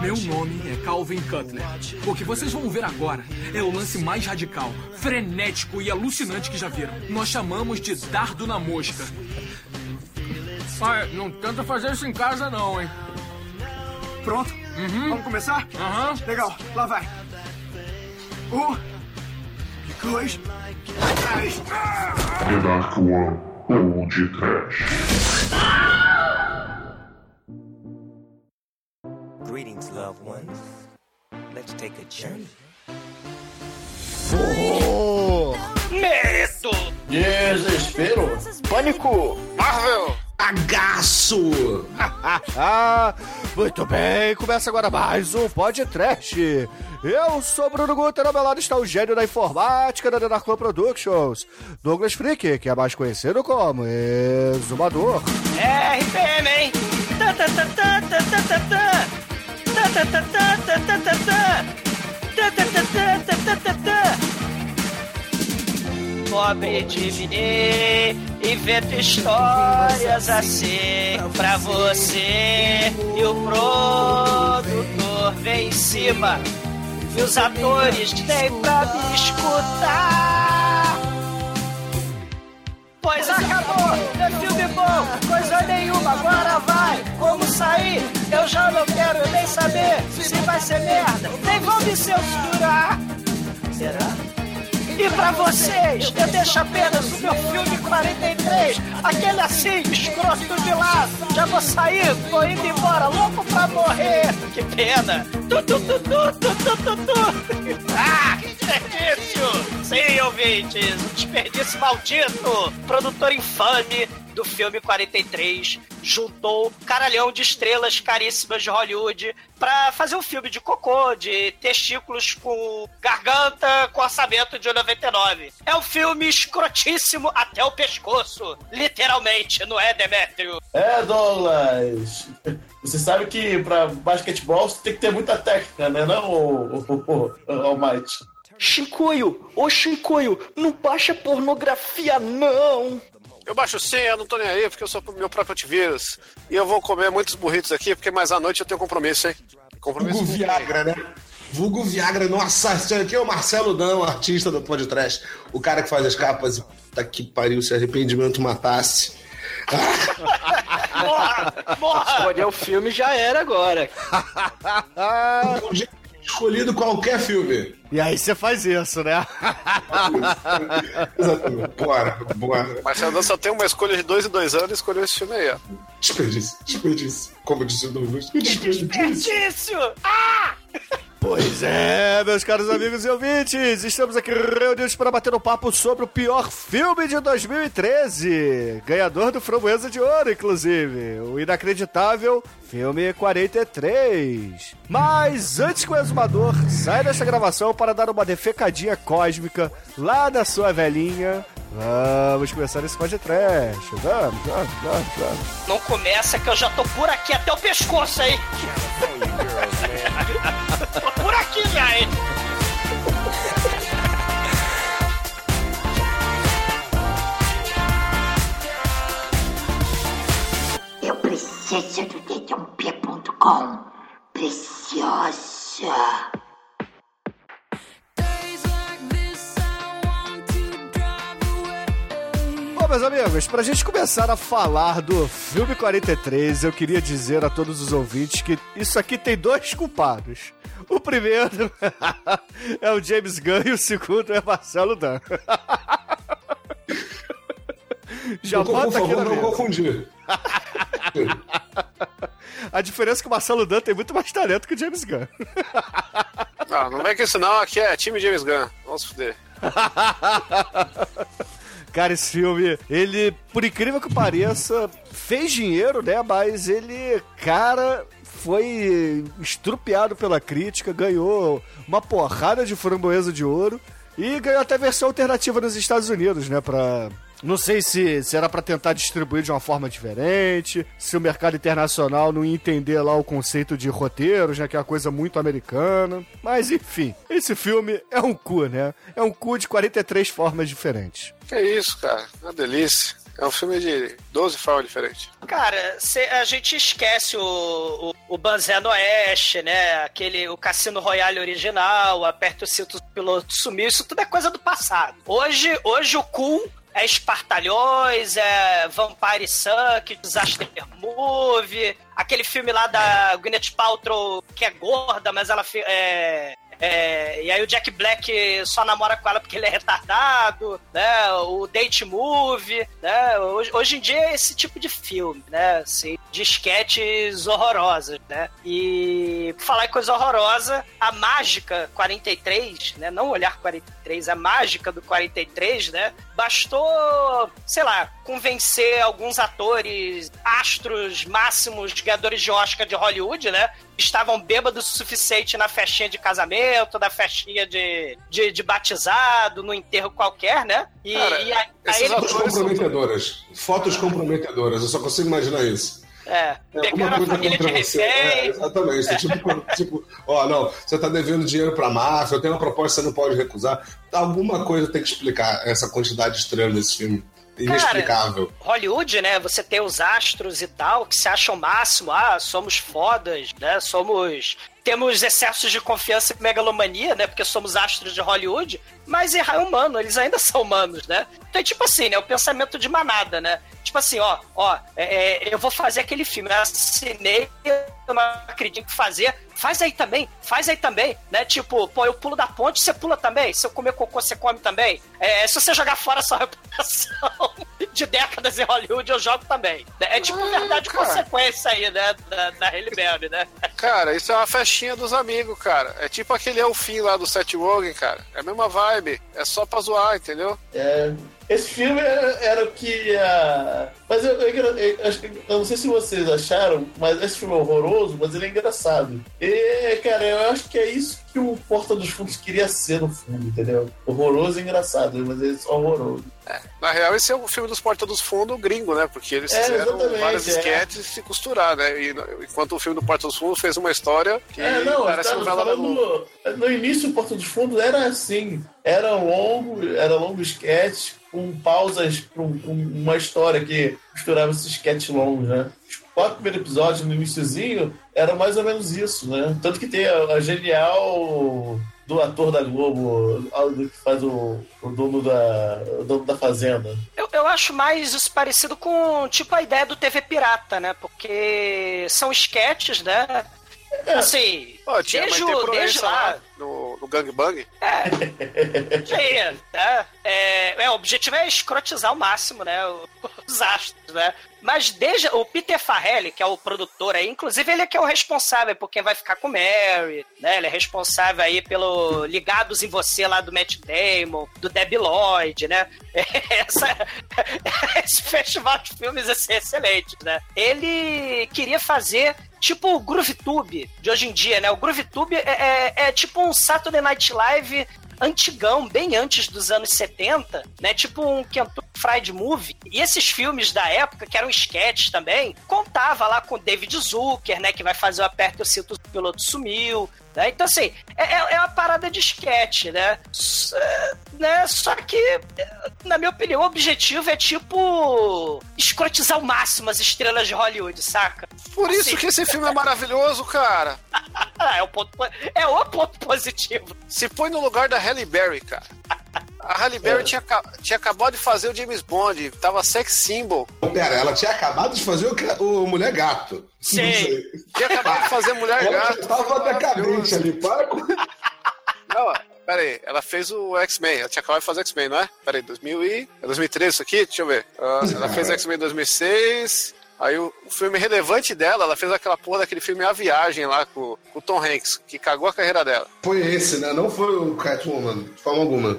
Meu nome é Calvin Cutler. O que vocês vão ver agora é o lance mais radical, frenético e alucinante que já viram. Nós chamamos de dardo na mosca. Ah, não tenta fazer isso em casa não, hein? Pronto? Vamos começar? Aham. Legal, lá vai. Um, dois, três. The Dark One ou de Trash. Greetings, ones. Let's take a journey. Medo! Desespero. Pânico! Marvel! Agaço. Ah, muito bem, começa agora mais um podcast. Eu sou Bruno Guter, ao meu lado está o gênio da informática da Denarco Productions, Douglas Freak, que é mais conhecido como Exumador. É RPM, hein? Tá, tá, tá, Pobre divinei, invento histórias assim pra você e o produtor vem em cima e os atores têm pra me escutar. Pois acabou, é filme bom, coisa nenhuma, agora vai. Como sair? Eu já não quero nem saber se vai ser merda, nem vão me censurar. Será? E pra vocês, eu deixo apenas o meu filme 43, aquele assim, escroto de lado. Já vou sair, vou indo embora, louco pra morrer. Que pena. Tu, tu, tu, tu, tu, tu, tu, tu. Ah, que desperdício. Sim, ouvintes, um desperdício maldito. Produtor infame do filme 43 juntou caralhão de estrelas caríssimas de Hollywood pra fazer um filme de cocô, de testículos com garganta com orçamento de 99. É um filme escrotíssimo até o pescoço, literalmente, não é, Demétrio? É, Douglas. Você sabe que pra basquetebol você tem que ter muita técnica, né? Não, o, o, o, o Almighty. Chicoio, ô Chicoio, não baixa pornografia não! Eu baixo sim, eu não tô nem aí, porque eu sou meu próprio antivírus. E eu vou comer muitos burritos aqui, porque mais à noite eu tenho compromisso, hein? Compromisso Vulgo com Viagra, né? Vulgo Viagra. Nossa, esse aqui é o Marcelo Dão, artista do podcast. O cara que faz as capas e tá que pariu, se arrependimento matasse. Morra! Morra! Escolher o filme já era agora. Escolhido qualquer filme. E aí você faz isso, né? Exatamente. Bora, bora. Marcelo só tem uma escolha de dois em dois anos e escolheu esse filme aí, ó. Desperdício, desperdício. Como disse o Douglas, desperdício. Desperdício! Ah! Pois é, meus caros amigos e ouvintes, estamos aqui reunidos para bater um papo sobre o pior filme de 2013. Ganhador do Framboesa de Ouro, inclusive. O inacreditável filme 43. Mas antes que o exumador saia dessa gravação para dar uma defecadinha cósmica lá na sua velhinha, vamos começar esse podcast. Vamos, vamos, vamos, vamos. Não começa que eu já tô por aqui até o pescoço aí. tô por aqui, velho. Eu preciso do dedãop.com. Preciosa. Bom, meus amigos, pra gente começar a falar do filme 43, eu queria dizer a todos os ouvintes que isso aqui tem dois culpados. O primeiro é o James Gunn e o segundo é Marcelo Dan. Já Não, bota aqui na não confundir. A diferença é que o Marcelo Dan tem muito mais talento que o James Gunn. Não, não vem com isso não, aqui é time James Gunn. Vamos fuder. Cara, esse filme, ele, por incrível que pareça, fez dinheiro, né? Mas ele, cara, foi estrupiado pela crítica, ganhou uma porrada de framboesa de ouro e ganhou até versão alternativa nos Estados Unidos, né? Pra. Não sei se, se era pra tentar distribuir de uma forma diferente, se o mercado internacional não ia entender lá o conceito de roteiros, né? Que é uma coisa muito americana. Mas enfim, esse filme é um cu, né? É um cu de 43 formas diferentes. Que isso, cara. Uma delícia. É um filme de 12 formas diferentes. Cara, cê- a gente esquece o, o, o Banzé no Oeste, né? Aquele, o Cassino Royale original, aperta o cinto do piloto sumiu, isso tudo é coisa do passado. Hoje, hoje o cool é Espartalhões, é Vampire Suck, Disaster Movie, aquele filme lá da Gwyneth Paltrow que é gorda, mas ela é, é, e aí o Jack Black só namora com ela porque ele é retardado, né? O Date Movie, né? Hoje, hoje em dia é esse tipo de filme, né? Assim, de esquetes horrorosas, né? E por falar em coisa horrorosa, a mágica 43, né? Não olhar 43, a mágica do 43, né? Bastou, sei lá, convencer alguns atores, astros máximos, ganhadores de Oscar de Hollywood, né? Estavam bêbados o suficiente na festinha de casamento, na festinha de, de, de batizado, no enterro qualquer, né? E, Cara, e ele- Fotos comprometedoras. Fotos comprometedoras. Eu só consigo imaginar isso. é, É, pegaram a família de você. É, refém. exatamente. Tipo, tipo, ó, não, você tá devendo dinheiro pra máfia, eu tenho uma proposta que você não pode recusar. Alguma coisa tem que explicar essa quantidade de estrelas nesse filme. Inexplicável. Hollywood, né? Você tem os astros e tal que se acham máximo, ah, somos fodas, né? Somos. Temos excessos de confiança e megalomania, né? Porque somos astros de Hollywood, mas errar é humano, eles ainda são humanos, né? Então é tipo assim, né? O pensamento de manada, né? Tipo assim, ó, ó, é, é, eu vou fazer aquele filme, eu assinei, eu não acredito em fazer, faz aí também, faz aí também, né? Tipo, pô, eu pulo da ponte, você pula também, se eu comer cocô, você come também. É, se você jogar fora a sua reputação de décadas em Hollywood, eu jogo também. É tipo verdade e cara. consequência aí, né? Da, da Halle Berry, né? Cara, isso é uma festinha dos amigos, cara. É tipo aquele Elfim lá do Seth Rogen, cara. É a mesma vibe. É só pra zoar, entendeu? É, esse filme era, era o que. ah, mas eu, eu, eu- eu não sei se vocês acharam, mas esse filme é horroroso, mas ele é engraçado. E, cara, eu acho que é isso que o Porta dos Fundos queria ser no fundo, entendeu? Horroroso e engraçado, mas ele é só horroroso. Na real, esse é o filme dos Porta dos Fundos gringo, né? Porque eles É, fizeram várias é. esquetes e se costurar, né? E, enquanto o filme do Porta dos Fundos fez uma história que É, não, parece tá, um novela falando, no início o Porta dos Fundos era assim, era longo, era longo sketch, com pausas com, com uma história que misturava esses sketches longos, né? Os quatro primeiros episódios no iníciozinho era mais ou menos isso, né? Tanto que tem a, a genial do ator da Globo, que faz o, o dono da o dono da fazenda. Eu, eu acho mais isso parecido com, tipo, a ideia do TV Pirata, né? Porque são sketches, né? Assim, Pô, tinha desde, desde lá lá, no, no Gangbang. Sim, né? É, é, o objetivo é escrotizar ao máximo, né? Os astros, né? Mas desde o Peter Farrelly, que é o produtor aí, inclusive ele é que é o responsável por quem vai ficar com Mary, né? Ele é responsável aí pelo Ligados em Você lá do Matt Damon, do Debbie Lloyd, né? Essa- esse festival de filmes assim, é excelente, né? Ele queria fazer tipo o GrooveTube de hoje em dia, né? O GrooveTube é, é, é tipo um Saturday Night Live antigão, bem antes dos anos 70, né? Tipo um Kentucky Fried Movie. E esses filmes da época, que eram sketches também, contava lá com David Zucker, né? Que vai fazer o Aperto o Cinto, o piloto sumiu. Né? Então, assim, é, é é uma parada de sketch, né? S- é, né? Só que, é, na minha opinião, o objetivo é, tipo, escrotizar ao máximo as estrelas de Hollywood, saca? Por isso Assim, que esse filme é maravilhoso, cara. é, o ponto, po- é o ponto positivo. Se põe no lugar da Halle Berry, cara. A Halle Berry É. tinha, tinha acabado de fazer o James Bond, tava sex symbol. Pera, ela tinha acabado de fazer o, o Mulher Gato. Sim. Tinha acabado de fazer Mulher Ela Gato. tava decadente ali. Para com... Não, pera aí, ela fez o X-Men, ela tinha acabado de fazer X-Men, não é? Pera aí, 2000 e... É 2013 isso aqui? Deixa eu ver. Ah, ela fez X-Men em 2006... Aí o, o filme relevante dela, ela fez aquela porra daquele filme A Viagem lá com, com o Tom Hanks, que cagou a carreira dela. Foi esse, né? Não foi o Catwoman, de forma alguma.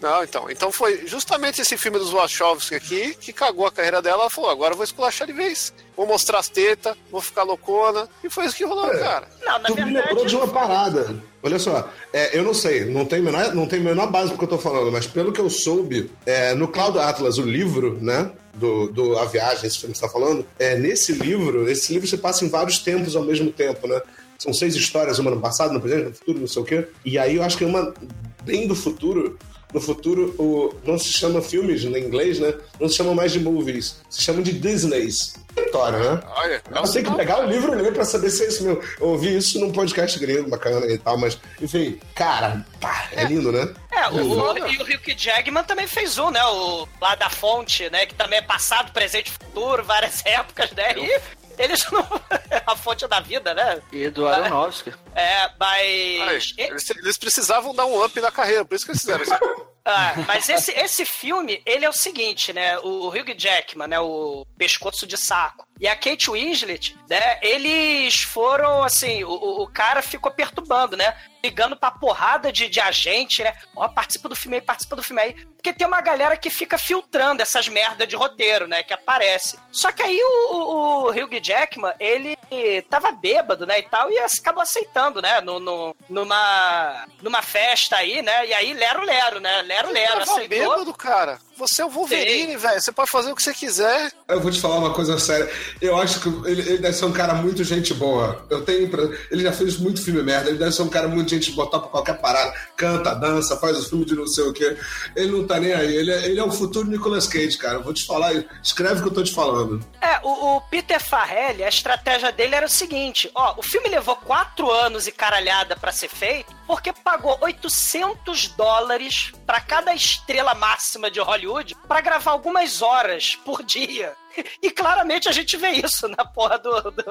Não, então. Então foi justamente esse filme dos Wachowski aqui que cagou a carreira dela. Ela falou: agora eu vou esculachar de vez. Vou mostrar as tetas, vou ficar loucona. E foi isso que rolou, É. cara. Não, na Tu me verdade. lembrou de uma parada. Olha só, é, eu não sei, não tem menor, não tem menor base pro que eu tô falando, mas pelo que eu soube, é, no Cloud Atlas, o livro, né? Do, do A Viagem, esse filme que você tá falando, é, nesse livro, esse livro se passa em vários tempos ao mesmo tempo, né? São seis histórias, uma no passado, no presente, no futuro, não sei o quê. E aí eu acho que uma bem do futuro no futuro o, não se chama filmes em inglês, né? Não se chama mais de movies, se chamam de Disneys. Vitória, né? Olha, Eu tenho que pegar o livro e ler pra saber se é isso mesmo. Eu ouvi isso num podcast gringo, bacana e tal, mas, enfim, cara, pá, é lindo, né? É, o, o, e o Rick Jagman também fez um, né? O lá da fonte, né? Que também é passado, presente e futuro, várias épocas, né? E eles não. a fonte da vida, né? E do Aronofsky. É, Ai, mas. eles, eles precisavam dar um up na carreira, por isso que eles fizeram isso. Ah, mas esse, esse filme, ele é o seguinte, né? O, Hugh Jackman, né? O pescoço de saco. E a Kate Winslet, né? Eles foram, assim, o, o cara ficou perturbando, né? Ligando pra porrada de, de agente, né? Ó, participa do filme aí, participa do filme aí. Porque tem uma galera que fica filtrando essas merdas de roteiro, né? Que aparece. Só que aí o, o, o Hugh Jackman, ele tava bêbado, né? E tal, e acabou aceitando, né? No, no- numa, numa festa aí, né? E aí, lero, lero, né? Lero, Tava aceitou. bêbado, cara. Você é o Wolverine, velho. Você pode fazer o que você quiser. Eu vou te falar uma coisa séria. Eu acho que ele, ele deve ser um cara muito gente boa. Eu tenho. Ele já fez muito filme merda. Ele deve ser um cara muito gente boa, topa qualquer parada. Canta, dança, faz os filmes de não sei o quê. Ele não tá nem aí. Ele é, ele é o futuro Nicolas Cage, cara. Vou te falar. Escreve o que eu tô te falando. É, o, o Peter Farrelly, a estratégia dele era o seguinte: ó, o filme levou quatro anos e caralhada pra ser feito, porque pagou 800 dólares pra cada estrela máxima de Hollywood pra gravar algumas horas por dia. E claramente a gente vê isso na porra do. do-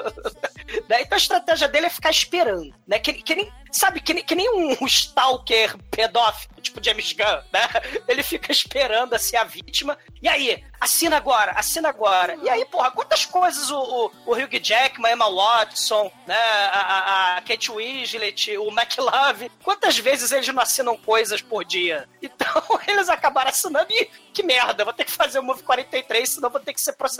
né? Então a estratégia dele é ficar esperando. Né? Que, que nem, sabe, que nem, que nem um stalker pedófilo, tipo James Gunn, né? Ele fica esperando assim a vítima. E aí, assina agora, assina agora. E aí, porra, quantas coisas o, o, o Hugh Jackman, Emma Watson, né? A, a, a Kate Winslet, o McLove, quantas vezes eles não assinam coisas por dia? Então eles acabaram assinando e que merda, vou ter que fazer o Move 43, senão vou ter que ser processado.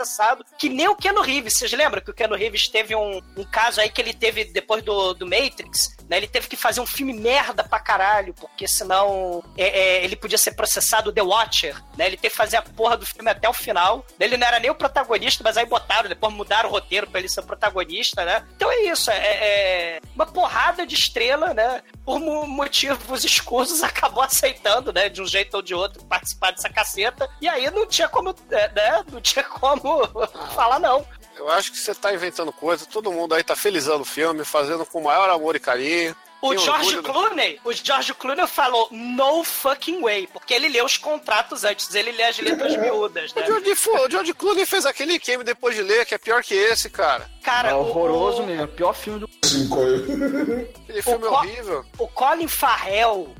Que nem o Keanu Reeves. Vocês lembram que o Keanu Reeves teve um, um caso aí que ele teve depois do, do Matrix, né? Ele teve que fazer um filme merda pra caralho, porque senão é, é, ele podia ser processado The Watcher, né? Ele teve que fazer a porra do filme até o final. Ele não era nem o protagonista, mas aí botaram, depois mudaram o roteiro pra ele ser o protagonista, né? Então é isso, é, é uma porrada de estrela, né? Por mo- motivos escusos, acabou aceitando, né? De um jeito ou de outro, participar dessa caceta. E aí não tinha como, é, né? Não tinha como falar não. Eu acho que você tá inventando coisa. Todo mundo aí tá felizando o filme, fazendo com o maior amor e carinho. O Tem George do- Clooney, o George Clooney falou no fucking way, porque ele leu os contratos antes, ele lê as letras miúdas, né? O George, o George Clooney fez aquele game depois de ler, que é pior que esse, cara. Cara, é o- horroroso o- mesmo. Pior filme do. Aquele filme é Co- horrível. O Colin Farrell,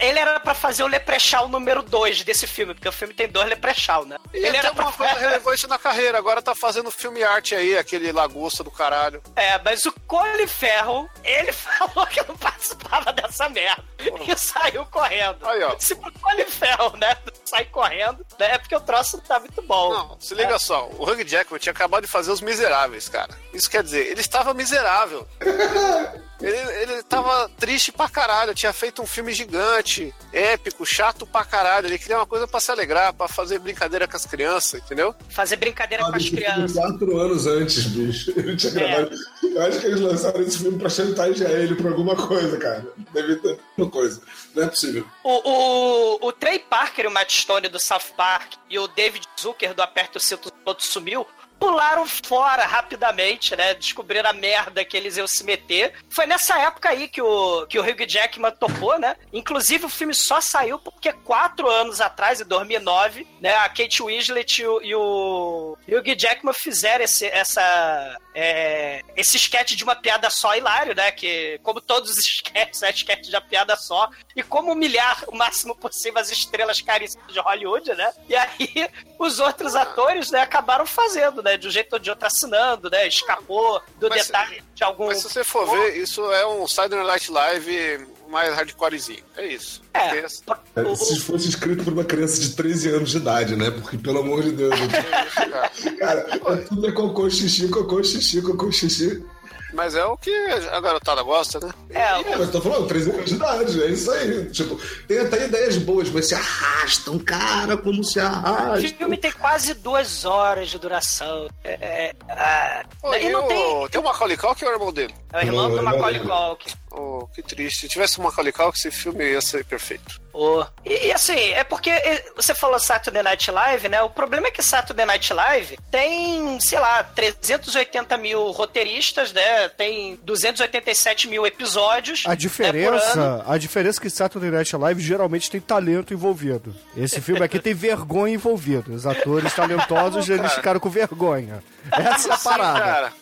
ele era pra fazer o Leprechaun número 2 desse filme, porque o filme tem dois Leprechaun, né? E ele até era uma pra coisa relevante na carreira. Agora tá fazendo filme arte aí, aquele lagosta do caralho. É, mas o Colin Farrell, ele falou que não participava dessa merda. E saiu correndo. Aí, ó. Se o Colin Farrell, né, sai correndo, né, é porque o troço não tá muito bom. Não, se liga só, o Hugh Jackman tinha acabado de fazer Os Miseráveis, cara. Isso quer dizer, ele estava miserável. Ele, ele tava triste pra caralho, tinha feito um filme gigante, épico, chato pra caralho. Ele queria uma coisa pra se alegrar, pra fazer brincadeira com as crianças, entendeu? Fazer brincadeira com as crianças. Quatro anos antes, bicho. Ele tinha É. gravado. Eu acho que eles lançaram esse filme pra chantagear ele por alguma coisa, cara. Deve ter alguma coisa. Não é possível. O, o, o Trey Parker e o Matt Stone do South Park e o David Zucker do Aperta o Cinto Todo Sumiu pularam fora rapidamente, né? Descobriram a merda que eles iam se meter. Foi nessa época aí que o, que o Hugh Jackman topou, né? Inclusive o filme só saiu porque quatro anos atrás, em 2009, né? A Kate Winslet e o, e o Hugh Jackman fizeram esse, essa, é, esse sketch de uma piada só hilário, né? Que, como todos os sketches, é sketch de uma piada só. E como humilhar o máximo possível as estrelas caríssimas de Hollywood, né? E aí os outros atores, né, acabaram fazendo, né? De um jeito ou de outro assinando, né? Escapou do Mas- detalhe de algum. Mas se você for ver, isso é um Saturday Night Live mais hardcorezinho. É isso. É. É, Se fosse escrito por uma criança de 13 anos de idade, né? Porque, pelo amor de Deus. cara, é tudo é cocô, xixi, cocô, xixi, cocô, xixi. Mas é o que a garotada gosta, né? É, É, mas tô falando, 13 anos de idade, é isso aí. Tipo, tem até ideias boas, mas se arrastam, cara, como se o arrastam. filme tem quase duas horas de duração. É, é, Pô, e não o- tem. tem o Macaulay Culkin que é o irmão dele. É o irmão do Macaulay. Culkin. Oh, que triste. Se tivesse uma Macaulay Culkin, esse filme ia ser perfeito. Oh. E, e, assim, é porque você falou Saturday Night Live, né? O problema é que Saturday Night Live tem, sei lá, 380 mil roteiristas, né? Tem 287 mil episódios. A diferença, a diferença é que Saturday Night Live geralmente tem talento envolvido. Esse filme aqui tem vergonha envolvido. Os atores talentosos, eles ficaram com vergonha. Essa é a parada. Cara,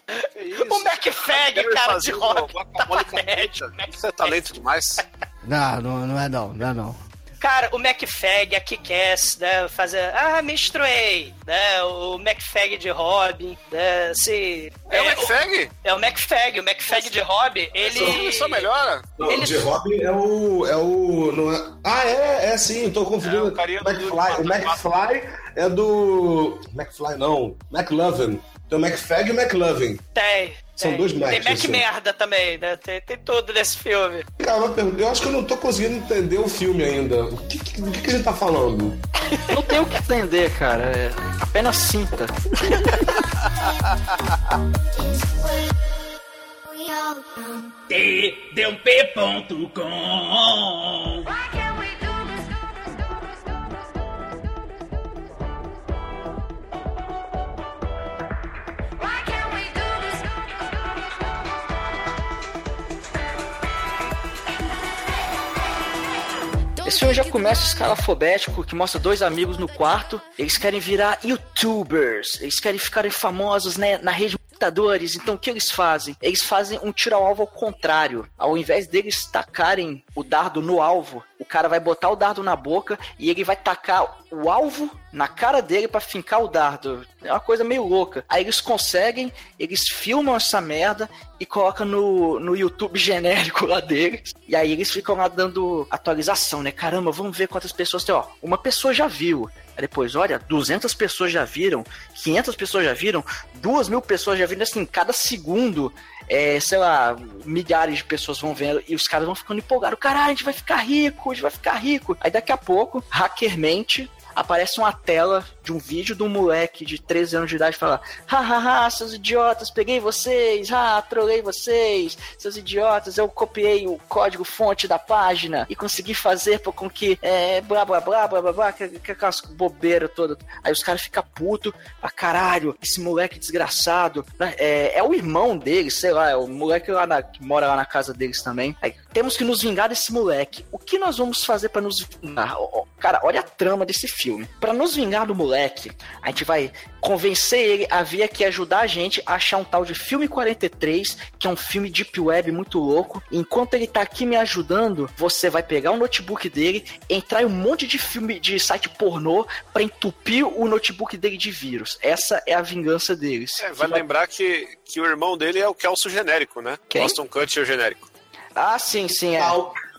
o McFag, cara, de rock. Isso é talento demais. Não, não, não é não, não é não. Cara, o McFag, a Kick-Ass, né, fazer, ah, menstruei, né, o McFag de Robin, né, se... É, é o McFag? É o McFag, o McFag de Robin, ele... Só melhora? Não, ele... de Robin é o... É o não é... Ah, é, é sim, tô confundindo. É, o McFly, o McFly é do... McFly não, McLovin. Tem o McFag e o McLovin. Tem. São tem. dois Macs. Tem Mac assim. merda também, né? Tem, tem tudo nesse filme. Cara, uma pergunta. Eu acho que eu não tô conseguindo entender o filme ainda. O que, que, o que, que a gente tá falando? Não tem o que entender, cara. É apenas sinta. tdump.com Esse filme já começa escalafobético, que mostra dois amigos no quarto. Eles querem virar youtubers. Eles querem ficarem famosos né, na rede de computadores. Então o que eles fazem? Eles fazem um tiro ao alvo ao contrário. Ao invés deles tacarem o dardo no alvo, o cara vai botar o dardo na boca e ele vai tacar o alvo na cara dele para fincar o dardo. É uma coisa meio louca. Aí eles conseguem, eles filmam essa merda e colocam no, no YouTube genérico lá deles. E aí eles ficam lá dando atualização, né? Caramba, vamos ver quantas pessoas tem. Ó, uma pessoa já viu. Depois, olha, 200 pessoas já viram, 500 pessoas já viram, 2 mil pessoas já viram. Assim, cada segundo, é, sei lá, milhares de pessoas vão vendo e os caras vão ficando empolgados. Caralho, a gente vai ficar rico, a gente vai ficar rico. Aí daqui a pouco, hackermente, aparece uma tela de um vídeo de um moleque de 13 anos de idade falando: Hahaha, seus idiotas, peguei vocês, ah, trolei vocês, seus idiotas, eu copiei o código fonte da página e consegui fazer com que é, blá blá blá blá blá blá, que, que aquelas bobeiras todas. Aí os caras ficam putos, ah, caralho, esse moleque desgraçado, né, é, é o irmão deles, sei lá, é o moleque lá na, que mora lá na casa deles também. Aí, temos que nos vingar desse moleque. O que nós vamos fazer para nos vingar? Cara, olha a trama desse filme. Para nos vingar do moleque, a gente vai convencer ele a vir aqui ajudar a gente a achar um tal de Filme 43, que é um filme deep web muito louco. Enquanto ele tá aqui me ajudando, você vai pegar o notebook dele, entrar em um monte de filme de site pornô para entupir o notebook dele de vírus. Essa é a vingança deles. É, vai lembrar que, que o irmão dele é o Kelso genérico, né? Quem? Boston Kutcher genérico. Ah, sim, sim, é.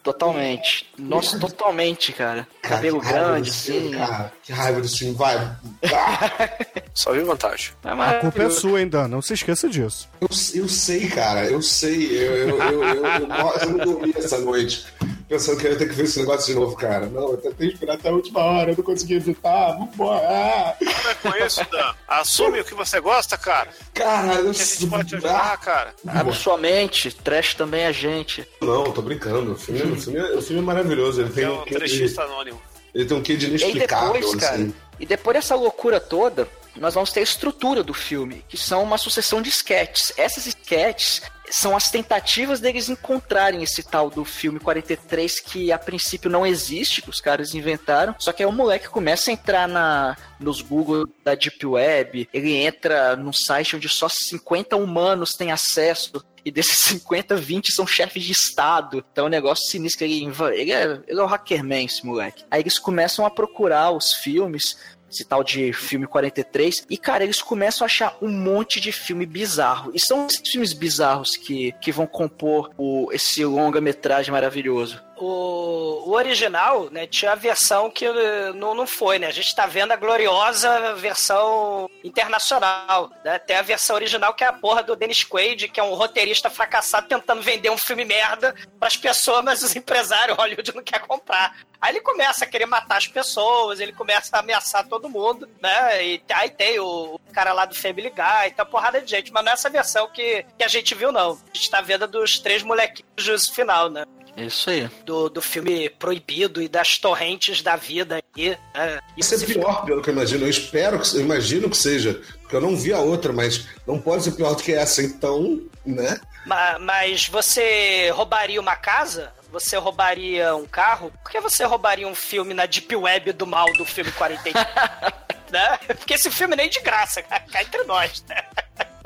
Totalmente. Nossa, totalmente, cara. Cabelo que raiva grande, assim. Cara, que raiva desse filme, vai. Só viu vantagem. É A culpa é sua ainda, não se esqueça disso. Eu, eu sei, cara, eu sei. Eu, eu, eu, eu, eu, eu não dormi essa noite pensando que eu ia ter que ver esse negócio de novo, cara. Não, eu tentei esperar até a última hora, eu não consegui evitar. Vambora. Ah. Para com isso, Dan. Assume o que você gosta, cara. Cara, eu Que a gente pode te ajudar, cara. Abre sua mente, trash também é gente. Não, tô brincando. O filme, o filme, é- o filme é maravilhoso. Ele tem, É um um quê de, trechista anônimo. ele tem um quê de E inexplicável, depois, cara, assim. e depois dessa loucura toda, nós vamos ter a estrutura do filme, que são uma sucessão de sketches. Essas sketches são as tentativas deles encontrarem esse tal do filme 43 que a princípio não existe, que os caras inventaram. Só que aí o moleque começa a entrar na, nos Google da Deep Web, ele entra num site onde só 50 humanos têm acesso. E desses 50, 20 são chefes de estado. Então é um negócio sinistro. Ele, ele, é, ele é o hackerman, esse moleque. Aí eles começam a procurar os filmes esse tal de filme 43. E, cara, eles começam a achar um monte de filme bizarro. E são esses filmes bizarros que, que vão compor o, esse longa-metragem maravilhoso. O, o original, né, tinha a versão que eh, não, não foi, né? A gente tá vendo a gloriosa versão internacional, né? Tem a versão original que é a porra do Dennis Quaid, que é um roteirista fracassado tentando vender um filme merda pras pessoas, mas os empresários Hollywood não quer comprar. Aí ele começa a querer matar as pessoas, ele começa a ameaçar todo mundo, né? E aí tem o, cara lá do Family Guy, uma porrada de gente, mas não é essa versão que, que a gente viu, não. A gente tá vendo dos três molequinhos juízo final, né? Isso aí. Do, do filme proibido e das torrentes da vida aí. Né? Isso é pior, pelo que eu imagino. Eu espero que eu imagino que seja, porque eu não vi a outra, mas não pode ser pior do que essa, então, né? Ma- Mas você roubaria uma casa? Você roubaria um carro? Por que você roubaria um filme na Deep Web do mal do filme 43? né? Porque esse filme nem de graça, cá entre nós, né?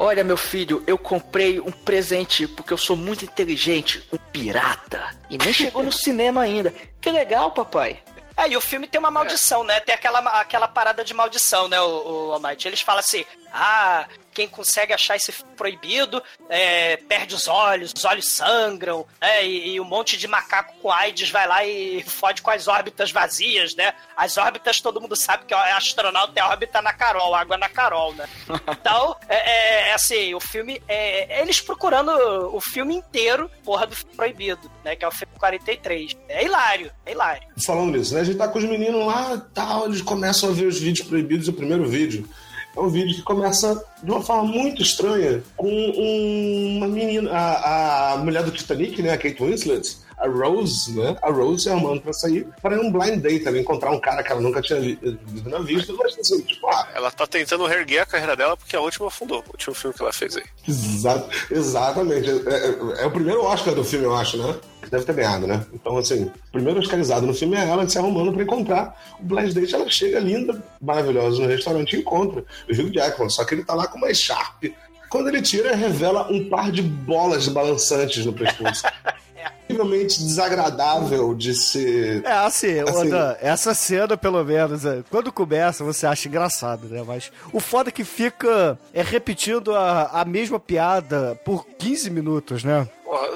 Olha, meu filho, eu comprei um presente porque eu sou muito inteligente, um pirata. E nem chegou no cinema ainda. Que legal, papai. É, e o filme tem uma maldição, né? Tem aquela, aquela parada de maldição, né, o, o Almighty? Eles falam assim, ah, quem consegue achar esse filme proibido é, perde os olhos, os olhos sangram, né? E, e um monte de macaco com AIDS vai lá e fode com as órbitas vazias, né? As órbitas todo mundo sabe que é astronauta é órbita na Carol, água na Carol, né? Então, é, é, é assim, o filme é, é eles procurando o filme inteiro, porra do filme proibido, né? Que é o filme 43. É hilário, é hilário. Falando nisso, né? A gente tá com os meninos lá tal, eles começam a ver os vídeos proibidos. O primeiro vídeo é um vídeo que começa de uma forma muito estranha com um- uma menina, a, a mulher do Titanic, né? A Kate Winslet. A Rose, né? A Rose se arrumando pra sair para um blind date, ela encontrar um cara que ela nunca tinha vi- visto na vista, mas assim, tipo, ah, Ela tá tentando reerguer a carreira dela porque a última afundou. O último filme que ela fez aí. Exa- exatamente. É, é- é o primeiro Oscar do filme, eu acho, né? Deve ter ganhado, né? Então, assim, o primeiro Oscarizado no filme é ela se arrumando pra encontrar o Blind Date. Ela chega linda, maravilhosa no restaurante e encontra o Hugh Jackman, só que ele tá lá com uma Sharp. Quando ele tira, revela um par de bolas balançantes no pescoço. Incrivelmente desagradável de ser. É, assim, Assim- Oda, essa cena, pelo menos, é, quando começa, você acha engraçado, né? Mas o foda é que fica é repetindo a, a mesma piada por 15 minutos, né?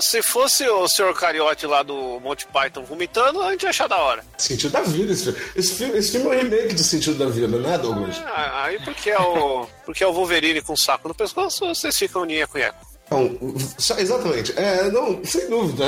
Se fosse o Sr. Cariote lá do Monty Python vomitando, a gente ia achar da hora. Sentido da vida esse filme. Esse filme, esse filme é um remake de Sentido da Vida, né, Douglas? Ah, Aí porque é o. Porque é o Wolverine com um saco no pescoço, vocês ficam ninha com nheco. Então, exatamente. É, não, sem dúvida.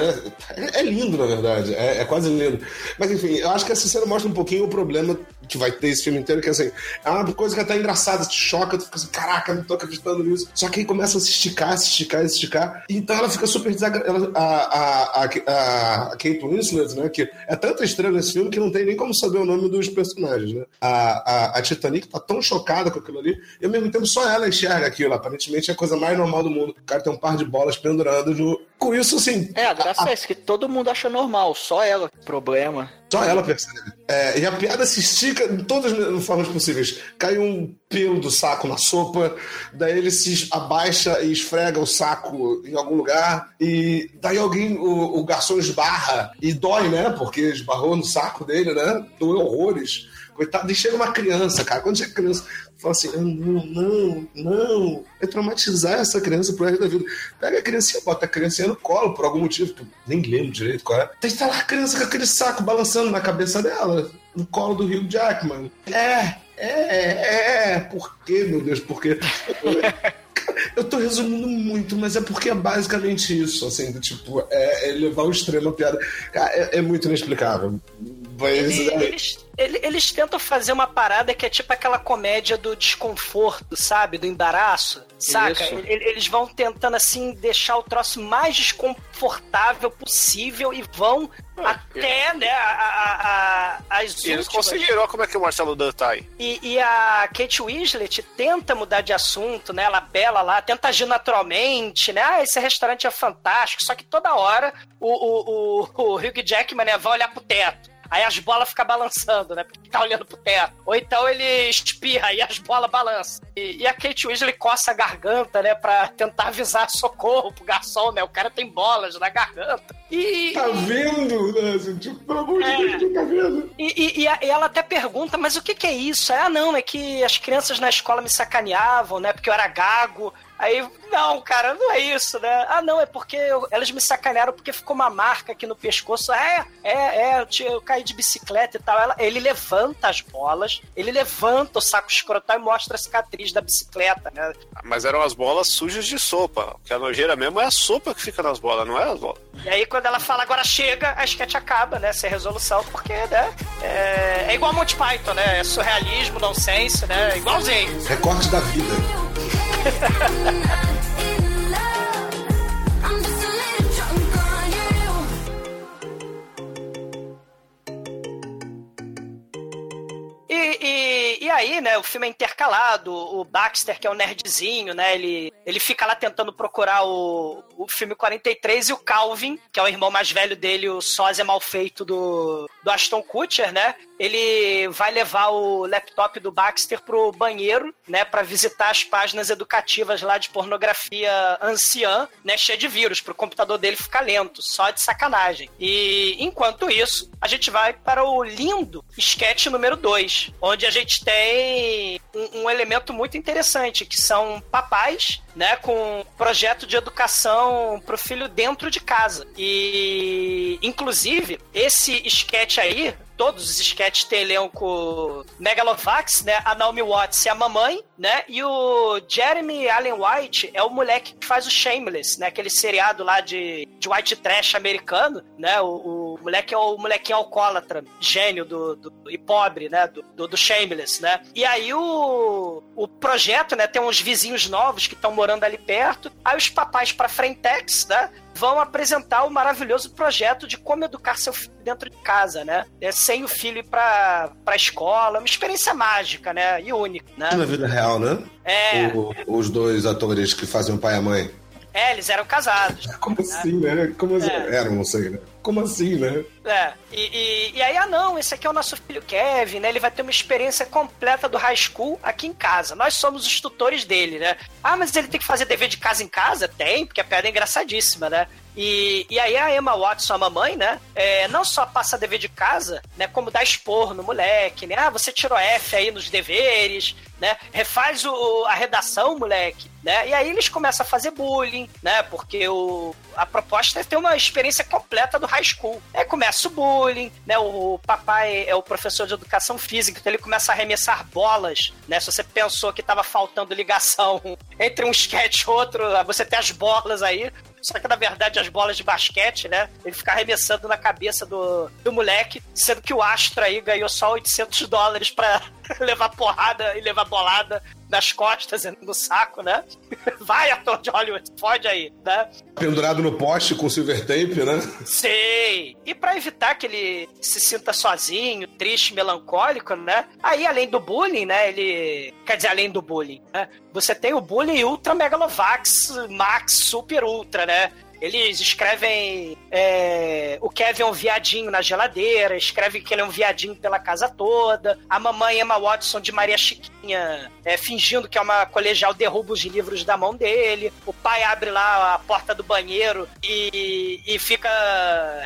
É, é lindo, na verdade. É, é quase lindo. Mas, enfim, eu acho que essa cena mostra um pouquinho o problema que vai ter esse filme inteiro, que assim, é uma coisa que é até engraçada, te choca, tu fica assim, caraca, não tô acreditando nisso. Só que aí começa a se esticar, se esticar, se esticar. Então ela fica super desagradável. A, a, a, a, a Kate Winslet, né, que é tanta estrela nesse filme que não tem nem como saber o nome dos personagens, né? A, a, a Titanic tá tão chocada com aquilo ali, e ao mesmo tempo só ela enxerga aquilo. Aparentemente é a coisa mais normal do mundo. O cara tem um par de bolas pendurando no. Com isso, assim. É, a graça é essa, que todo mundo acha normal, só ela. Problema. Só ela percebe. É, e a piada se estica de todas as formas possíveis. Cai um pelo do saco na sopa, daí ele se abaixa e esfrega o saco em algum lugar, e daí alguém, o, o garçom esbarra e dói, né? Porque esbarrou no saco dele, né? Doeu horrores. Coitado, e chega uma criança, cara. Quando chega criança, fala assim: "Ah, não, não, não. É traumatizar essa criança pro resto da vida. Pega a criancinha, bota a criancinha no colo por algum motivo, que eu nem lembro direito qual é. Daí tá lá a criança com aquele saco balançando na cabeça dela, no colo do Hugh Jackman. É, é, é. Por quê, meu Deus? Por quê? Eu tô resumindo muito, mas é porque é basicamente isso, assim, do tipo, é, é levar ao extremo a piada. Cara, é, é muito inexplicável. Ele- é, eles, ele- eles tentam fazer uma parada que é tipo aquela comédia do desconforto, sabe? Do embaraço, saca? Isso. Ele- Eles vão tentando, assim, deixar o troço mais desconfortável possível e vão até, né, a, a- a- as eles últimas. conseguiram, olha como é que o Marcelo Dan tá aí. E, e a Kate Winslet tenta mudar de assunto, né? Ela bela lá, tenta agir naturalmente, né? Ah, esse restaurante é fantástico. Só que toda hora o, o, o, o Hugh Jackman né, vai olhar pro teto. Aí as bolas ficam balançando, né? Porque tá olhando pro teto. Ou então ele espirra e as bolas balançam. E, e a Kate Winslet coça a garganta, né? Pra tentar avisar socorro pro garçom, né? O cara tem bolas na garganta. E, Tá vendo? Né? Tipo, pelo amor de É. Deus, quem tá vendo? e, e- e a- e ela até pergunta, mas o que, que é isso? Ah, não, é que as crianças na escola me sacaneavam, né? Porque eu era gago Aí, não, cara, não é isso, né? Ah, não, é porque eu- elas me sacanearam porque ficou uma marca aqui no pescoço. É, é, é, eu, te- eu caí de bicicleta e tal. Ela- ele levanta as bolas, ele levanta o saco escrotal e mostra a cicatriz da bicicleta, né? Mas eram as bolas sujas de sopa. O que a nojeira mesmo é a sopa que fica nas bolas, não é as bolas. E aí, quando ela fala agora chega, a sketch acaba, né? Sem resolução, porque, né? É, é igual Monty Python, né? É surrealismo, nonsense, né? Igualzinho. Recorte da vida. E, e, aí, né, o filme é intercalado, o Baxter, que é o nerdzinho, né, ele, ele fica lá tentando procurar o, o filme 43 e o Calvin, que é o irmão mais velho dele, o sósia mal feito do, do Aston Kutcher, né, ele vai levar o laptop do Baxter pro banheiro, né, para visitar as páginas educativas lá de pornografia anciã, né, cheia de vírus, pro computador dele ficar lento, só de sacanagem. E enquanto isso, a gente vai para o lindo sketch número 2, onde a gente tem um, um elemento muito interessante, que são papais, né, com projeto de educação pro filho dentro de casa. E, inclusive, esse sketch aí, todos os sketches têm elenco Megalovax, né? A Naomi Watts é a mamãe, né? E o Jeremy Allen White é o moleque que faz o Shameless, né? Aquele seriado lá de, de white trash americano, né? O, o moleque é o molequinho alcoólatra, gênio do, do- e pobre, né? Do, do, do Shameless, né? E aí o, o projeto, né? Tem uns vizinhos novos que estão morando ali perto. Aí os papais pra Frentex, né? Vão apresentar o maravilhoso projeto de como educar seu filho dentro de casa, né? É, sem o filho ir pra, pra escola, uma experiência mágica, né? E única, né? Na vida real, né? É. O- os dois atores que fazem o pai e a mãe. É, eles eram casados. Como assim, né? Como assim? É. Eram, não sei, né? Como assim, né? É, e, e, e aí, ah não, esse aqui é o nosso filho Kevin, né? Ele vai ter uma experiência completa do high school aqui em casa. Nós somos os tutores dele, né? Ah, mas ele tem que fazer dever de casa em casa? Tem, porque a piada é engraçadíssima, né? E, e aí a Emma Watson, a mamãe, né? é, não só passa dever de casa, né? Como dá esporro no moleque, né? Ah, você tirou F aí nos deveres, né? Refaz o, a redação, moleque, né? E aí eles começam a fazer bullying, né? Porque o, a proposta é ter uma experiência completa do high school. Aí começa o bullying, né? O papai é o professor de educação física, então ele começa a arremessar bolas, né? Se você pensou que tava faltando ligação entre um sketch e outro, você tem as bolas aí. Só que na verdade as bolas de basquete, né? Ele fica arremessando na cabeça do, do moleque, sendo que o Astro aí ganhou só 800 dólares pra levar porrada e levar bolada nas costas e no saco, né? Vai, ator de Hollywood, fode aí, né? Pendurado no poste com silver tape, né? Sei. E pra evitar que ele se sinta sozinho, triste, melancólico, né? Aí, além do bullying, né? Ele. Quer dizer, além do bullying, né? Você tem o bullying Ultra Megalovax Max Super Ultra, né? Eles escrevem é, o Kevin é um viadinho na geladeira, escrevem que ele é um viadinho pela casa toda. A mamãe Emma Watson de Maria Chiquinha é, fingindo que é uma colegial derruba os livros da mão dele. O pai abre lá a porta do banheiro e, e fica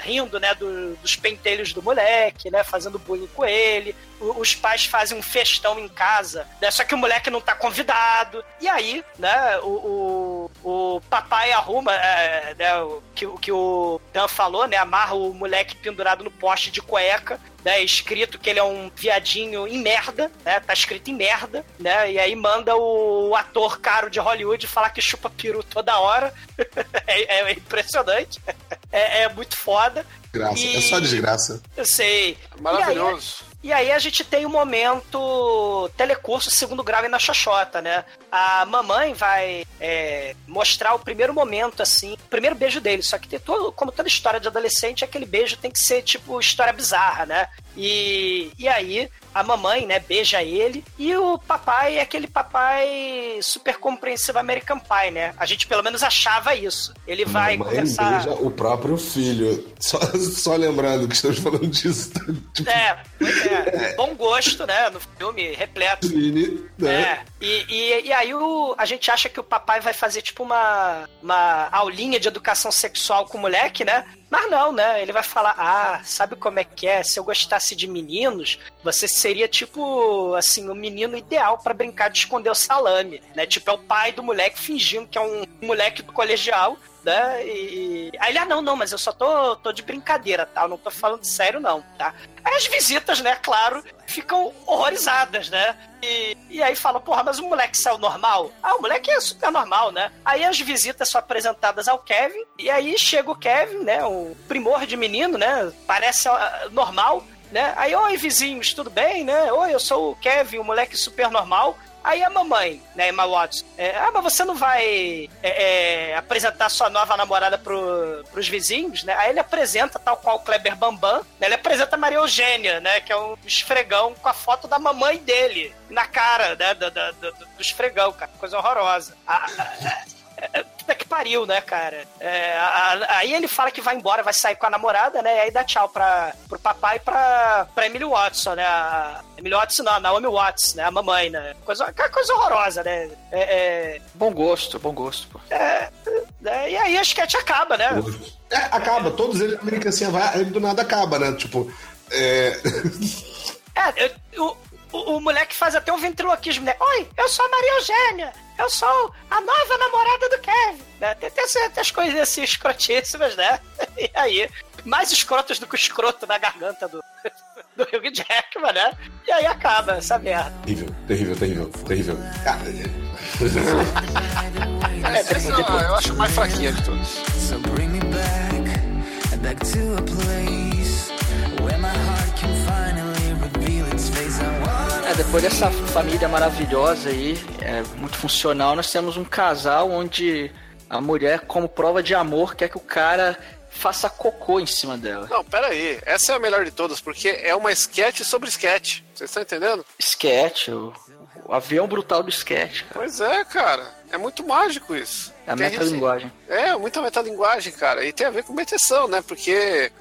rindo, né, do- dos pentelhos do moleque, né, fazendo bullying com ele. Os pais fazem um festão em casa, né, só que o moleque não tá convidado. E aí, né, o, o, o papai arruma, é, né, o que, o que o Dan falou, né, amarra o moleque pendurado no poste de cueca, né, escrito que ele é um viadinho em merda, né, tá escrito em merda, né, e aí manda o, ator caro de Hollywood falar que chupa peru toda hora. é, é impressionante. É, é muito foda. Graça. E- É só desgraça. Eu sei. Maravilhoso. E aí, a gente tem o momento telecurso segundo grau na xoxota, né? A mamãe vai é, mostrar o primeiro momento, assim, o primeiro beijo dele. Só que tem todo, como toda história de adolescente, aquele beijo tem que ser, tipo, história bizarra, né? E, e aí a mamãe, né, beija ele e o papai é aquele papai super compreensivo American Pie, né? A gente pelo menos achava isso. Ele vai Mamãe conversar... beija o próprio filho. Só, só lembrando que estamos falando disso. Tipo, É, é. Bom gosto, né? No filme, repleto. Mini, né? É, e, e, e aí o, a gente acha que o papai vai fazer tipo uma, uma aulinha de educação sexual com o moleque, né? Mas não, né? Ele vai falar: Ah, sabe como é que é? Se eu gostasse de meninos, você seria tipo, assim, o menino ideal pra brincar de esconder o salame, né? Tipo, é o pai do moleque fingindo que é um moleque do colegial. Né? E, aí ele, ah, não, não, mas eu só tô, tô de brincadeira, tá? Eu não tô falando sério, não, tá? Aí as visitas, né, claro, ficam horrorizadas, né? E, e aí fala, porra, mas o moleque saiu normal? Ah, o moleque é super normal, né? Aí as visitas são apresentadas ao Kevin, e aí chega o Kevin, né? O primor de menino, né? Parece ah, normal, né? Aí, oi, vizinhos, tudo bem, né? Oi, eu sou o Kevin, o moleque super normal. Aí a mamãe, né, Emma Watson, é, ah, mas você não vai é, é, apresentar sua nova namorada pro, pros vizinhos, né? Aí ele apresenta, tal qual o Kleber Bambam, né? Ele apresenta a Maria Eugênia, né? Que é um esfregão com a foto da mamãe dele na cara, né? Do, do, do, do esfregão, cara. Coisa horrorosa. Ah, é, Puta que pariu, né, cara? É, a- a- aí ele fala que vai embora, vai sair com a namorada, né? E aí dá tchau pra, pro papai e pra, pra Emily Watson, né? A, Emily Watson não, a Naomi Watts, né? A mamãe, né? Coisa, aquela coisa horrorosa, né? É, é, Bom gosto, bom gosto, pô. é, é, e aí a sketch acaba, né? É, acaba, todos eles meio que assim, vai, aí do nada acaba, né? Tipo, é. É, eu- o, o, o moleque faz até um ventriloquismo, né? Oi, eu sou a Maria Eugênia, eu sou a nova namorada do Kevin. Né? Tem, tem, tem as coisas assim escrotíssimas, né? E aí, mais escrotas do que o escroto na garganta do, do Hugh Jackman, né? E aí acaba essa merda. Terrível, terrível, terrível, terrível. Cara, É, essa eu acho mais fraquinha de todos. So bring me back, back to a place É, depois dessa família maravilhosa aí, é, muito funcional, nós temos um casal onde a mulher, como prova de amor, quer que o cara faça cocô em cima dela. Não, pera aí. Essa é a melhor de todas, porque é uma sketch sobre sketch. Vocês estão entendendo? Sketch, o, o avião brutal do sketch, cara. Pois é, cara. É muito mágico isso. É a Tem metalinguagem. É, muita metalinguagem, cara. E tem a ver com meteção, né? Porque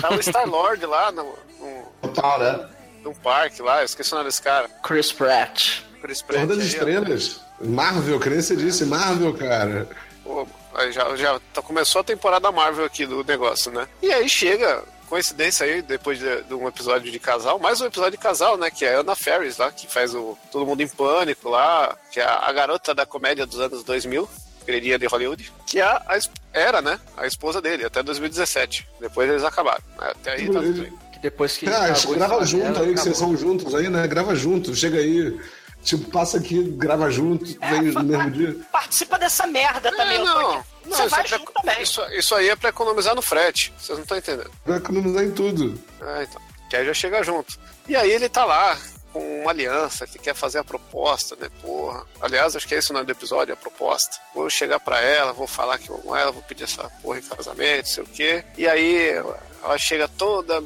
tá o Star-Lord lá no, no, total, né? Num parque lá. Eu esqueci o nome desse cara. Chris Pratt. Chris Pratt. Porra das aí, ó. estrelas. Marvel, que nem você disse, Marvel, cara. Pô, aí já, já tá- começou a temporada Marvel aqui do negócio, né? E aí chega, coincidência aí, depois de, de um episódio de casal, mais um episódio de casal, né? Que é a Anna Ferris lá, que faz o Todo Mundo em Pânico lá, que é a, a garota da comédia dos anos 2000, queridinha de Hollywood, que é a, a era, né? A esposa dele, até 2017. Depois eles acabaram. né? Até aí tá tudo bem. Depois que. Ah, grava junto dela, aí, que vocês são juntos aí, né? Grava junto, chega aí. Tipo, passa aqui, grava junto, vem no mesmo dia. Participa dessa merda também. É, eu tô não. aqui. Não, Você isso, vai é pra- junto também. isso, isso aí é pra economizar no frete. Vocês não estão entendendo. Pra economizar em tudo. É, então. Que aí já chega junto. E aí ele tá lá com uma aliança que quer fazer a proposta, né? Porra. Aliás, acho que é esse o nome do episódio, a proposta. Vou chegar pra ela, vou falar que eu amo ela, vou pedir essa porra em casamento, sei o quê. E aí ela chega toda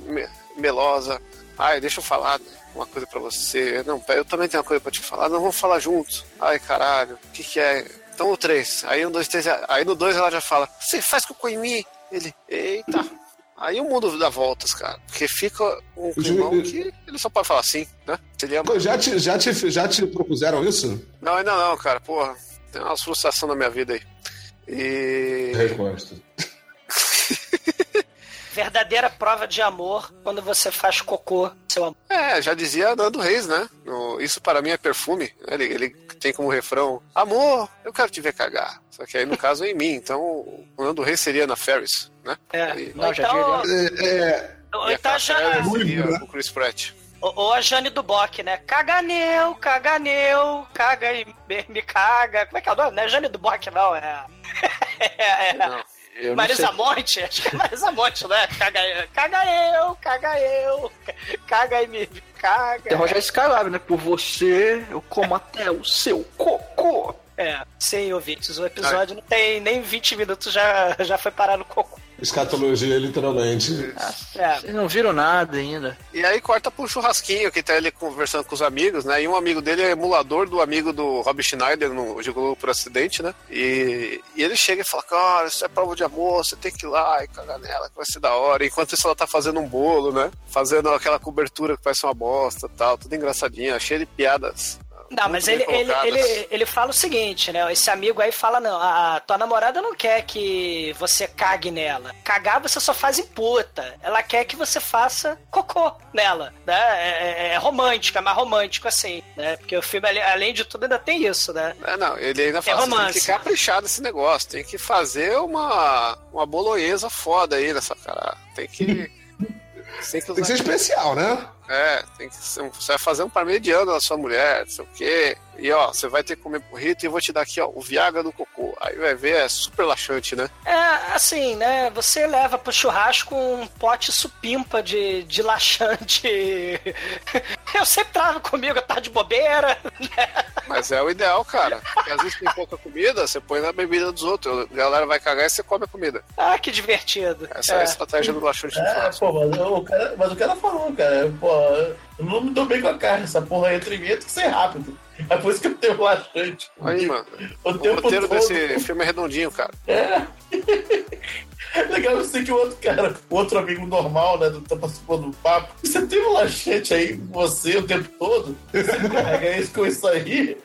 melosa. Ai, deixa eu falar uma coisa pra você. Não, eu também tenho uma coisa pra te falar. Não, vamos falar juntos. Ai, caralho, o que que é? Então o três. Aí um, dois, três. Aí no dois ela já fala, você faz cocô em mim? Ele, eita. Aí o mundo dá voltas, cara. Porque fica um climão que ele só pode falar assim, né? Seria... Já te, já, te, já te propuseram isso? Não, ainda não, cara. Porra, tem uma frustração na minha vida aí. E. Resposta. Verdadeira prova de amor quando você faz cocô, seu amor. É, já dizia Nando Reis, né? No Isso para mim é perfume. Ele, ele tem como refrão: Amor, eu quero te ver cagar. Só que aí no caso é em mim. Então o Nando Reis seria na Ferris, né? É, E- não, já Então- diria. É, Ou a então já. O Chris Pratt. Ou ou a Jane do Bock, né? Caganeu, caganeu, caga e me, me caga. Como é que é o nome? Não é Jane do Bock, não. É. é, é. Não. Eu Marisa. Monte? Acho que é Marisa Monte, né? Caga, caga eu, caga eu, caga e me caga. Tem Rogério Skylab, né? Por você, eu como até o seu cocô. É, sim, ouvintes, o episódio não tem nem 20 minutos, já, já foi parar no cocô. Escatologia, literalmente. É, vocês não viram nada ainda. E aí corta pro churrasquinho, que tá ele conversando com os amigos, né? E um amigo dele é emulador do amigo do Rob Schneider no Gigolô por acidente, né? E, e ele chega e fala, cara, isso é prova de amor, você tem que ir lá e cagar nela, que vai ser da hora. Enquanto isso ela tá fazendo um bolo, né? Fazendo aquela cobertura que parece uma bosta tal, tudo engraçadinho, cheio de piadas. Não, mas ele, ele, ele, ele fala o seguinte, né? Esse amigo aí fala, não, a tua namorada não quer que você cague nela. Cagar você só faz em puta. Ela quer que você faça cocô nela, né? É, é- é romântico, é mais romântico assim, né? Porque o filme, além de tudo, ainda tem isso, né? É, não, ele ainda É fala, assim, tem que caprichar nesse negócio, tem que fazer uma, uma bolonhesa foda aí nessa cara. Tem que. tem que, Tem que ser especial, né? É, tem que ser, você vai fazer um parmegiano na sua mulher, não sei o quê. E ó, você vai ter que comer burrito e eu vou te dar aqui, ó, o Viagra do cocô. Aí vai ver, é super laxante, né? É, assim, né? Você leva pro churrasco um pote supimpa de, de laxante. Eu sempre trago comigo, eu tava de bobeira. Mas é o ideal, cara. Porque às vezes tem pouca comida, você põe na bebida dos outros. A galera vai cagar e você come a comida. Ah, que divertido. Essa é, a estratégia do laxante do É, churrasco. pô, mas o, cara, mas o cara falou, cara, pô, eu não me dou bem com a carne, essa porra entre mim tem que ser rápido. É por isso que eu tenho laxante. Aí, mano. O O roteiro todo. desse filme é redondinho, cara. É. Legal eu sei que o outro cara, o outro amigo normal, né, do tá participando do papo, você tem um laxante aí com você o tempo todo, você carrega isso com isso aí.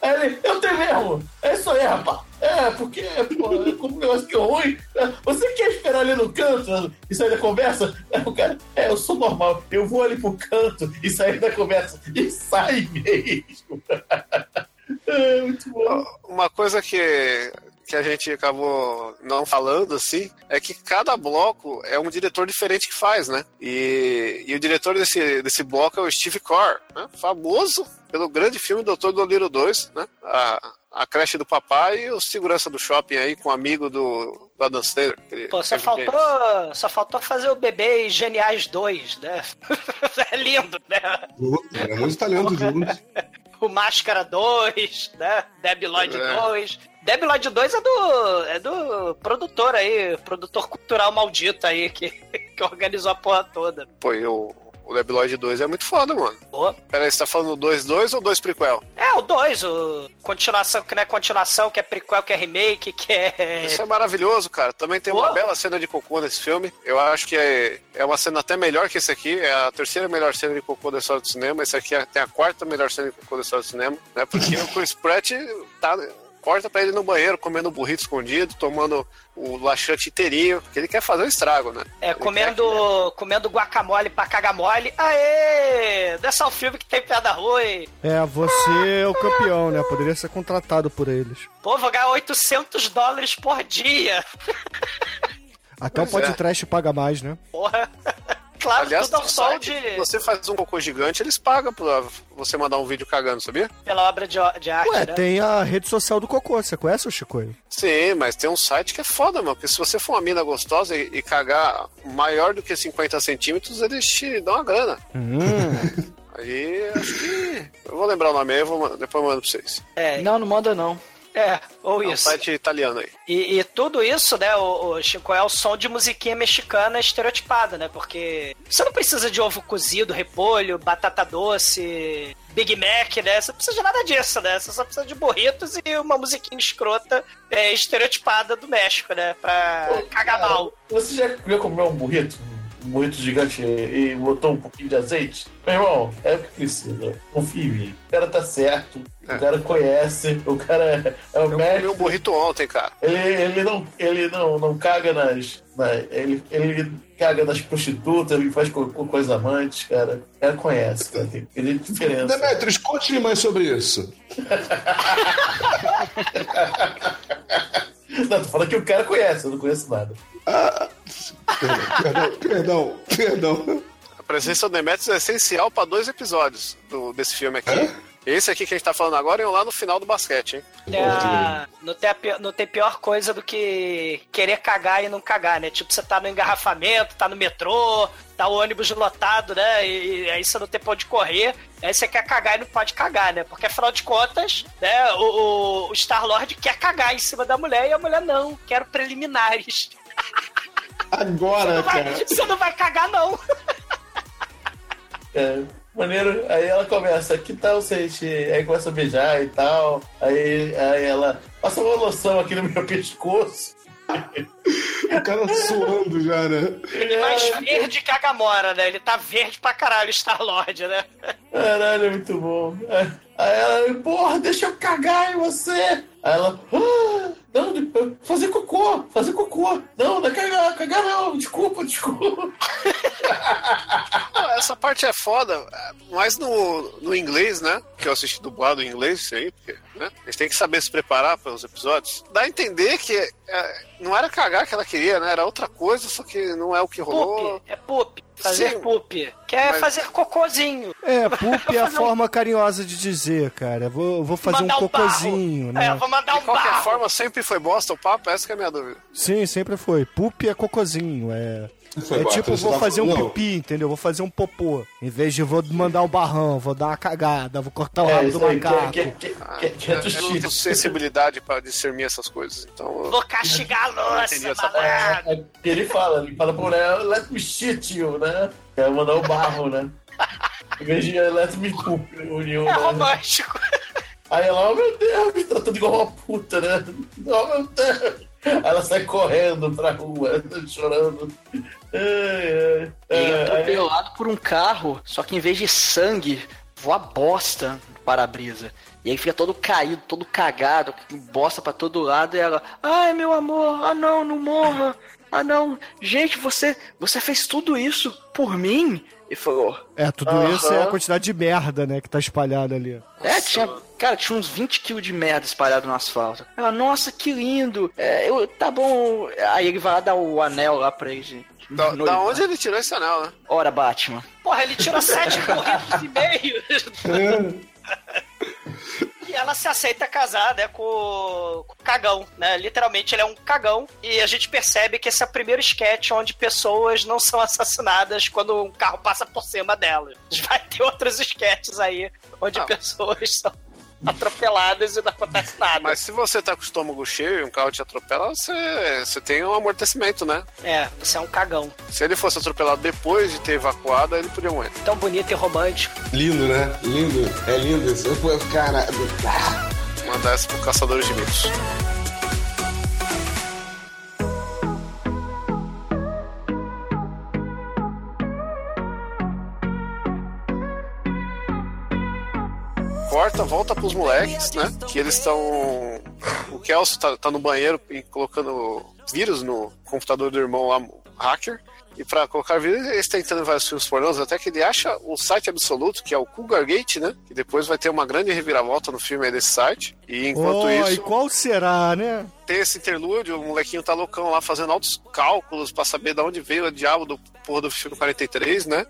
Aí ele, eu tenho mesmo. É isso aí, rapaz. É, porque, pô, como um negócio que é ruim, você quer esperar ali no canto e sair da conversa? É, o cara, é, eu sou normal, eu vou ali pro canto e sair da conversa. E sai mesmo. É, muito bom. Uma coisa que, que a gente acabou não falando, assim, é que cada bloco é um diretor diferente que faz, né? E, e o diretor desse, desse bloco é o Steve Corr, né? famoso pelo grande filme Doutor Doliro 2, né? A, a creche do papai e o segurança do shopping aí com o amigo do, do Adam Sandler. Pô, só faltou, só faltou fazer o bebê e Geniais 2, né? é lindo, né? É muito talento juntos. O Máscara 2, né? Debi Lloyd É. 2. Debi Lloyd 2 é do, é do produtor aí, produtor cultural maldito aí, que, que organizou a porra toda. Pô, e o, Debiloid 2 é muito foda, mano. Pô. Peraí, você tá falando 2-2 ou 2 prequel? É, o 2, o continuação que não é continuação, que é prequel, que é remake, que é... Isso é maravilhoso, cara. Também tem uma Pô. bela cena de cocô nesse filme. Eu acho que é, é uma cena até melhor que esse aqui. É a terceira melhor cena de cocô da história do cinema. Esse aqui é, tem a quarta melhor cena de cocô da história do cinema. Né? Porque o Chris Pratt tá, corta pra ele no banheiro, comendo burrito escondido, tomando o laxante inteirinho. Porque ele quer fazer um estrago, né? É, Ele comendo, comendo guacamole pra cagar mole. Aê! Não é só o filme que tem piada ruim. É, você é o campeão, né? Poderia ser contratado por eles. Pô, vou ganhar 800 dólares por dia. Até o Pois é. podcast paga mais, né? Porra. Claro, Aliás, tudo ao sol de... se você faz um cocô gigante, eles pagam pra você mandar um vídeo cagando, sabia? pela obra de, de arte, Ué, né? tem a rede social do Cocô. Você conhece o Chicoio? Sim, mas tem um site que é foda, mano. Porque se você for uma mina gostosa e, e cagar maior do que 50 centímetros, eles te dão uma grana. Hum. Aí acho que. Eu vou lembrar o nome aí, eu vou, depois eu mando pra vocês. É, Não, não manda não. É, ou É um isso. site italiano aí. E, e tudo isso, né, o, o Chico, é o som de musiquinha mexicana estereotipada, né? Porque você não precisa de ovo cozido, repolho, batata doce, Big Mac, né? Você não precisa de nada disso, né? Você só precisa de burritos e uma musiquinha escrota é, estereotipada do México, né? Pra cagar Cara, mal. Você já, já comeu um burrito? Um burrito gigante e, e botou um pouquinho de azeite? Meu irmão, é o que precisa. Confia em mim. O cara tá certo, o cara conhece, o cara é o Eu comi médico. um burrito ontem, cara. Ele, ele, não, ele não, não caga nas. na- ele, ele caga nas prostitutas, ele faz com as amantes, cara. O cara conhece, cara. Tem, tem diferença. Demetrius, conte-me mais sobre isso. Não, tô falando que o cara conhece, eu não conheço nada. Perdão, perdão, perdão. A presença do Demetrius é essencial pra dois episódios do, desse filme aqui. Esse aqui que a gente tá falando agora é um lá no final do basquete, hein? É não, tem a pi- não tem pior coisa do que querer cagar e não cagar, né? Tipo, você tá no engarrafamento, tá no metrô, tá o ônibus lotado, né? E, e aí você não tem pra onde correr, aí você quer cagar e não pode cagar, né? Porque afinal de contas, né, o, o- Star-Lord quer cagar em cima da mulher e a mulher não, quero preliminares. Agora, Vai- cara. você não vai cagar, não. É, maneiro. Aí ela começa, que tal vocês? Aí começa a beijar e tal. Aí, aí ela passa uma loção aqui no meu pescoço. O cara suando já, né? Ele mais verde que a Gamora, né? Ele tá verde pra caralho, Star-Lord, né? Caralho, é muito bom. Aí ela, porra, deixa eu cagar em você. Aí ela, ah, não, fazer cocô, fazer cocô. Não, não é cagar, cagar não, desculpa, desculpa. Não, essa parte é foda, mas no, no inglês, né? Que eu assisti dublado em inglês, isso aí, porque né, a gente tem que saber se preparar para os episódios. Dá a entender que é, não era cagar que ela queria, né? Era outra coisa, só que não é o que rolou. Poop, é poop. Fazer Sim. poop. Quer Mas- fazer cocôzinho. É, poop é a Fazer um- forma carinhosa de dizer, cara. Vou, vou fazer um Mandar um cocôzinho, barro. né? É, vou mandar um De qualquer barro. forma, sempre foi bosta o papo, essa que é a minha dúvida. Sim, sempre foi. Poop é cocôzinho, é... Foi, é tipo, vou tá fazer um pipi, entendeu? Vou fazer um popô. Em vez de vou mandar um barrão, vou dar uma cagada, vou cortar o É, rabo isso do que, macaco. que, que, Ah, que, que é eu não tenho sensibilidade para discernir essas coisas. Então, eu- Vou castigar a louça, malandro. É, que ele fala, ele fala pra mulher, let me shit you, né? É mandar o barro, né? Em vez de let me poop, uniu, É né? romântico. Aí ela, oh meu Deus, me tratando igual uma puta, né? Oh meu Deus. Aí ela sai correndo pra rua, chorando. Ele é aí- atropelado por um carro, só que em vez de sangue, voa bosta no para-brisa. E aí fica todo caído, todo cagado, bosta pra todo lado, e ela, ai meu amor, ah não, não morra. Ah não, gente, você, você fez tudo isso por mim? E falou, É, tudo Aham. isso é a quantidade de merda, né, que tá espalhada ali. é, tinha, cara, tinha uns 20 quilos de merda espalhado no asfalto. Ela, nossa, que lindo. É, eu, tá bom. Aí ele vai lá dar o anel lá pra ele. Da, da onde ele tirou esse anel, né? Ora, Batman. Porra, ele tirou sete burritos e meio. E ela se aceita casar, né, com, com o cagão, né? Literalmente ele é um cagão. E a gente percebe que esse é o primeiro sketch onde pessoas não são assassinadas quando um carro passa por cima delas. Vai ter outros sketches aí onde Ah. pessoas são atropeladas e não acontece nada. Mas se você tá com o estômago cheio e um carro te atropela, você, você tem um amortecimento, né? É, você é um cagão. Se ele fosse atropelado depois de ter evacuado, ele podia morrer. Tão bonito e romântico. Lindo, né? Lindo. É lindo isso. Cara, ah, Mandar essa pro Caçadores de Mitos. Corta, volta pros moleques, né? Que eles estão. O Kelso tá, tá no banheiro colocando vírus no computador do irmão lá, hacker. E pra colocar vírus, eles tentando vários filmes pornôs, até que ele acha o site absoluto, que é o Cougar Gate, né? Que depois vai ter uma grande reviravolta no filme aí desse site. E enquanto oh, isso e qual será, né? tem esse interlúdio, o molequinho tá loucão lá fazendo altos cálculos pra saber de onde veio o diabo do porra do filme 43, né?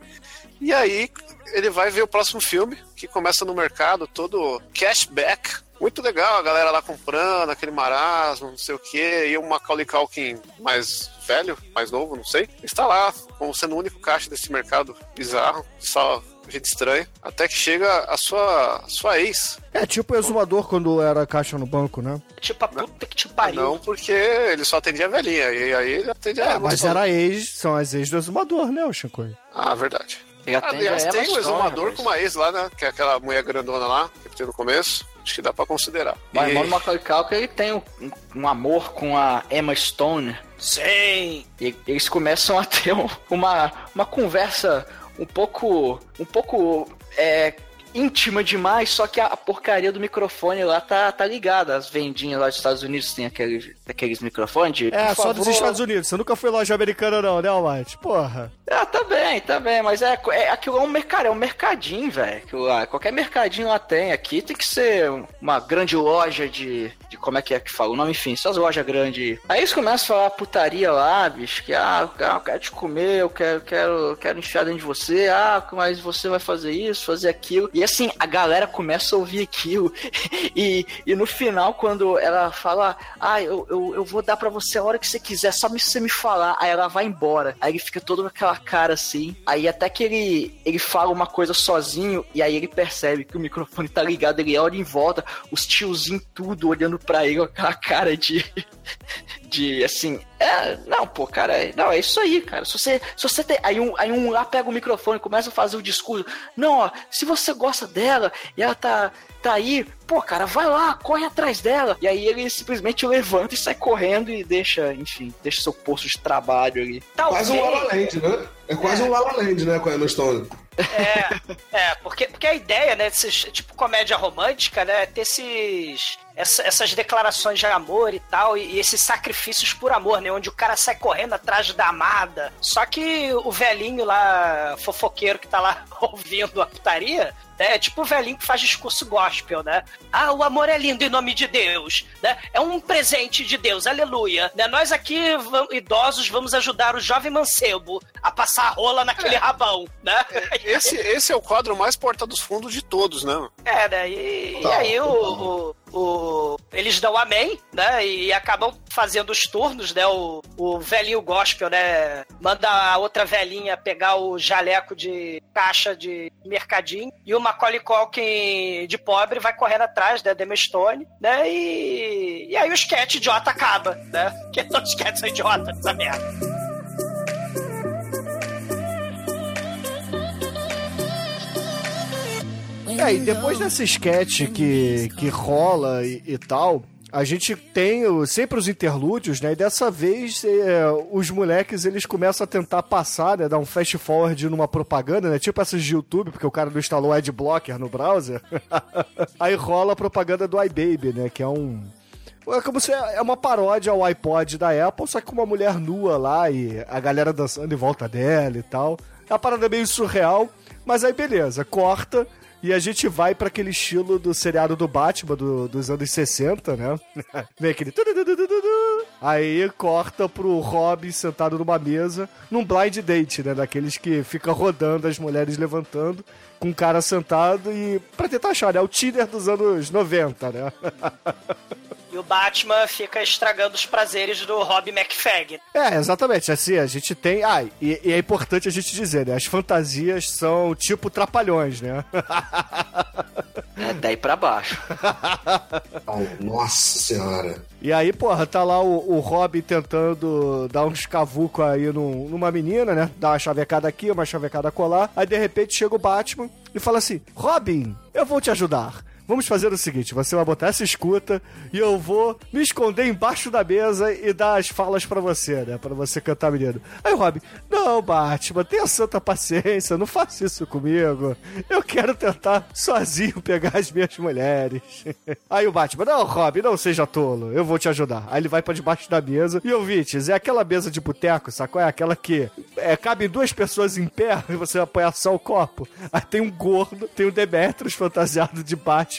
E aí ele vai ver o próximo filme, que começa no mercado todo cashback. Muito legal, a galera lá comprando, aquele marasmo, não sei o quê. E o Macaulay Culkin mais velho, mais novo, não sei, está lá, como sendo o único caixa desse mercado bizarro, só gente estranha. Até que chega a sua, a sua ex. É tipo o exumador quando era caixa no banco, né? Tipo a puta que te pariu. Não, porque ele só atendia a velhinha. E aí ele atendia a É, mas moça. era ex, são as ex do exumador, né, o Chico? Ah, verdade. Aliás, a Emma tem o Stone, exumador com uma ex lá, né? Que é aquela mulher grandona lá, que tem no começo. Acho que dá pra considerar. Mas E- o Macaulay Culkin, ele tem um, um amor com a Emma Stone. Sim. E eles começam a ter um- uma, uma conversa um pouco. um pouco. É, íntima demais, só que a, porcaria do microfone lá tá, tá ligada. As vendinhas lá dos Estados Unidos tem aqueles, aqueles microfones de. É, só dos favor. Estados Unidos. Você nunca foi loja americana, não, né, Almighty? Porra. Ah, tá bem, tá bem, mas é, é aquilo é um mercado, é um mercadinho, velho. Qualquer mercadinho lá tem. Aqui tem que ser uma grande loja de. de como é que é que fala o nome, enfim, essas lojas grandes. Aí eles começam a falar putaria lá, bicho, que ah, eu quero, te comer, eu quero, quero, quero enfiar dentro de você, ah, mas você vai fazer isso, fazer aquilo. E assim, a galera começa a ouvir aquilo. E, e no final, quando ela fala, ah, eu, eu, eu vou dar pra você a hora que você quiser, só me você me falar. Aí ela vai embora. Aí ele fica todo com aquela cara assim. Aí até que ele, ele fala uma coisa sozinho, e aí ele percebe que o microfone tá ligado, ele olha em volta, os tiozinhos tudo olhando pra ele com aquela cara de. de assim, é, não, pô, cara, é- não, é isso aí, cara. Se você, se você tem. Aí um, aí um lá pega o microfone e começa a fazer o discurso. Não, ó, se você gosta dela e ela tá, tá aí, pô, cara, vai lá, corre atrás dela. E aí ele simplesmente levanta e sai correndo e deixa, enfim, deixa seu posto de trabalho ali. Quase um La La Land, né? É quase um La La Land, né, com a Emma Stone. É, é porque, porque a ideia, né, desses, tipo, comédia romântica, né, é ter esses, essa- essas declarações de amor e tal, e, e esses sacrifícios por amor, né, onde o cara sai correndo atrás da amada. Só que o velhinho lá, fofoqueiro que tá lá ouvindo a putaria, né, é tipo o velhinho que faz discurso gospel, né? Ah, o amor é lindo em nome de Deus, né? É um presente de Deus, aleluia. Né? Nós aqui, idosos, vamos ajudar o jovem mancebo a passar a rola naquele rabão, né? Esse, esse é o quadro mais porta dos fundos de todos, né? É, né? E, e Tá, aí o, o, o- eles dão amém, né? E acabam fazendo os turnos, né? O, o velhinho gospel, né? Manda a outra velhinha pegar o jaleco de caixa de mercadinho e o Macaulay Culkin de pobre vai correndo atrás, né? Dema Stone, né? E, e aí o sketch idiota acaba, né? Que todos os sketches são idiotas, essa merda. É, e depois dessa sketch que, que rola e, e tal, a gente tem o- sempre os interlúdios, né? E dessa vez é, os moleques eles começam a tentar passar, né? Dar um fast forward numa propaganda, né? Tipo essas de YouTube, porque o cara não instalou Adblocker no browser. Aí rola a propaganda do iBaby, né? Que é um. É como se é uma paródia ao iPod da Apple, só que com uma mulher nua lá e a galera dançando em volta dela e tal. É uma parada meio surreal, mas aí beleza, corta e a gente vai pra aquele estilo do seriado do Batman do- dos anos 60, né? Vem aquele. Aí corta pro Robin sentado numa mesa, num blind date, né? Daqueles que fica rodando as mulheres levantando, com o cara sentado e. pra tentar achar, né? O Tinder dos anos 90, né? E o Batman fica estragando os prazeres do Rob McFag. É, exatamente. Assim, a gente tem. Ah, e, e é importante a gente dizer, né? As fantasias são tipo trapalhões, né? É daí pra baixo. Nossa senhora. E aí, porra, tá lá o, o Robin tentando dar uns cavucos aí num- numa menina, né? Dar uma chavecada aqui, uma chavecada colar. Aí, de repente, chega o Batman e fala assim: Robin, eu vou te ajudar. Vamos fazer o seguinte: você vai botar essa escuta e eu vou me esconder embaixo da mesa e dar as falas pra você, né? Pra você cantar, menino. Aí o Robin, não, Batman, tenha santa paciência, não faça isso comigo. Eu quero tentar sozinho pegar as minhas mulheres. Aí o Batman, não, Robin, não seja tolo, eu vou te ajudar. Aí ele vai pra debaixo da mesa e, ouvintes, é aquela mesa de boteco, sacou? É aquela que é, cabe duas pessoas em pé e você apoia só o copo. Aí tem um gordo, tem o Demetrius fantasiado de Batman,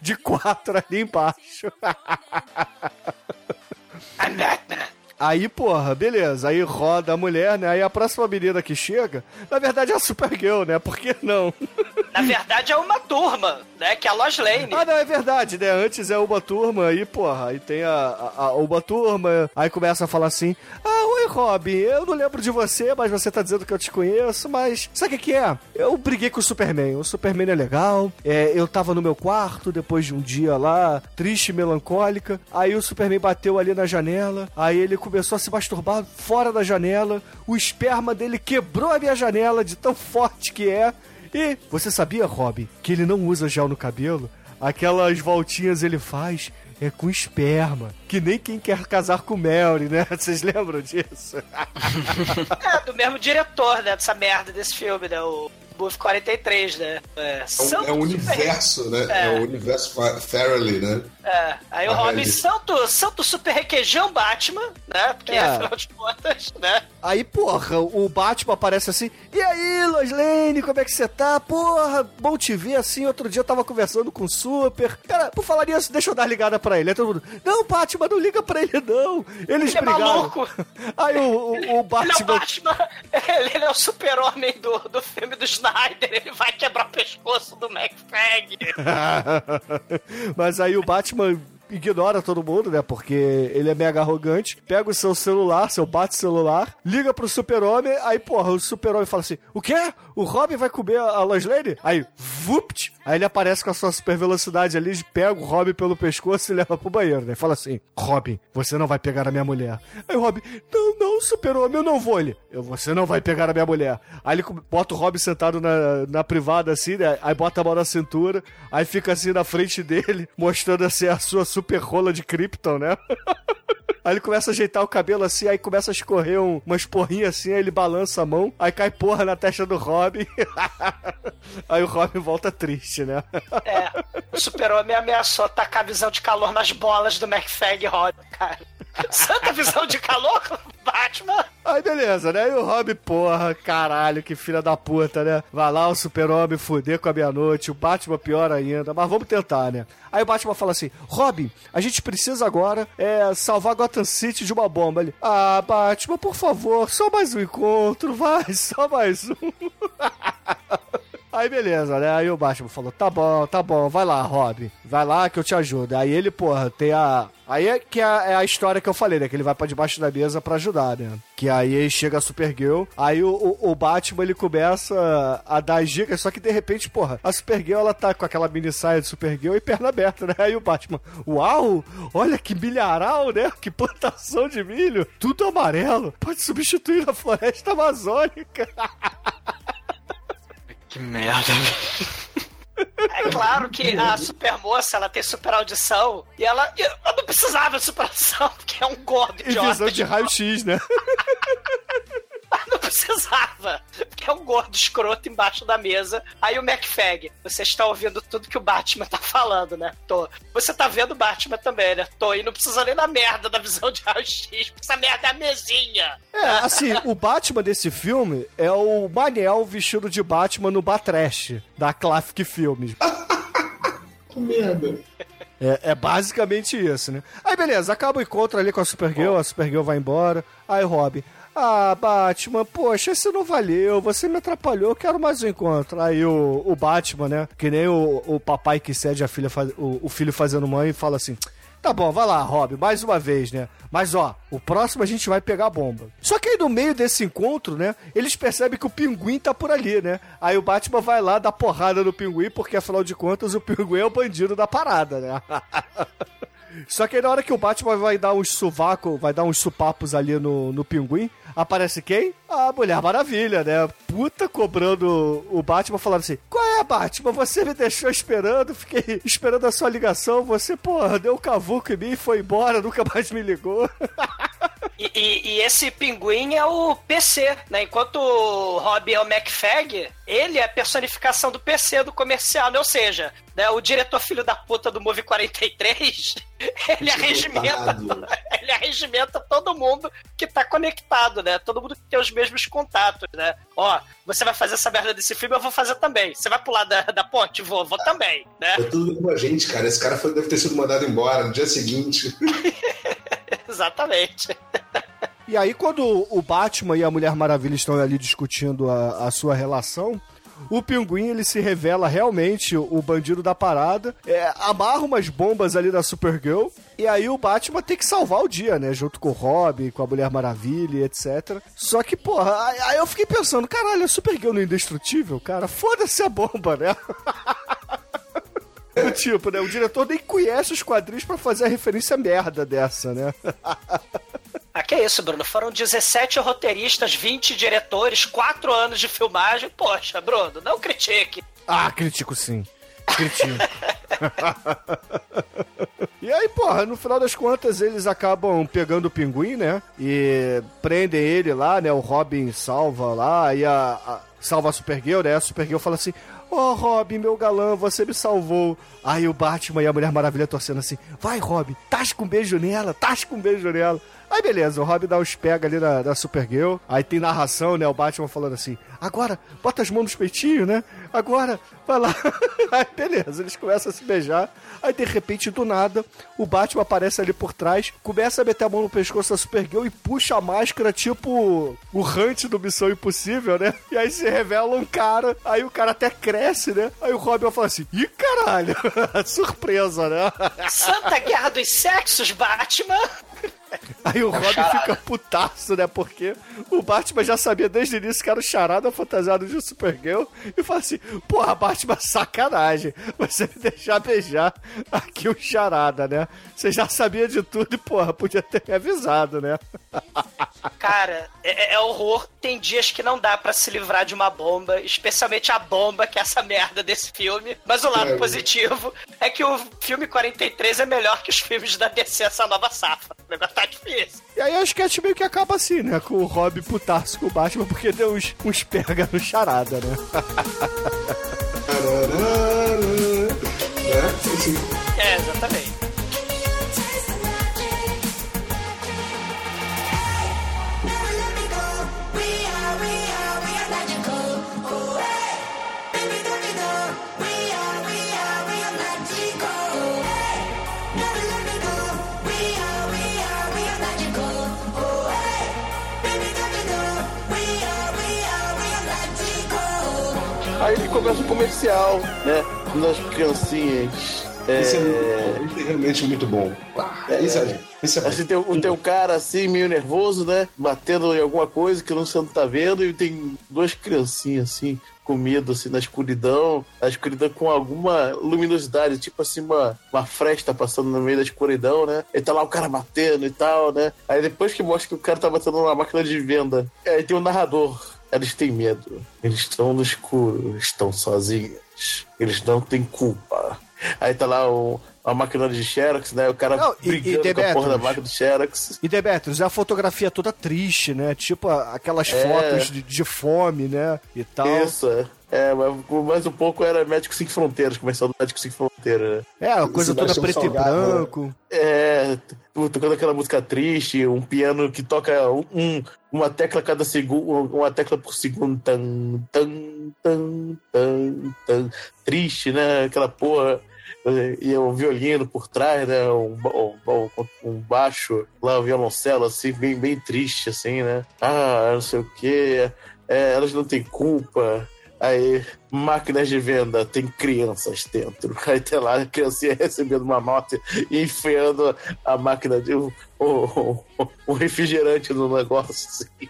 de quatro ali embaixo. Aí, porra, beleza. Aí roda a mulher, né? Aí a próxima menina que chega, na verdade é a Supergirl, né? Por que não? Na verdade, é uma turma, né? Que é a Lois Lane. Ah, não, é verdade, né? Antes é uma turma, aí, porra, aí tem a, a, a uma turma, aí começa a falar assim: Ah, oi, Robin, eu não lembro de você, mas você tá dizendo que eu te conheço, mas sabe o que, que é? Eu briguei com o Superman. O Superman é legal, é, eu tava no meu quarto depois de um dia lá, triste, melancólica. Aí o Superman bateu ali na janela, aí ele começou a se masturbar fora da janela, o esperma dele quebrou a minha janela de tão forte que é. E você sabia, Robin, que ele não usa gel no cabelo? Aquelas voltinhas ele faz é com esperma. Que nem quem quer casar com Mary, né? Vocês lembram disso? É, do mesmo diretor, né? Dessa merda desse filme, né? O Buff 43, né? É, É um, é um universo, né? É. É, o universo Fa- Farrelly, né? É, aí o Robin Santo, Santo Super Requeijão Batman, né? Porque É. afinal de contas, né? Aí, porra, o Batman aparece assim. E aí, Lois Lane, como é que você tá? Porra, bom te ver assim. Outro dia eu tava conversando com o Super. Cara, por falar nisso, deixa eu dar ligada pra ele. Aí todo mundo, não, Batman, não liga pra ele, não. Eles Ele é brigaram. maluco. Aí o, o, o Ele é o Batman. Batman, ele, ele é o super-homem do, do filme do Snyder, ele vai quebrar o pescoço do McFag. Mas aí o Batman ignora todo mundo, né? Porque ele é mega arrogante. Pega o seu celular, seu bate-celular, liga pro super-homem, aí, porra, o super-homem fala assim: O quê? O Robin vai comer a Lois Lane? Aí, vupt! Aí ele aparece com a sua super velocidade ali, pega o Robin pelo pescoço e leva pro banheiro, né? Fala assim: Robin, você não vai pegar a minha mulher. Aí o Robin, não, não, super-homem, eu não vou. Eu, você não vai pegar a minha mulher. Aí ele bota o Robin sentado na, na privada assim, né? Aí bota a mão na cintura, aí fica assim na frente dele, mostrando assim a sua super rola de Krypton, né? Aí ele começa a ajeitar o cabelo assim, aí começa a escorrer um, umas porrinhas assim, aí ele balança a mão, aí cai porra na testa do Robin. aí o Robin volta triste, né? É, o super-homem ameaçou tacar visão de calor nas bolas do McFag Robin, cara. Santa visão de calor, Batman. Aí beleza, né? E o Robin, porra, caralho, que filha da puta, né? Vai lá o super-homem fuder com a meia-noite, o Batman pior ainda, mas vamos tentar, né? Aí o Batman fala assim: Robin, a gente precisa agora é, salvar Gotham City de uma bomba. Ele, ah, Batman, por favor, só mais um encontro, vai, só mais um. Aí beleza, né? Aí o Batman falou: tá bom, tá bom, vai lá, Robin. Vai lá que eu te ajudo. Aí ele, porra, tem a. Aí é que é a, é a história que eu falei, né? Que ele vai pra debaixo da mesa pra ajudar, né? Que aí chega a Supergirl, aí o, o, o Batman ele começa a dar as dicas, só que de repente, porra, a Supergirl ela tá com aquela mini saia de Supergirl e perna aberta, né? Aí o Batman, uau, olha que milharal, né? Que plantação de milho, tudo amarelo, pode substituir a floresta amazônica. Que merda. É claro que a supermoça, ela tem super audição e ela, não precisava de super audição, porque é um gordo E idiota. visão de raio-x, né? Precisava, porque é um gordo escroto embaixo da mesa. Aí o McFag, você está ouvindo tudo que o Batman tá falando, né? Tô. Você tá vendo o Batman também, né? Tô. E não precisa nem da merda da visão de raio-x, essa merda é a mesinha. É, assim, o Batman desse filme é o Manel vestido de Batman no Batrash, da Classic Filmes. Que merda. É, é basicamente isso, né? Aí beleza, acaba o encontro ali com a Supergirl, a Supergirl vai embora. Aí Robin, ah, Batman, poxa, isso não valeu, você me atrapalhou, quero mais um encontro. Aí o, o Batman, né? Que nem o, o papai que cede a filha, faz- o, o filho fazendo mãe, fala assim. Tá bom, vai lá, Rob, mais uma vez, né? Mas ó, o próximo a gente vai pegar a bomba. Só que aí no meio desse encontro, né? Eles percebem que o pinguim tá por ali, né? Aí o Batman vai lá dar porrada no pinguim, porque afinal de contas o pinguim é o bandido da parada, né? Só que aí na hora que o Batman vai dar uns sovaco, vai dar uns supapos ali no, no pinguim, aparece quem? A Mulher Maravilha, né? Puta cobrando o Batman, falando assim: Qual é, Batman? Você me deixou esperando, fiquei esperando a sua ligação, você, porra, deu um cavuco em mim foi embora, nunca mais me ligou. E, e- e esse pinguim é o PC, né? Enquanto o Rob é o McFag, ele é a personificação do PC do comercial, né? Ou seja, né, o diretor filho da puta do Movie 43, ele arregimenta, ele arregimenta todo mundo que tá conectado, né? Todo mundo que tem os mesmos contatos, né? Ó, você vai fazer essa merda desse filme, eu vou fazer também. Você vai pular da, da ponte? Vou, vou também, né? É tudo com a gente, cara. Esse cara foi- deve ter sido mandado embora no dia seguinte. Exatamente. E aí, quando o Batman e a Mulher Maravilha estão ali discutindo a, a sua relação, o Pinguim ele se revela realmente o, bandido da parada, é, amarra umas bombas ali da Supergirl, e aí o Batman tem que salvar o dia, né? Junto com o Robin, com a Mulher Maravilha, etc. Só que, porra, aí, eu fiquei pensando, caralho, a Supergirl não é indestrutível, cara? Foda-se a bomba, né? O tipo, né? O diretor nem conhece os quadrinhos pra fazer a referência merda dessa, né? Ah, que isso, Bruno? Foram 17 roteiristas, 20 diretores, 4 anos de filmagem. Poxa, Bruno, não critique. Ah, critico sim. Critico. e aí, porra, no final das contas, eles acabam pegando o pinguim, né? E prendem ele lá, né? O Robin salva lá, e a, a- salva a Supergirl, né? A Supergirl fala assim: oh, Robin, meu galã, você me salvou. Aí o Batman e a Mulher Maravilha torcendo assim: Vai, Robin, tasca um beijo nela, tasca um beijo nela. Aí beleza, o Robin dá uns pega ali na, na Supergirl. Aí tem narração, né? O Batman falando assim: agora, bota as mãos nos peitinhos, né? Agora, vai lá. Aí beleza, eles começam a se beijar. Aí de repente, do nada, o Batman aparece ali por trás, começa a meter a mão no pescoço da Supergirl e puxa a máscara, tipo o Hunt do Missão Impossível, né? E aí se revela um cara, aí o cara até cresce, né? Aí o Robin fala assim: ih, caralho, surpresa, né? Santa Guerra dos Sexos, Batman! Aí o Robin Charada. fica putaço, né? Porque o Batman já sabia desde o início que era o charada fantasiado de Supergirl. E fala assim: Porra, Batman, sacanagem. Você me deixar beijar aqui o charada, né? Você já sabia de tudo e, porra, podia ter me avisado, né? Cara, é, é horror. Tem dias que não dá pra se livrar de uma bomba, especialmente a bomba, que é essa merda desse filme. Mas o lado É. positivo é que o filme 43 é melhor que os filmes da DC, essa nova safa. O negócio tá difícil. E aí a sketch meio que acaba assim, né? Com o Robin putaço com o Batman, porque deu uns, uns pega no charada, né? É. É, exatamente. Aí ele começa o comercial, né? Das criancinhas. É... Isso é, é realmente muito bom. É, isso é, isso é bom. Assim, tem, um- tem um cara assim, meio nervoso, né? Batendo em alguma coisa que não você não tá vendo, e tem duas criancinhas assim, com medo, assim, na escuridão. A escuridão com alguma luminosidade, tipo assim, uma, uma fresta passando no meio da escuridão, né? E tá lá o cara batendo e tal, né? Aí depois que mostra que o cara tá batendo numa máquina de venda, aí tem um narrador. Eles têm medo. Eles estão no escuro, estão sozinhos. Eles não têm culpa. Aí tá lá a máquina de Xerox, né? O cara Não, e- e brigando com a porra da máquina de Xerox. E Demetrius, é a fotografia toda triste, né? Tipo aquelas É. fotos de, de fome, né? E tal. Isso, é. É, mas mais um pouco era Médico Sem Fronteiras, comercial do Médico Sem Fronteiras. É, a coisa toda preto e né? branco. É, tocando aquela música triste, um piano que toca um, uma tecla cada segundo, uma tecla por segundo, tan, tan, tan, tan, tan, triste, né? Aquela porra. E o violino por trás, né? Um, um, um baixo, lá, um violoncelo, assim, bem, bem triste, assim, né? Ah, não sei o quê. É, elas não têm culpa. Aí, máquinas de venda, tem crianças dentro. Aí tem lá a criancinha recebendo uma nota e enfiando a máquina de um, um, um refrigerante no negócio. Assim.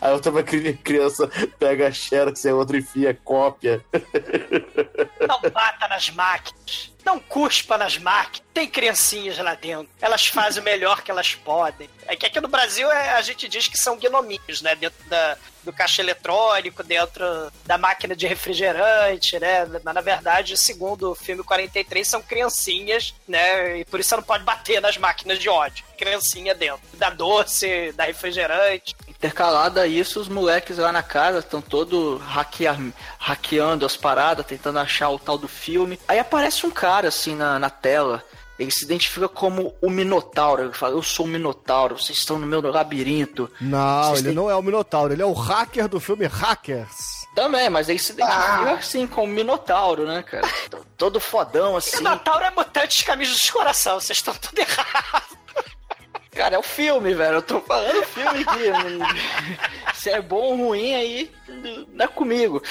Aí outra cri- criança pega a Xerox e a outra enfia cópia. Não bata nas máquinas. Não cuspa nas máquinas. Tem criancinhas lá dentro. Elas fazem o melhor que elas podem. É que aqui no Brasil é, a gente diz que são gnominhos, né? Dentro da, do caixa eletrônico, dentro da máquina de refrigerante, né? Mas na verdade, segundo o filme 43, são criancinhas, né? E por isso você não pode bater nas máquinas de ódio. Criancinha dentro. Da doce, da refrigerante. Intercalado a isso, os moleques lá na casa estão todo hackea- hackeando as paradas, tentando achar o tal do filme. Aí aparece um cara assim na, na tela. Ele se identifica como o Minotauro. Ele fala: Eu sou o Minotauro, vocês estão no meu labirinto. Não, Vocês ele têm- não é o Minotauro, ele é o hacker do filme Hackers. Também, mas ele se identifica assim com o Minotauro, né, cara? Todo fodão assim. Minotauro é mutante camisa de coração. Vocês estão tudo errado. Cara, é o filme, velho. Eu tô falando filme aqui. Se é bom ou ruim, aí não é comigo.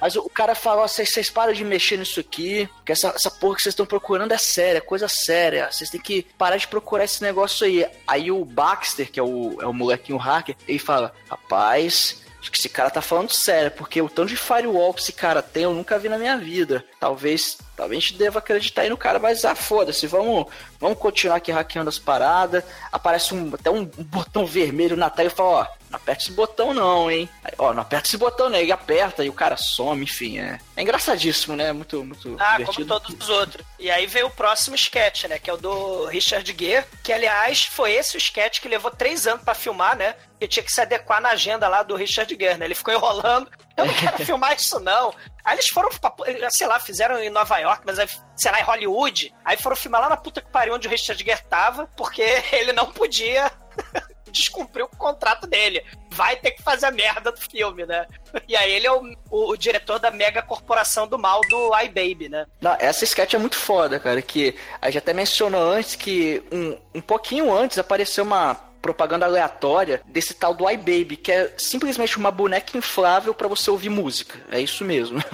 Mas o cara vocês, vocês param de mexer nisso aqui, que essa, essa porra que vocês estão procurando é séria, é coisa séria. Vocês têm que parar de procurar esse negócio aí. Aí o Baxter, que é o, é o molequinho hacker, ele fala, rapaz, acho que esse cara tá falando sério, porque o tanto de firewall que esse cara tem, eu nunca vi na minha vida. Talvez, talvez a gente deva acreditar aí no cara, mas ah, foda-se, vamos, vamos continuar aqui hackeando as paradas. Aparece um, até um, um botão vermelho na tela e fala, ó, não aperta esse botão não, hein? Aí, ó, não aperta esse botão, né? Ele aperta e o cara some, enfim, é, é engraçadíssimo, né? Muito, muito Ah, divertido. como todos os outros. E aí veio o próximo sketch, né? Que é o do Richard Gere, que aliás foi esse o sketch que levou três anos pra filmar, né? Que tinha que se adequar na agenda lá do Richard Gere, né? Ele ficou enrolando. Eu não quero filmar isso, não. Aí eles foram, pra- sei lá, fizeram em Nova York, mas aí, sei lá, em Hollywood. Aí foram filmar lá na puta que pariu onde o Richard Gere tava, porque ele não podia descumpriu o contrato dele. Vai ter que fazer a merda do filme, né? E aí ele é o, o, o diretor da mega corporação do mal do iBaby, né? Não, essa sketch é muito foda, cara. Que a gente até mencionou antes que um, um pouquinho antes apareceu uma propaganda aleatória desse tal do iBaby, que é simplesmente uma boneca inflável para você ouvir música. É isso mesmo.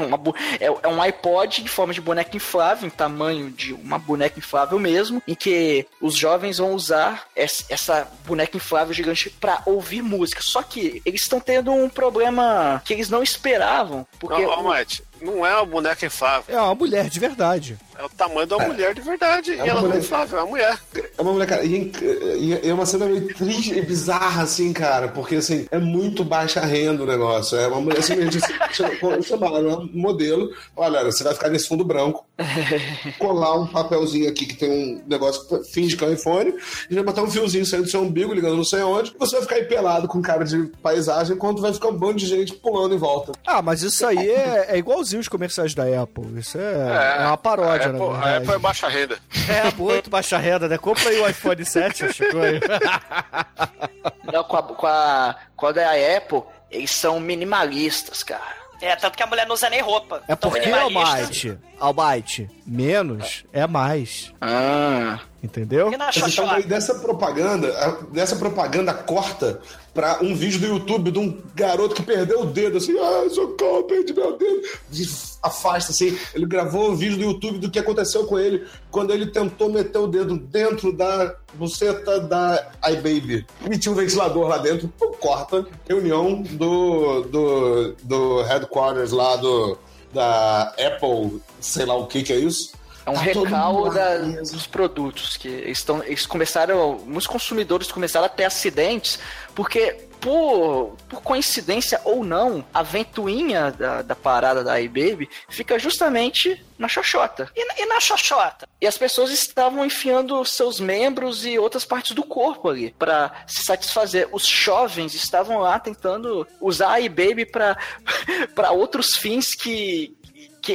É, é um iPod de forma de boneca inflável, em tamanho de uma boneca inflável mesmo, em que os jovens vão usar es- essa boneca inflável gigante para ouvir música. Só que eles estão tendo um problema que eles não esperavam, porque Não, não é uma boneca inflável. É uma mulher de verdade. É o tamanho de uma mulher de verdade. e uma ela não é mulher- inflável, é uma mulher. É uma mulher, cara, e, e- e é uma cena meio triste e bizarra, assim, cara, porque, assim, é muito baixa renda o negócio. É uma mulher, simplesmente, assim, chama- um modelo, olha, você vai ficar nesse fundo branco, colar um papelzinho aqui que tem um negócio que finge que é um iPhone, e vai botar um fiozinho saindo do seu umbigo, ligando não sei onde, e você vai ficar aí pelado com cara de paisagem, enquanto vai ficar um bando de gente pulando em volta. Ah, mas isso aí é, é igualzinho os comerciais da Apple. Isso é, é uma paródia, a na Apple, a. Apple é baixa renda. É, muito baixa renda, né? Compra aí o iPhone 7, Chico. Não, com a, com a, quando é a Apple, eles são minimalistas, cara. É, tanto que a mulher não usa nem roupa. É Tão porque. Almighty, Almighty, menos é mais. Ah. Entendeu? E na Mas então, dessa propaganda, dessa propaganda corta pra um vídeo do YouTube de um garoto que perdeu o dedo, assim, ah, socorro, perdi meu dedo. Afasta, assim. Ele gravou um vídeo do YouTube do que aconteceu com ele quando ele tentou meter o dedo dentro da buceta da iBaby. E tinha um ventilador lá dentro, corta. Reunião do, do, do headquarters lá do, da Apple, sei lá o que que é isso. É um Tá recal da- dos produtos que estão, eles começaram, muitos consumidores começaram a ter acidentes porque por, por coincidência ou não, a ventoinha da, da parada da iBaby fica justamente na xoxota. E, na- e na Xoxota? E as pessoas estavam enfiando seus membros e outras partes do corpo ali pra se satisfazer. Os jovens estavam lá tentando usar a iBaby para outros fins que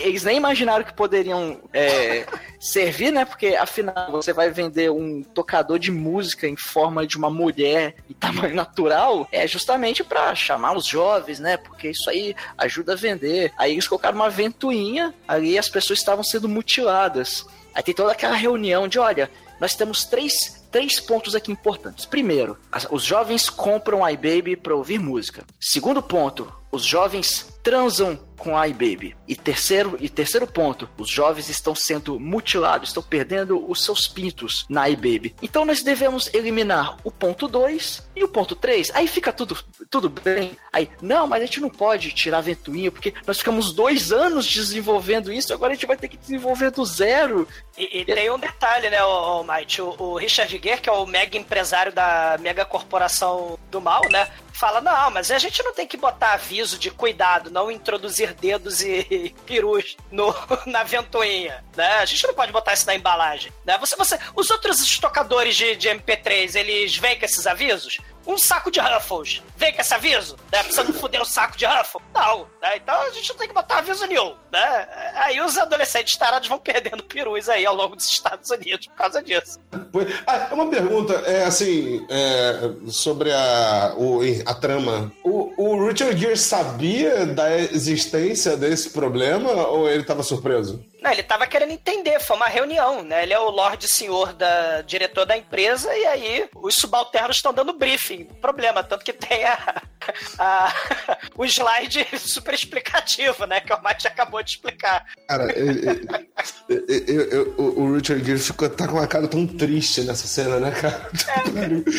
que eles nem imaginaram que poderiam é, servir, né? Porque afinal você vai vender um tocador de música em forma de uma mulher em tamanho natural, é justamente pra chamar os jovens, né? Porque isso aí ajuda a vender. Aí eles colocaram uma ventoinha ali e as pessoas estavam sendo mutiladas. Aí tem toda aquela reunião de, olha, nós temos três, três pontos aqui importantes. Primeiro, as- os jovens compram iBaby para ouvir música. Segundo ponto, os jovens transam com a iBaby. E terceiro, e terceiro ponto, os jovens estão sendo mutilados, estão perdendo os seus pintos na iBaby. Então nós devemos eliminar o ponto 2 e o ponto 3. Aí fica tudo, tudo bem. Aí, não, mas a gente não pode tirar a ventoinha, porque nós ficamos dois anos desenvolvendo isso, agora a gente vai ter que desenvolver do zero. E, e tem um detalhe, né, o, o Mike? O, o Richard Gere, que é o mega empresário da mega corporação do mal, né? Fala, não, mas a gente não tem que botar aviso de cuidado, não introduzir dedos e perus no, na ventoinha, né? A gente não pode botar isso na embalagem, né? Você, você, os outros estocadores de, de MP3, eles vêm com esses avisos? Um saco de Ruffles, vem com esse aviso? Né? Precisa não foder o saco de Ruffles? Não, né? Então a gente não tem que botar aviso nenhum, né? Aí os adolescentes tarados vão perdendo perus aí ao longo dos Estados Unidos por causa disso. Ah, uma pergunta, é assim, é, sobre a, o, a trama. O, o Richard Gere sabia da existência desse problema ou ele estava surpreso? Não, ele tava querendo entender, foi uma reunião, né? Ele é o Lorde Senhor da diretor da empresa e aí os subalternos estão dando briefing. Problema, tanto que tem a, a- o slide super explicativo, né? Que o Mate acabou de explicar. Cara, ele- eu- eu- o Richard Gere ficou, tá com uma cara tão triste nessa cena, né, cara?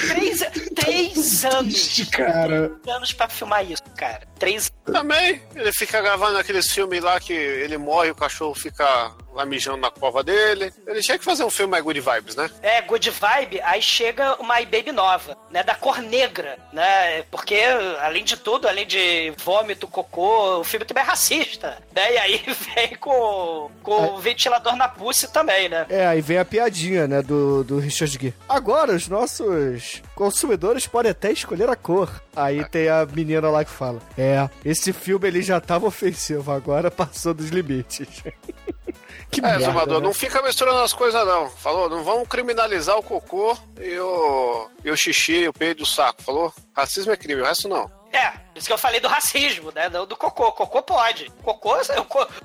Três, três anos. Triste, cara. Três anos pra filmar isso, cara. Três Também, ele fica gravando aqueles filmes lá que ele morre, o cachorro fica lá mijando na cova dele. Ele tinha que fazer um filme mais good vibes, né? É, good vibe, aí chega uma iBaby nova, né, da cor negra, né, porque, além de tudo, além de vômito, cocô, o filme também é racista, né, e aí vem com, com o ventilador na pussy também, né. É, aí vem a piadinha, né, do, do Richard Gere. Agora, os nossos consumidores podem até escolher a cor. Aí tem a menina lá que fala: É, esse filme ele já tava ofensivo, agora passou dos limites. que é, merda, Zumador, né? não fica misturando as coisas, não. Falou? Não vamos criminalizar o cocô e o, e o xixi e o peido do saco. Falou? Racismo é crime, o resto não. É, por isso que eu falei do racismo, né? Do, do cocô. Cocô pode. Cocô, eu,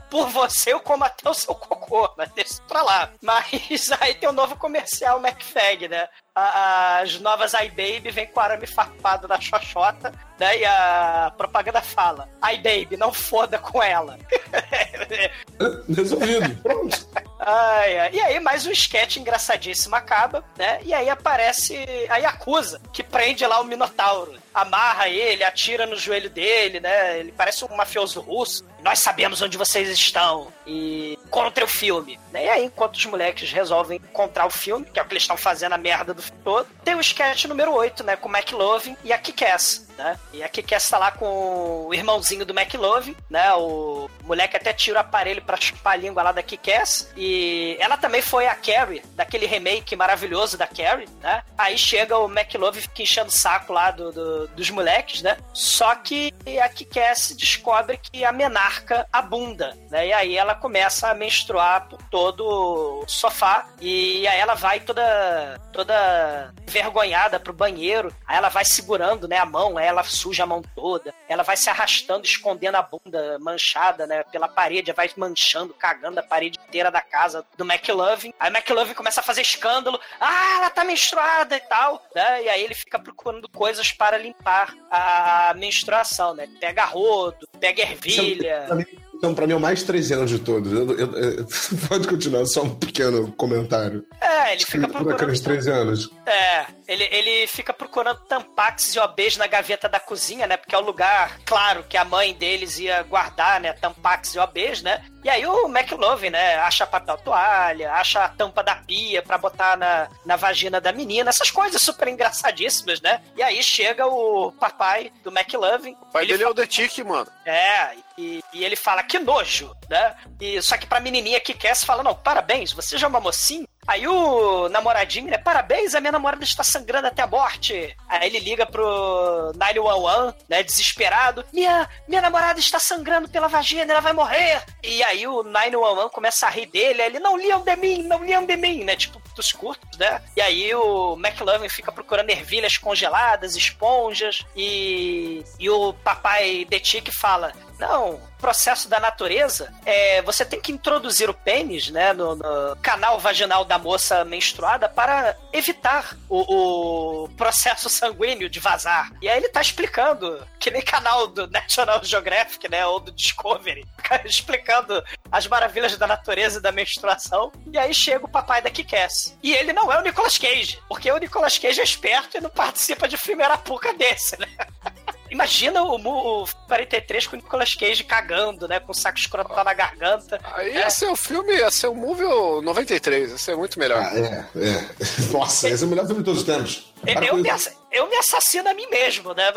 por você, eu como até o seu cocô, mas deixa isso pra lá. Mas aí tem o novo comercial McFag, né? As novas iBaby vem com arame farpado na xoxota, né? E a propaganda fala: iBaby, não foda com ela. Resolvido. Pronto. Ai, ai. E aí, mais um sketch engraçadíssimo acaba, né? E aí aparece a Yakuza, que prende lá o Minotauro. Amarra ele, atira no joelho dele, né? Ele parece um mafioso russo. Nós sabemos onde vocês estão. E contra o filme. Né? E aí, enquanto os moleques resolvem encontrar o filme, que é o que eles estão fazendo a merda do filme todo, tem o sketch número 8, né? Com o McLovin e a Kick-Ass, né? E a Kick-Ass tá lá com o irmãozinho do McLovin, né? O moleque até tira o aparelho pra chupar a língua lá da Kick-Ass. E ela também foi a Carrie, daquele remake maravilhoso da Carrie, né? Aí chega o McLovin fica enchendo o saco lá do, do- dos moleques, né? Só que a Kick-Ass descobre que a menarca abunda, né? E aí ela começa a menstruar por todo o sofá. E aí ela vai toda, toda envergonhada pro banheiro. Aí ela vai segurando, né, a mão, aí ela suja a mão toda. Ela vai se arrastando, escondendo a bunda manchada, né, pela parede, vai manchando, cagando a parede inteira da casa do McLovin. Aí o McLovin começa a fazer escândalo. Ah, ela tá menstruada e tal, né? E aí ele fica procurando coisas para limpar a menstruação, né? Pega rodo, pega ervilha. Mim- Então, pra mim, é o mais 13 anos de todos. Eu- eu- eu- pode continuar, só um pequeno comentário. É, ele fica Por procurando aqueles 13 anos. É, ele, ele fica procurando tampax e OBs na gaveta da cozinha, né? Porque é o lugar, claro, que a mãe deles ia guardar, né? Tampax e OBs, né? E aí o McLovin, né? Acha papel toalha, acha a tampa da pia pra botar na, na vagina da menina, essas coisas super engraçadíssimas, né? E aí chega o papai do McLovin. O pai dele é o The Tick, mano. É, e, e ele fala, que nojo, né? E, só que pra menininha que quer, se fala, não, parabéns, você já é uma mocinha? Aí o namoradinho, né? Parabéns, a minha namorada está sangrando até a morte. Aí ele liga pro 911, né? Desesperado. Minha, minha namorada está sangrando pela vagina, ela vai morrer. E aí o 911 começa a rir dele. Aí ele, não liam de mim, não liam de mim, né? Tipo, dos curtos, né? E aí o McLovin fica procurando ervilhas congeladas, esponjas. E, e o papai Detic fala: não, processo da natureza, é, você tem que introduzir o pênis, né, no, no canal vaginal da moça menstruada para evitar o, o processo sanguíneo de vazar. E aí ele tá explicando, que nem canal do National Geographic, né, ou do Discovery, explicando as maravilhas da natureza e da menstruação. E aí chega o papai da E ele não é o Nicolas Cage, porque o Nicolas Cage é esperto e não participa de filme arapuca desse, né? Imagina o, o 43 com o Nicolas Cage cagando, né? Com o saco escroto na garganta. Aí ia ser o filme, ia ser o movie 93, ia ser muito melhor. Ah, é, é. Nossa, esse é o melhor filme de todos os tempos. Para Eu eu me assassino a mim mesmo, né?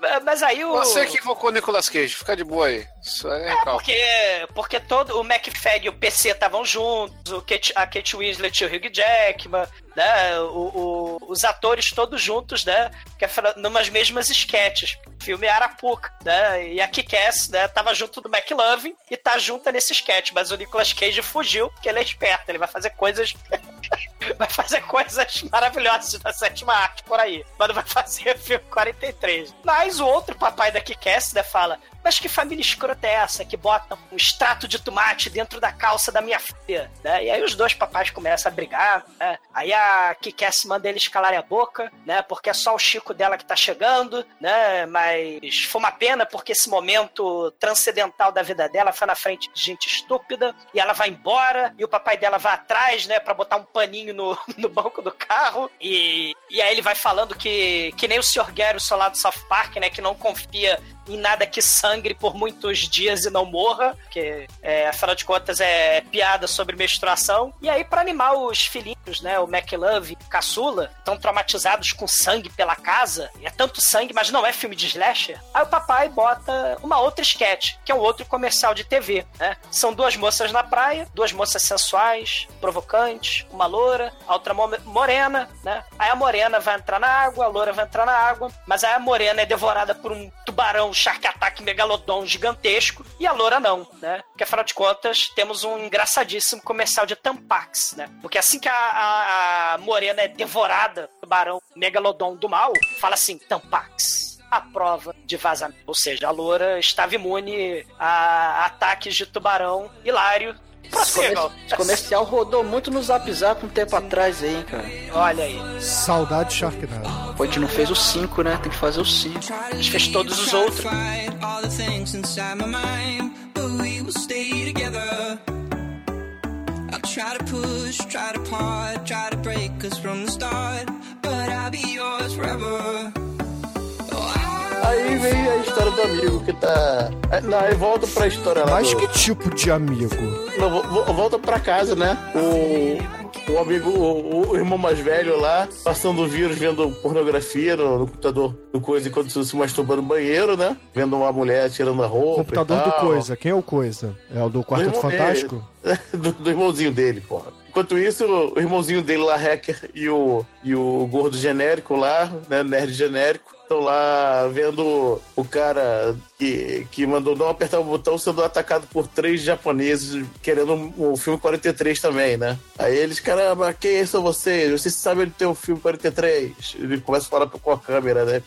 Mas, mas aí o. Você que invocou o Nicolas Cage, fica de boa aí. Isso é É, porque, porque todo o McFag e o PC estavam juntos, o Kate, a Kate Winslet e o Hugh Jackman, né? O, o- os atores todos juntos, né? Que é numas mesmas sketches. Filme Arapuca, né? E a Kick-Ass, né? Tava junto do McLovin e tá junta nesse sketch, mas o Nicolas Cage fugiu, porque ele é esperto, ele vai fazer coisas. vai fazer coisas maravilhosas da sétima arte por aí. Mas não vai fazer filme 43. Mas o outro papai da Kick-Ass, né, fala: Mas que família escrota é essa que bota um extrato de tomate dentro da calça da minha filha? Né? E aí os dois papais começam a brigar, né? Aí a Kick-Ass manda eles calarem a boca, né? Porque é só o Chico dela que tá chegando, né? Mas foi uma pena porque esse momento transcendental da vida dela foi na frente de gente estúpida e ela vai embora e o papai dela vai atrás, né? Pra botar um paninho no, no banco do carro e, e aí ele vai falando que, que nem o Sr. Gary, o soldado do South Park, né? Que não confia em nada que sangre por muitos dias e não morra, que é, afinal de contas é piada sobre menstruação. E aí, pra animar os filhinhos, né, o McLove Caçula, estão traumatizados com sangue pela casa, e é tanto sangue, mas não é filme de slasher. Aí o papai bota uma outra sketch, que é um outro comercial de TV, né? São duas moças na praia, duas moças sensuais, provocantes, uma loura, a outra mo- morena, né? Aí a morena vai entrar na água, a loura vai entrar na água, mas aí a morena é devorada por um tubarão shark attack megalodon gigantesco e a loura não, né? Porque afinal de contas temos um engraçadíssimo comercial de Tampax, né? Porque assim que a, a- a morena é devorada pelo tubarão megalodon do mal, fala assim, Tampax a prova de vazamento. Ou seja, a loura estava imune a ataques de tubarão hilário. Prossigam. Esse comercial rodou muito no Zap Zap um tempo atrás aí, hein, cara. Olha aí. Saudade Sharknado. Pô, a gente não fez o 5, né? Tem que fazer o 5. A gente fez todos os outros. try to push, try to part, try to break us from the start, but I'll be yours forever. Aí vem a história do amigo que tá. Aí- Não, aí volta pra história lá. Mas do- que tipo de amigo? Não, vo- vo- volta pra casa, né? O, o amigo, o, o irmão mais velho lá, passando o vírus, vendo pornografia no, no computador do coisa enquanto se masturba no banheiro, né? Vendo uma mulher tirando a roupa. Computador do. Coisa. Quem é o Coisa? É o do Quarteto Fantástico? é, do, do irmãozinho dele, porra. Enquanto isso, o irmãozinho dele lá, hacker, e o, e o gordo genérico lá, né, nerd genérico, estão lá vendo o cara que, que mandou não apertar o botão sendo atacado por três japoneses querendo o filme 43 também, né? Aí eles, caramba, quem são vocês? Vocês sabem onde tem o filme 43? Ele começa a falar com a câmera, né?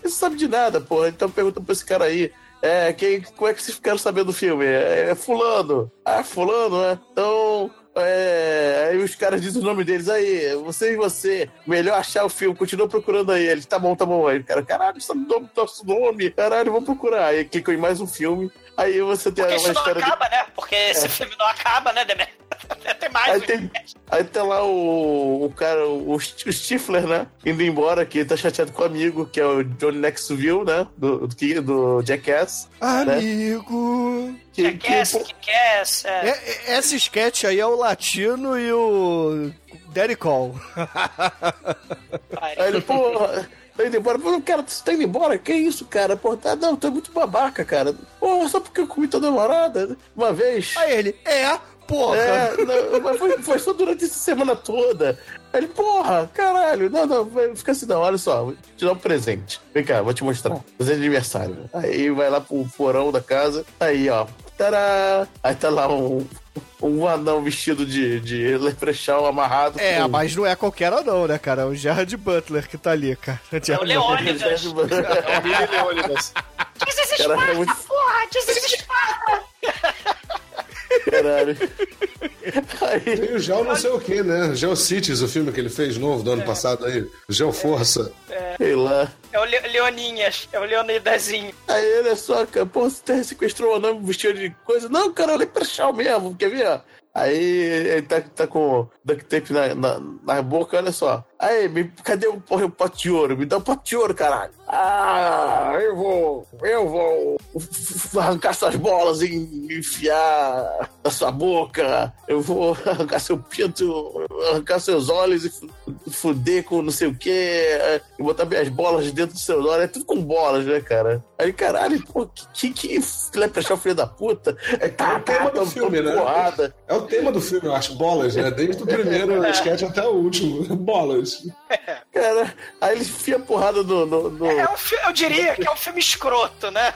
Você sabe de nada, porra. Então pergunta pra esse cara aí. É, quem, como é que vocês ficaram sabendo do filme? É, é fulano. Ah, fulano, né? Então, é, aí os caras dizem o nome deles aí, você e você, melhor achar o filme, continua procurando aí. Ele, tá bom, tá bom. Aí cara, caralho, sabe o nome, nosso nome, caralho, vamos procurar. Aí clicou em mais um filme, aí você tem Porque uma isso não história. de- acaba, né? Porque esse filme não acaba, né, Demet? Tem mais. Aí tem, aí tá lá o, o cara, o, o Stifler, né? Indo embora, que tá chateado com o amigo, que é o John Knoxville, né? Do, do, que- do Jackass. né? Amigo. Que, que, Jackass, Kick-Ass, é. É, é- essa sketch aí é o latino e o Daddy Call. Aí ele, porra, tá indo embora. Pô, cara, você tá indo embora? Que isso, cara? Pô, tá, não, tá muito babaca, cara. Porra, só porque eu comi tua namorada uma vez. Aí ele, é, porra. É, não, mas foi, foi só durante essa semana toda. Aí ele, porra, caralho, não, não, fica assim, não, olha só, vou te dar um presente. Vem cá, vou te mostrar. Presente de aniversário. Aí vai lá pro porão da casa, aí, ó, tará! Aí tá lá um, um anão vestido de, de leprechaun amarrado. É, com- mas não é qualquer anão, né, cara? É o Gerard Butler que tá ali, cara. É o Leônidas. É o Billy Leônidas. Diz esse Cara, é muito- porra! Diz esse espada! Tem o Geo não sei o que, né? Geocities, o filme que ele fez novo do ano passado aí. Geoforça. Sei lá. É o Le Leoninhas, é o Leonidazinho. Aí, olha só, cara, pô, você sequestrou o anão vestido de coisa. Não, cara, eu leprechaun mesmo, quer ver? Aí ele tá, tá com duct tape na, na, na boca, olha só. Aí, me, cadê o, o pote de ouro? Me dá o pote de ouro, caralho. Ah, eu vou, eu vou arrancar suas bolas e enfiar na sua boca. Eu vou arrancar seu pinto, arrancar seus olhos e fu- fuder com não sei o quê. E botar minhas bolas dentro dos seus olhos. É tudo com bolas, né, cara? Aí, caralho, pô, que, que, que leprechaun filho da puta. É, tá, É o tema do filme, né? Porrada. É o tema do filme, eu acho. Bolas, né? Desde o primeiro sketch até o último. Bolas. Cara, aí ele enfia porrada no. no, no- É um fi- eu diria que é um filme escroto, né?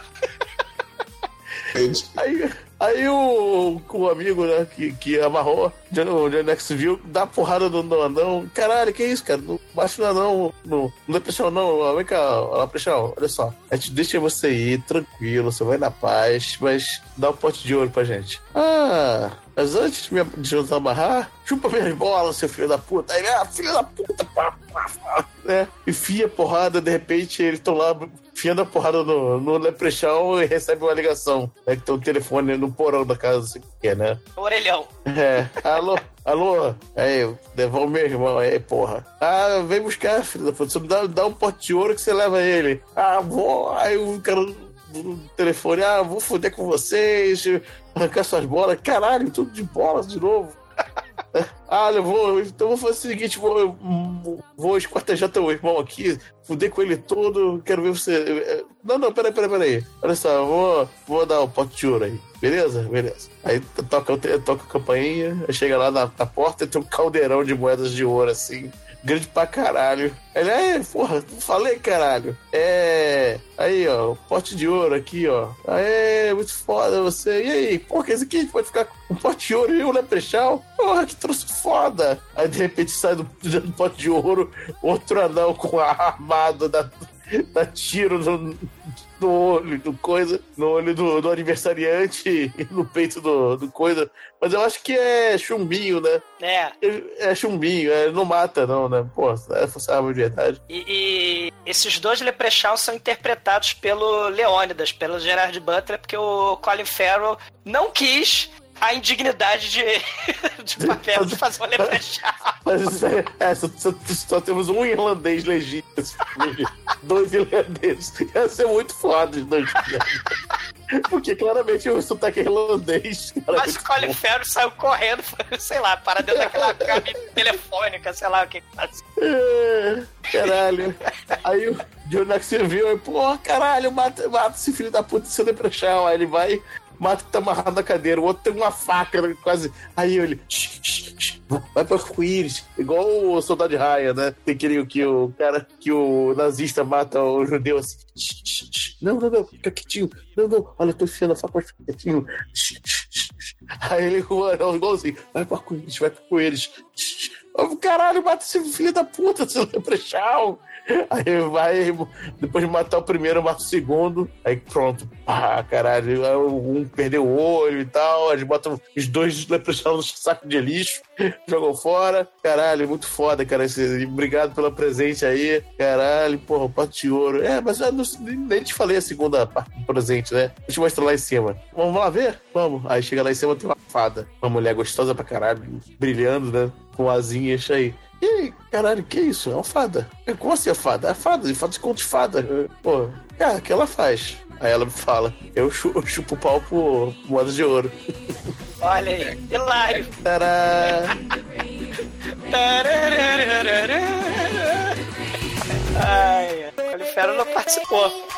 Aí, aí o, o amigo né, que, que amarrou, o John X viu, dá porrada no, no anão. Caralho, que isso, cara? Não bate no anão, não, não é pressão, não. Vem cá, ó, pressão, olha só. A gente deixa você ir tranquilo, você vai na paz, mas dá um pote de ouro pra gente. Ah, mas antes de me de nos amarrar, chupa minhas bolas, seu filho da puta. Aí, ah, filho da puta, pá, pá, pá, né? Enfia porrada, de repente eles estão lá enfiando a porrada no, no Leprechaun e recebe uma ligação. Né, que tem um telefone no porão da casa, assim, que é, né? Orelhão. É, alô, alô, aí, devolve meu irmão aí, porra. Ah, vem buscar, filho da puta, você me dá, dá um pote de ouro que você leva ele. Ah, vou, aí o cara no telefone, ah, vou foder com vocês, arrancar suas bolas. Caralho, tudo de bolas de novo. Ah, eu vou. Então vou fazer o seguinte: vou, vou esquartejar teu irmão aqui, fuder com ele todo, quero ver você. Não, não, peraí, peraí, peraí. Olha só, vou, vou dar o um pote de ouro aí. Beleza? Beleza. Aí toca, toca a campainha, chega lá na, na porta e tem um caldeirão de moedas de ouro assim grande pra caralho. Ele é, porra, falei, caralho. É. Aí, ó, pote de ouro aqui, ó. Aê, muito foda você. E aí, porra, esse aqui a gente pode ficar com um pote de ouro e um leprechal? Porra, que troço foda. Aí, de repente, sai do, do pote de ouro outro anão com a armado da, da tiro no, no olho do coisa, no olho do, do aniversariante e no peito do, do coisa. Mas eu acho que é chumbinho, né? É. É chumbinho, é, não mata, não, né? Pô, é funcionava de verdade. E, e, esses dois Leprechaun são interpretados pelo Leônidas, pelo Gerard Butler, porque o Colin Farrell não quis a indignidade de, de papel de fazer um leprechaun. Mas é, é só, só, só, temos um irlandês legítimo dois irlandeses. Ia ser muito foda os dois. Porque claramente o sotaque é irlandês. Mas o Colin Farrell saiu correndo, sei lá, para dentro daquela cabine telefônica, sei lá o que que faz. É, caralho. Aí o John Knoxville viu, pô, caralho, mata, mata esse filho da puta, seu leprechaun. Aí ele vai mata tá amarrado na cadeira, o outro tem uma faca né, quase. Aí ele. Vai pro arco-íris. Igual o soldado de raia, né? Tem aquele que o cara que o nazista mata o judeu assim. Não, não, não, fica quietinho. Não, não, olha, eu tô enfiando a faca, quietinho. Aí ele, igual assim, vai pro arco-íris, vai pro arco-íris. Caralho, mata esse filho da puta, seu leprechal. Aí vai, depois de matar o primeiro, mata o segundo. Aí pronto. Ah, caralho. Um perdeu o olho e tal. Eles botam os dois leprechauns no saco de lixo, jogam fora. Caralho, muito foda, cara. Esse, obrigado pela presente aí. Caralho, porra, pote de ouro. É, mas eu não, nem te falei a segunda parte do presente, né? Eu mostrar lá em cima. Vamos lá ver? Vamos. Aí chega lá em cima, tem uma fada. Uma mulher gostosa pra caralho, brilhando, né? Com asinhas aí. E aí, caralho, que isso? É uma fada. Como assim é fada? É fada, fada de conto de fada. Pô, cara, o que ela faz? Aí ela me fala, eu chupo, eu chupo o pau por moeda de ouro. Olha aí, hilário. Tará. Ai, o Colifero não participou.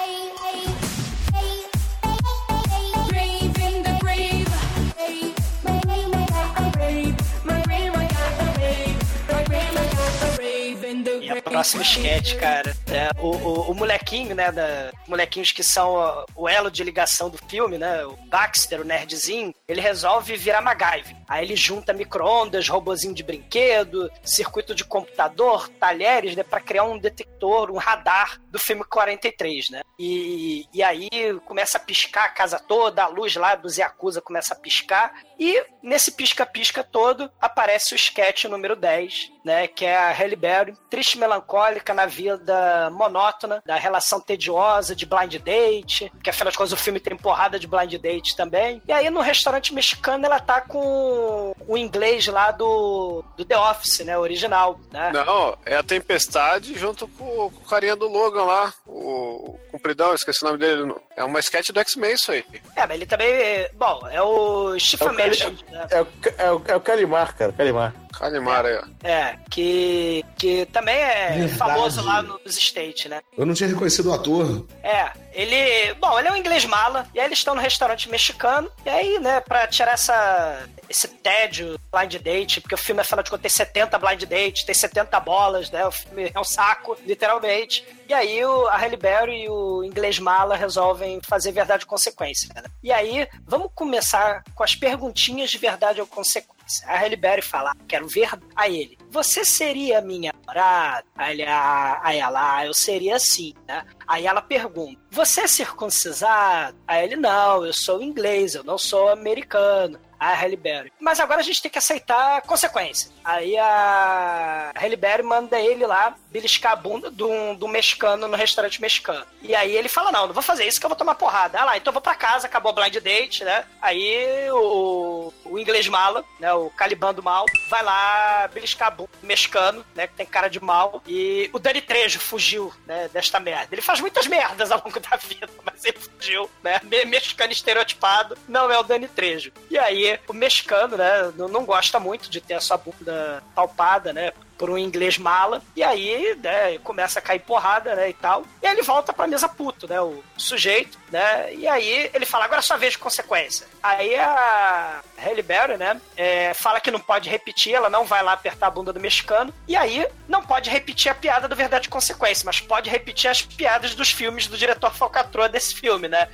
E a próxima sketch, cara, é o, o, o, molequinho, né, da, molequinhos que são o, elo de ligação do filme, né, o Baxter, o nerdzinho, ele resolve virar MacGyver. Aí ele junta micro-ondas, robozinho de brinquedo, circuito de computador, talheres, né, pra criar um detector, um radar do filme 43, né. E, e aí começa a piscar a casa toda, a luz lá dos Yakuza começa a piscar, e nesse pisca-pisca todo aparece o sketch número 10, né, que é a Halle Berry, triste melancólica na vida monótona, da relação tediosa de blind date, que afinal de contas o filme tem porrada de blind date também. E aí no restaurante mexicano ela tá com o inglês lá do, do The Office, né, original, né? Não, é a Tempestade junto com, com o carinha do Logan lá, o, o compridão, esqueci o nome dele. É uma sketch do X-Men isso aí. É, mas ele também, bom, é o Stephen é o, Cali, né? é, o, é, o, é o Calimar, cara, Calimar. Calimar, é. É, que, que também é Verdade. famoso lá nos States, né? Eu não tinha reconhecido o ator. É, ele. Bom, ele é um inglês mala, e aí eles estão no restaurante mexicano, e aí, né, pra tirar essa, esse tédio blind date, porque o filme, afinal de contas, tem 70 blind dates, tem 70 bolas, né? O filme é um saco, literalmente. E aí o, a Halle Berry e o inglês mala resolvem fazer verdade ou consequência. Né? E aí, vamos começar com as perguntinhas de verdade ou consequência. A Halle Berry fala, quero ver a ele. Você seria minha namorada? Aí, ah, aí ela, ah, eu seria sim, né? Aí ela pergunta, você é circuncisado? Aí ele, não, eu sou inglês, eu não sou americano. A Halle Berry. Mas agora a gente tem que aceitar a consequência. Aí a Halle Berry manda ele lá beliscar a bunda de um, mexicano no restaurante mexicano. E aí ele fala, não, não vou fazer isso que eu vou tomar porrada. Ah lá, então eu vou pra casa, acabou o blind date, né? Aí o, o inglês mala, né, o Caliban do mal, vai lá beliscar a bunda do mexicano, né, que tem cara de mal. E o Dani Trejo fugiu, né, desta merda. Ele faz muitas merdas ao longo da vida, mas ele fugiu, né? Me- Mexicano estereotipado, não é o Dani Trejo. E aí, o mexicano, né, não, não gosta muito de ter a sua bunda palpada, né? Por um inglês mala, e aí, né, começa a cair porrada, né, e tal. E aí ele volta pra mesa puto, né, o sujeito, né, e aí ele fala, agora vez de consequência. Aí a Halle Berry, né, é, fala que não pode repetir, ela não vai lá apertar a bunda do mexicano, e aí não pode repetir a piada do Verdade e Consequência, mas pode repetir as piadas dos filmes do diretor Falcatrua desse filme, né.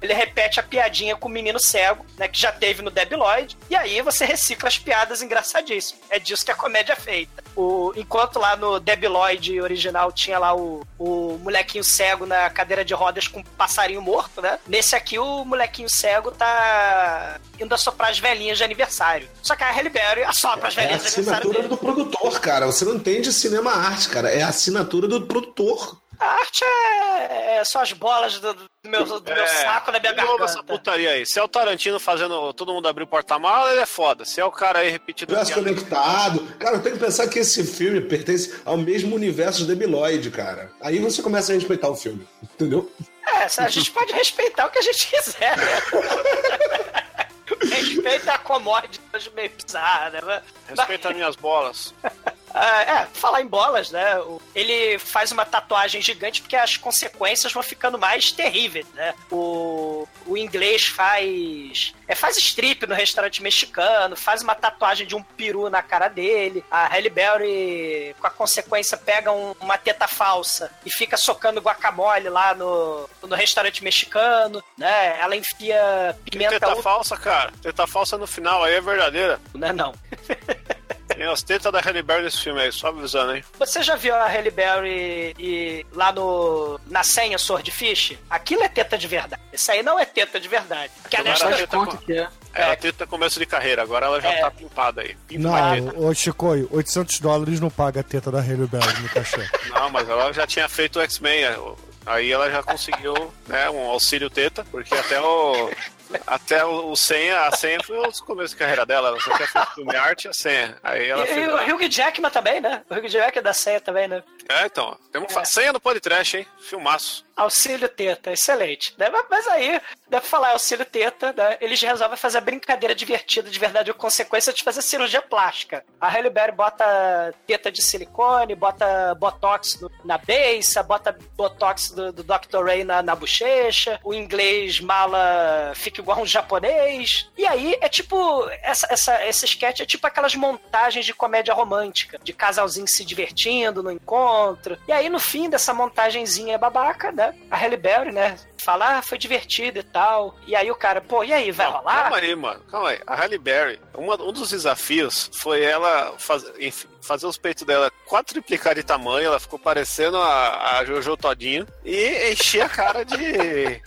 Ele repete a piadinha com o menino cego, né, que já teve no Debi Lloyd, e aí você recicla as piadas engraçadíssimas. É disso que a comédia é feita. O, enquanto lá no Debi Lloyd original tinha lá o, o molequinho cego na cadeira de rodas com um passarinho morto, né? Nesse aqui o molequinho cego tá indo assoprar as velhinhas de aniversário. Só que a Halle Berry assopra as É a velhinhas de aniversário assinatura dele. do produtor, cara. Você não entende cinema arte, cara. É a assinatura do produtor. A arte é, é só as bolas do, do meu, do meu saco na minha de novo essa garganta. putaria aí. Se é o Tarantino fazendo todo mundo abrir o porta-mala, ele é foda. Se é o cara aí repetindo. Universo conectado. Cara, eu tenho que pensar que esse filme pertence ao mesmo universo de Debiloid, cara. Aí você começa a respeitar o filme. Entendeu? É, a gente pode respeitar o que a gente quiser, né? Respeita a commodity meio bizarra, né? Respeita as minhas bolas. Ah, é, falar em bolas, né? Ele faz uma tatuagem gigante porque as consequências vão ficando mais terríveis, né? O, o inglês faz. É, faz strip no restaurante mexicano, faz uma tatuagem de um peru na cara dele. A Halle Berry, com a consequência, pega um- uma teta falsa e fica socando guacamole lá no, no restaurante mexicano, né? Ela enfia Que pimenta teta u- falsa, cara. Teta falsa no final, aí é verdadeira. Não é não. Tem as tetas da Halle Berry nesse filme aí, só avisando, hein? Você já viu a Halle Berry e, lá no na senha Swordfish? Aquilo é teta de verdade. Isso aí não é teta de verdade. Que Agora ela teta com- é. Ela teta começo de carreira, agora ela já É. tá pimpada aí. Pimpa. Não, ô Chicoio, 800 dólares não paga a teta da Halle Berry no cachê. Não, mas ela já tinha feito o X-Men. é, Aí ela já conseguiu né, um auxílio teta, porque até o. Até o, o senha, a senha foi o começo de carreira dela. Ela só tinha feito filme arte e a senha. Aí ela E, fez. e o Hugh Jackman também, né? O Hugh Jackman é da senha também, né? É, então. Temos fa- senha no podcast, hein? Filmaço. Auxílio teta, excelente. Né? Mas- aí, dá pra falar auxílio teta, né? eles resolvem fazer a brincadeira divertida de verdade ou consequência de fazer cirurgia plástica. A Halle Berry bota teta de silicone, bota botox no- na beiça, bota botox do, do Dr. Ray na, na bochecha, o inglês mala fica igual um japonês. E aí é tipo, essa, essa, esse sketch é tipo aquelas montagens de comédia romântica, de casalzinho se divertindo no encontro. E aí no fim dessa montagenzinha babaca, né? A Halle Berry, né? Fala, ah, foi divertido e tal. E aí o cara, pô, e aí, vai rolar? Calma aí, mano. Calma aí. A Halle Berry, uma- um dos desafios foi ela faz- enfim, fazer os peitos dela quadruplicar de tamanho. Ela ficou parecendo a, a Jojo Todinho. E encher a cara de.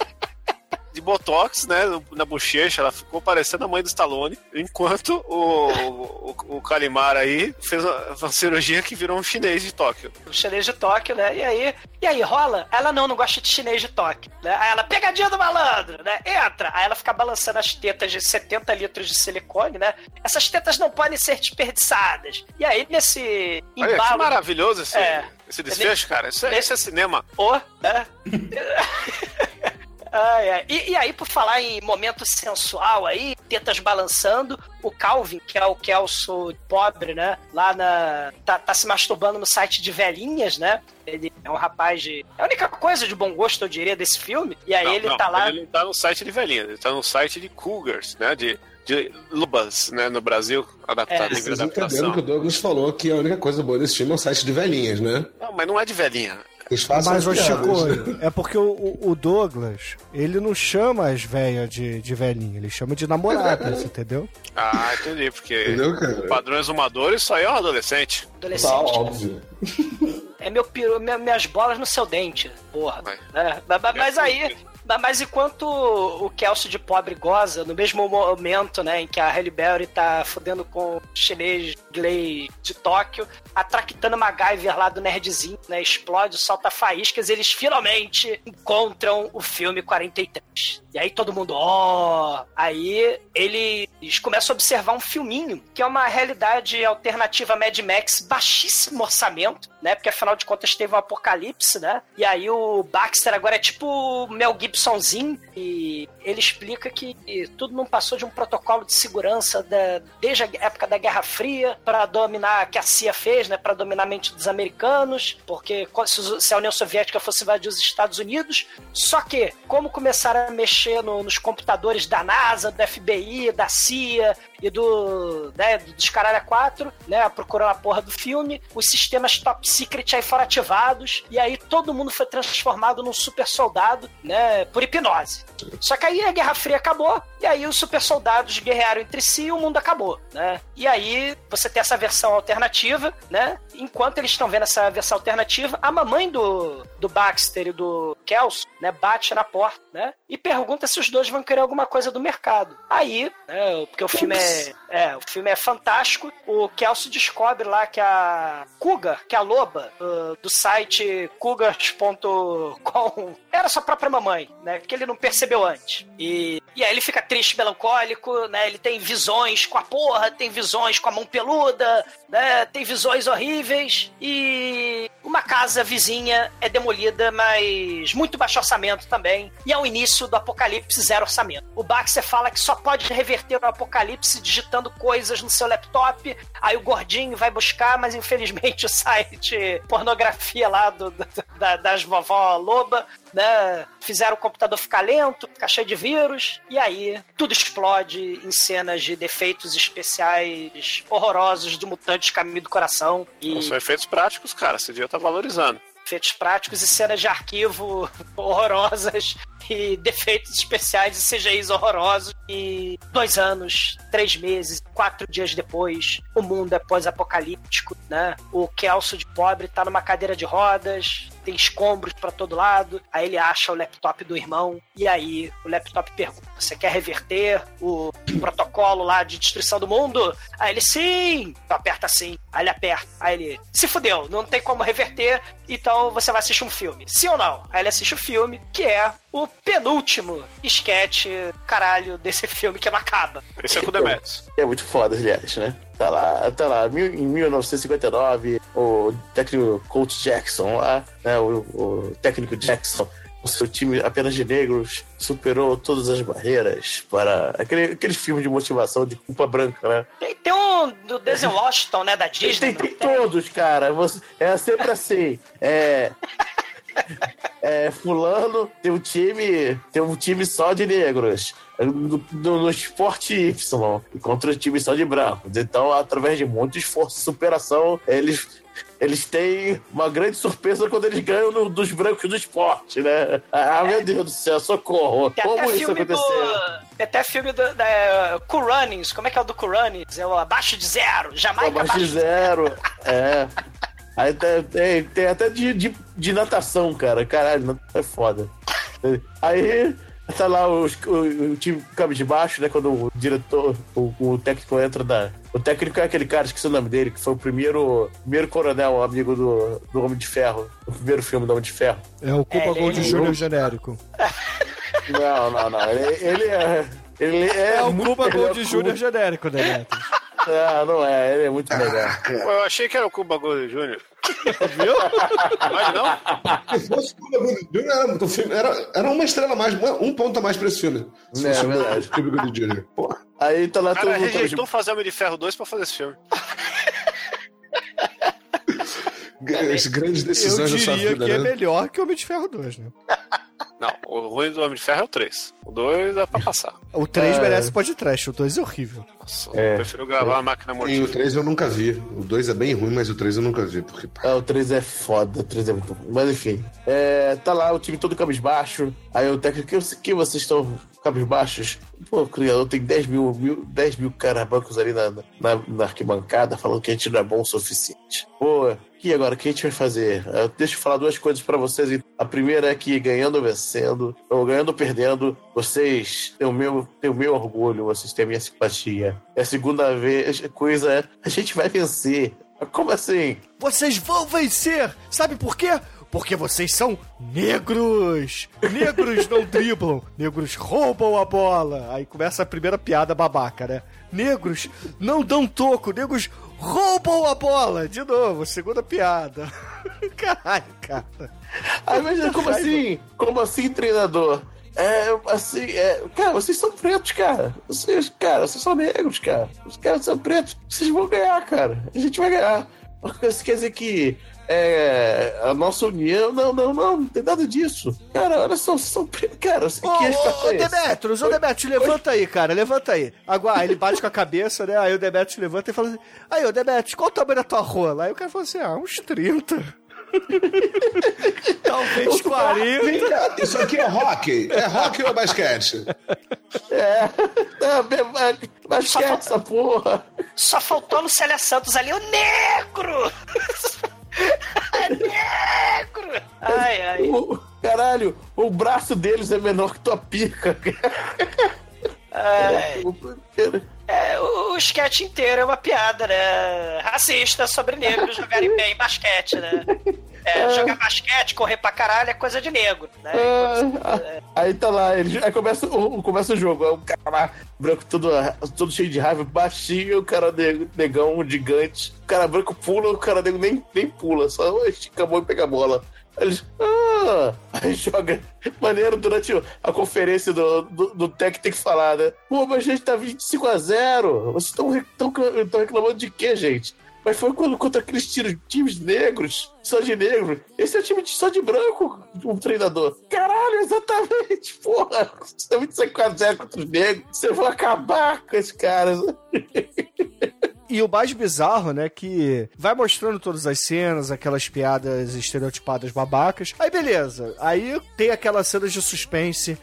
De botox, né? Na bochecha, ela ficou parecendo a mãe do Stallone. Enquanto o, o, o Kalimar aí fez uma, cirurgia que virou um chinês de Tóquio. O chinês de Tóquio, né? E aí, e aí rola? Ela não, não gosta de chinês de Tóquio, né? Aí ela, pegadinha do malandro, né? Entra! Aí ela fica balançando as tetas de 70 litros de silicone, né? Essas tetas não podem ser desperdiçadas. E aí, nesse Olha, que embalo... maravilhoso esse, É. esse desfecho, cara. Isso é, isso é cinema. Ô, né? Ai, ai. E, e aí, por falar em momento sensual aí, tetas balançando, o Calvin, que é o Kelso pobre, né? Lá na. Tá, tá se masturbando no site de velhinhas, né? Ele é um rapaz de. É a única coisa de bom gosto, eu diria, desse filme. E aí Não, ele não, tá lá. Ele não tá no site de velhinha, ele tá no site de Cougars, né? De, de Lubas, né? No Brasil, adaptado, Vocês livre entenderam adaptação. que o Douglas falou que a única coisa boa desse filme é o site de velhinhas, né? Não, mas não é de velhinha. Eles façam Mas, piadas. Chicoio, é porque o, o- o Douglas, ele não chama as velhas de, de velhinha, ele chama de namoradas, entendeu? Ah, entendi, porque Entendeu, padrão exumador, isso aí é um adolescente. Adolescente. Tá, óbvio. É meu peru, minha- minhas bolas no seu dente, porra. Né? Mas, aí, Mas- enquanto o Kelsey de pobre goza, no mesmo momento, né, em que a Halle Berry tá fudendo com o chinês Gley de Tóquio, a Traquitana MacGyver lá do Nerdzinho, né, explode, solta faíscas, eles finalmente encontram o filme 43. E aí todo mundo, ó... Aí eles começam a observar um filminho, que é uma realidade alternativa Mad Max, baixíssimo orçamento, né, porque afinal de contas teve um apocalipse, né, e aí o Baxter agora é tipo o Mel Gibsonzinho, e ele explica que tudo não passou de um protocolo de segurança da- desde a época da Guerra Fria para dominar, que a CIA fez, né, para dominar dos americanos, porque se a União Soviética fosse invadir os Estados Unidos, só que, como começaram a mexer no- nos computadores da NASA, do FBI, da CIA e do, né, dos Caralho 4, né, procurando a porra do filme, os sistemas top secret aí foram ativados, e aí todo mundo foi transformado num super soldado, né, por hipnose. Só que aí a Guerra Fria acabou, e aí os super soldados guerrearam entre si e o mundo acabou, né? E aí você tem essa versão alternativa, né? Enquanto eles estão vendo essa versão alternativa, a mamãe do, do Baxter e do Kelso, né, bate na porta, né? E pergunta se os dois vão querer alguma coisa do mercado. Aí, né, porque o filme é, é, o filme é fantástico, o Kelso descobre lá que a Cougar, que é a loba uh, do site cougars.com, era sua própria mamãe, né? Que ele não percebeu antes. E, e aí ele fica triste, melancólico, né? Ele tem visões com a porra, tem visões com a mão peluda, né? Tem visões horríveis e uma casa vizinha é demolida, mas muito baixo orçamento também. E é o início do apocalipse zero orçamento. O Baxter fala que só pode reverter o apocalipse digitando coisas no seu laptop. Aí o gordinho vai buscar, mas infelizmente o site pornografia lá do, do- da- das vovó loba, né? Fizeram o computador ficar lento, ficar cheio de vírus, e aí tudo explode em cenas de defeitos especiais horrorosos do Mutantes Caminho do Coração. E São efeitos práticos, cara. Esse dia tá valorizando. efeitos práticos e cenas de arquivo horrorosas e defeitos especiais e CGIs horrorosos. E dois anos, três meses, quatro dias depois, o mundo é pós-apocalíptico, né? O Kelso de pobre tá numa cadeira de rodas, tem escombros pra todo lado. Aí ele acha o laptop do irmão e aí o laptop pergunta: "Você quer reverter o protocolo lá de destruição do mundo?" Aí ele: "Sim!" Então aperta sim. Aí ele aperta. Aí ele: "Se fudeu, não tem como reverter, então você vai assistir um filme." Sim ou não? Aí ele assiste o filme, que é o penúltimo sketch, caralho, desse filme que não acaba. Esse é com o Demetrius. É muito foda, aliás, né? Tá lá, tá lá, mil- em 1959, o técnico Coach Jackson lá, né? O, o técnico Jackson, o seu time apenas de negros, superou todas as barreiras para aquele, aquele filme de motivação de culpa branca, né? Tem, tem um do Denzel Washington, né, da Tem, Disney. tem todos, cara. Você, é sempre assim. É. É, fulano tem um time, tem um time só de negros. No, no- no esporte Y, contra o time só de brancos. Então, através de muito esforço e superação, eles, eles têm uma grande surpresa quando eles ganham no- dos brancos do esporte, né? Ah, meu Deus do céu, socorro! Tem Como isso aconteceu? do. Tem até filme do, da. Como é que é o do Runnings? É o Abaixo de Zero. Jamais Abaixo de zero. É. Aí tem, tem, até de, de, de natação, cara. Caralho, é foda. Aí tá lá os, o, o time cabe de baixo, né? Quando o diretor, o, o técnico entra da. O técnico é aquele cara, esqueci o nome dele, que foi o primeiro, primeiro coronel, amigo do, do Homem de Ferro. O primeiro filme do Homem de Ferro. É o Cuba É, Gold Jr. genérico. Não, não, não. Ele, ele é. Ele é, É o Cuba Gold o- Jr. genérico, né, Neto? Ah, não é, ele é muito melhor. Pô, eu achei que era o Cuba Gold Jr. Viu? Mas não? Se fosse Cuba Gooding Jr., era, muito filme, era, era uma estrela mais, um ponto a mais pra esse filme. Se É, fosse verdade. o Cuba Gooding Jr. Porra. Aí tá lá O todo mundo. cabe de rejeitou fazer Homem de Ferro 2 pra fazer esse filme. As grandes Eu decisões da sua diria vida, que é né? melhor que o Homem de Ferro 2, né? Não, o ruim do Homem de Ferro é o 3. O 2 dá pra passar. O 3 É. merece podcast, o 2 é horrível. Nossa, É. eu prefiro gravar a máquina E o mortífera. 3 eu nunca vi. O 2 é bem ruim, mas o 3 eu nunca vi. Porque, É, o 3 é foda, o 3 é muito ruim. Mas enfim. É, tá lá o time todo cabisbaixo. Aí o técnico, que, que vocês estão cabisbaixos. Pô, o criador tem 10 mil, mil, 10 mil carabancos ali na, na, na arquibancada falando que a gente não é bom o suficiente. Pô, e agora, o que a gente vai fazer? Uh, deixa eu falar duas coisas para vocês. A primeira é que ganhando ou vencendo, ou ganhando ou perdendo, vocês têm o meu, têm o meu orgulho, vocês têm a minha simpatia. E a segunda vez, coisa é, a gente vai vencer. Como assim? Vocês vão vencer! Sabe por quê? Porque vocês são negros! Negros não driblam, negros roubam a bola. Aí começa a primeira piada babaca, né? Negros não dão toco, negros roubam a bola. De novo, segunda piada. Caralho, cara. Aí imagina, como assim? Como assim, treinador? É, assim, é, cara, vocês são pretos, cara. Vocês, cara, vocês são negros, cara. Os caras são pretos. Vocês vão ganhar, cara. A gente vai ganhar. Isso quer dizer que é, a nossa união. Não, não, não, não tem nada disso. Cara, olha só, são. Cara, ô, que ô, ô, Demetrios, ô Demetrios, levanta aí, cara, levanta aí. Agora, ele bate com a cabeça, né? Aí o Demetrios levanta e fala assim: Aí, ô Demetrios, qual o tamanho da tua rola? Aí o cara fala assim: Ah, uns 30. Talvez 40. Isso aqui é rock. É rock ou é basquete? É. é, é basquete, essa porra. Só faltou no Célia Santos ali o negro! Negro! Ai, ai. O, caralho, o braço deles é menor que tua pica. Ai. É, o, o sketch inteiro é uma piada, né? Racista sobre negros jogarem bem basquete, né? É, é. Jogar basquete, correr pra caralho é coisa de negro, né? É. Aí tá lá, ele, aí começa, o, começa o jogo, é um cara lá, branco todo, todo cheio de raiva, baixinho, o cara negão, gigante. O cara branco pula, o cara negro nem, nem pula, só estica a mão e pega a bola. Eles, ah! Aí joga. Maneiro durante a conferência do, do, do Tech tem que falar, né? Pô, mas a gente tá 25 a 0 Vocês estão reclamando de quê, gente? Mas foi quando contra aqueles tiros, times negros, só de negro. Esse é o time de, só de branco, um treinador. Caralho, exatamente, porra. Você tá 25 a 0 contra os negros. Você vai acabar com esses caras. E o mais bizarro, né, que vai mostrando todas as cenas, aquelas piadas estereotipadas babacas. Aí beleza, aí tem aquela cena de suspense,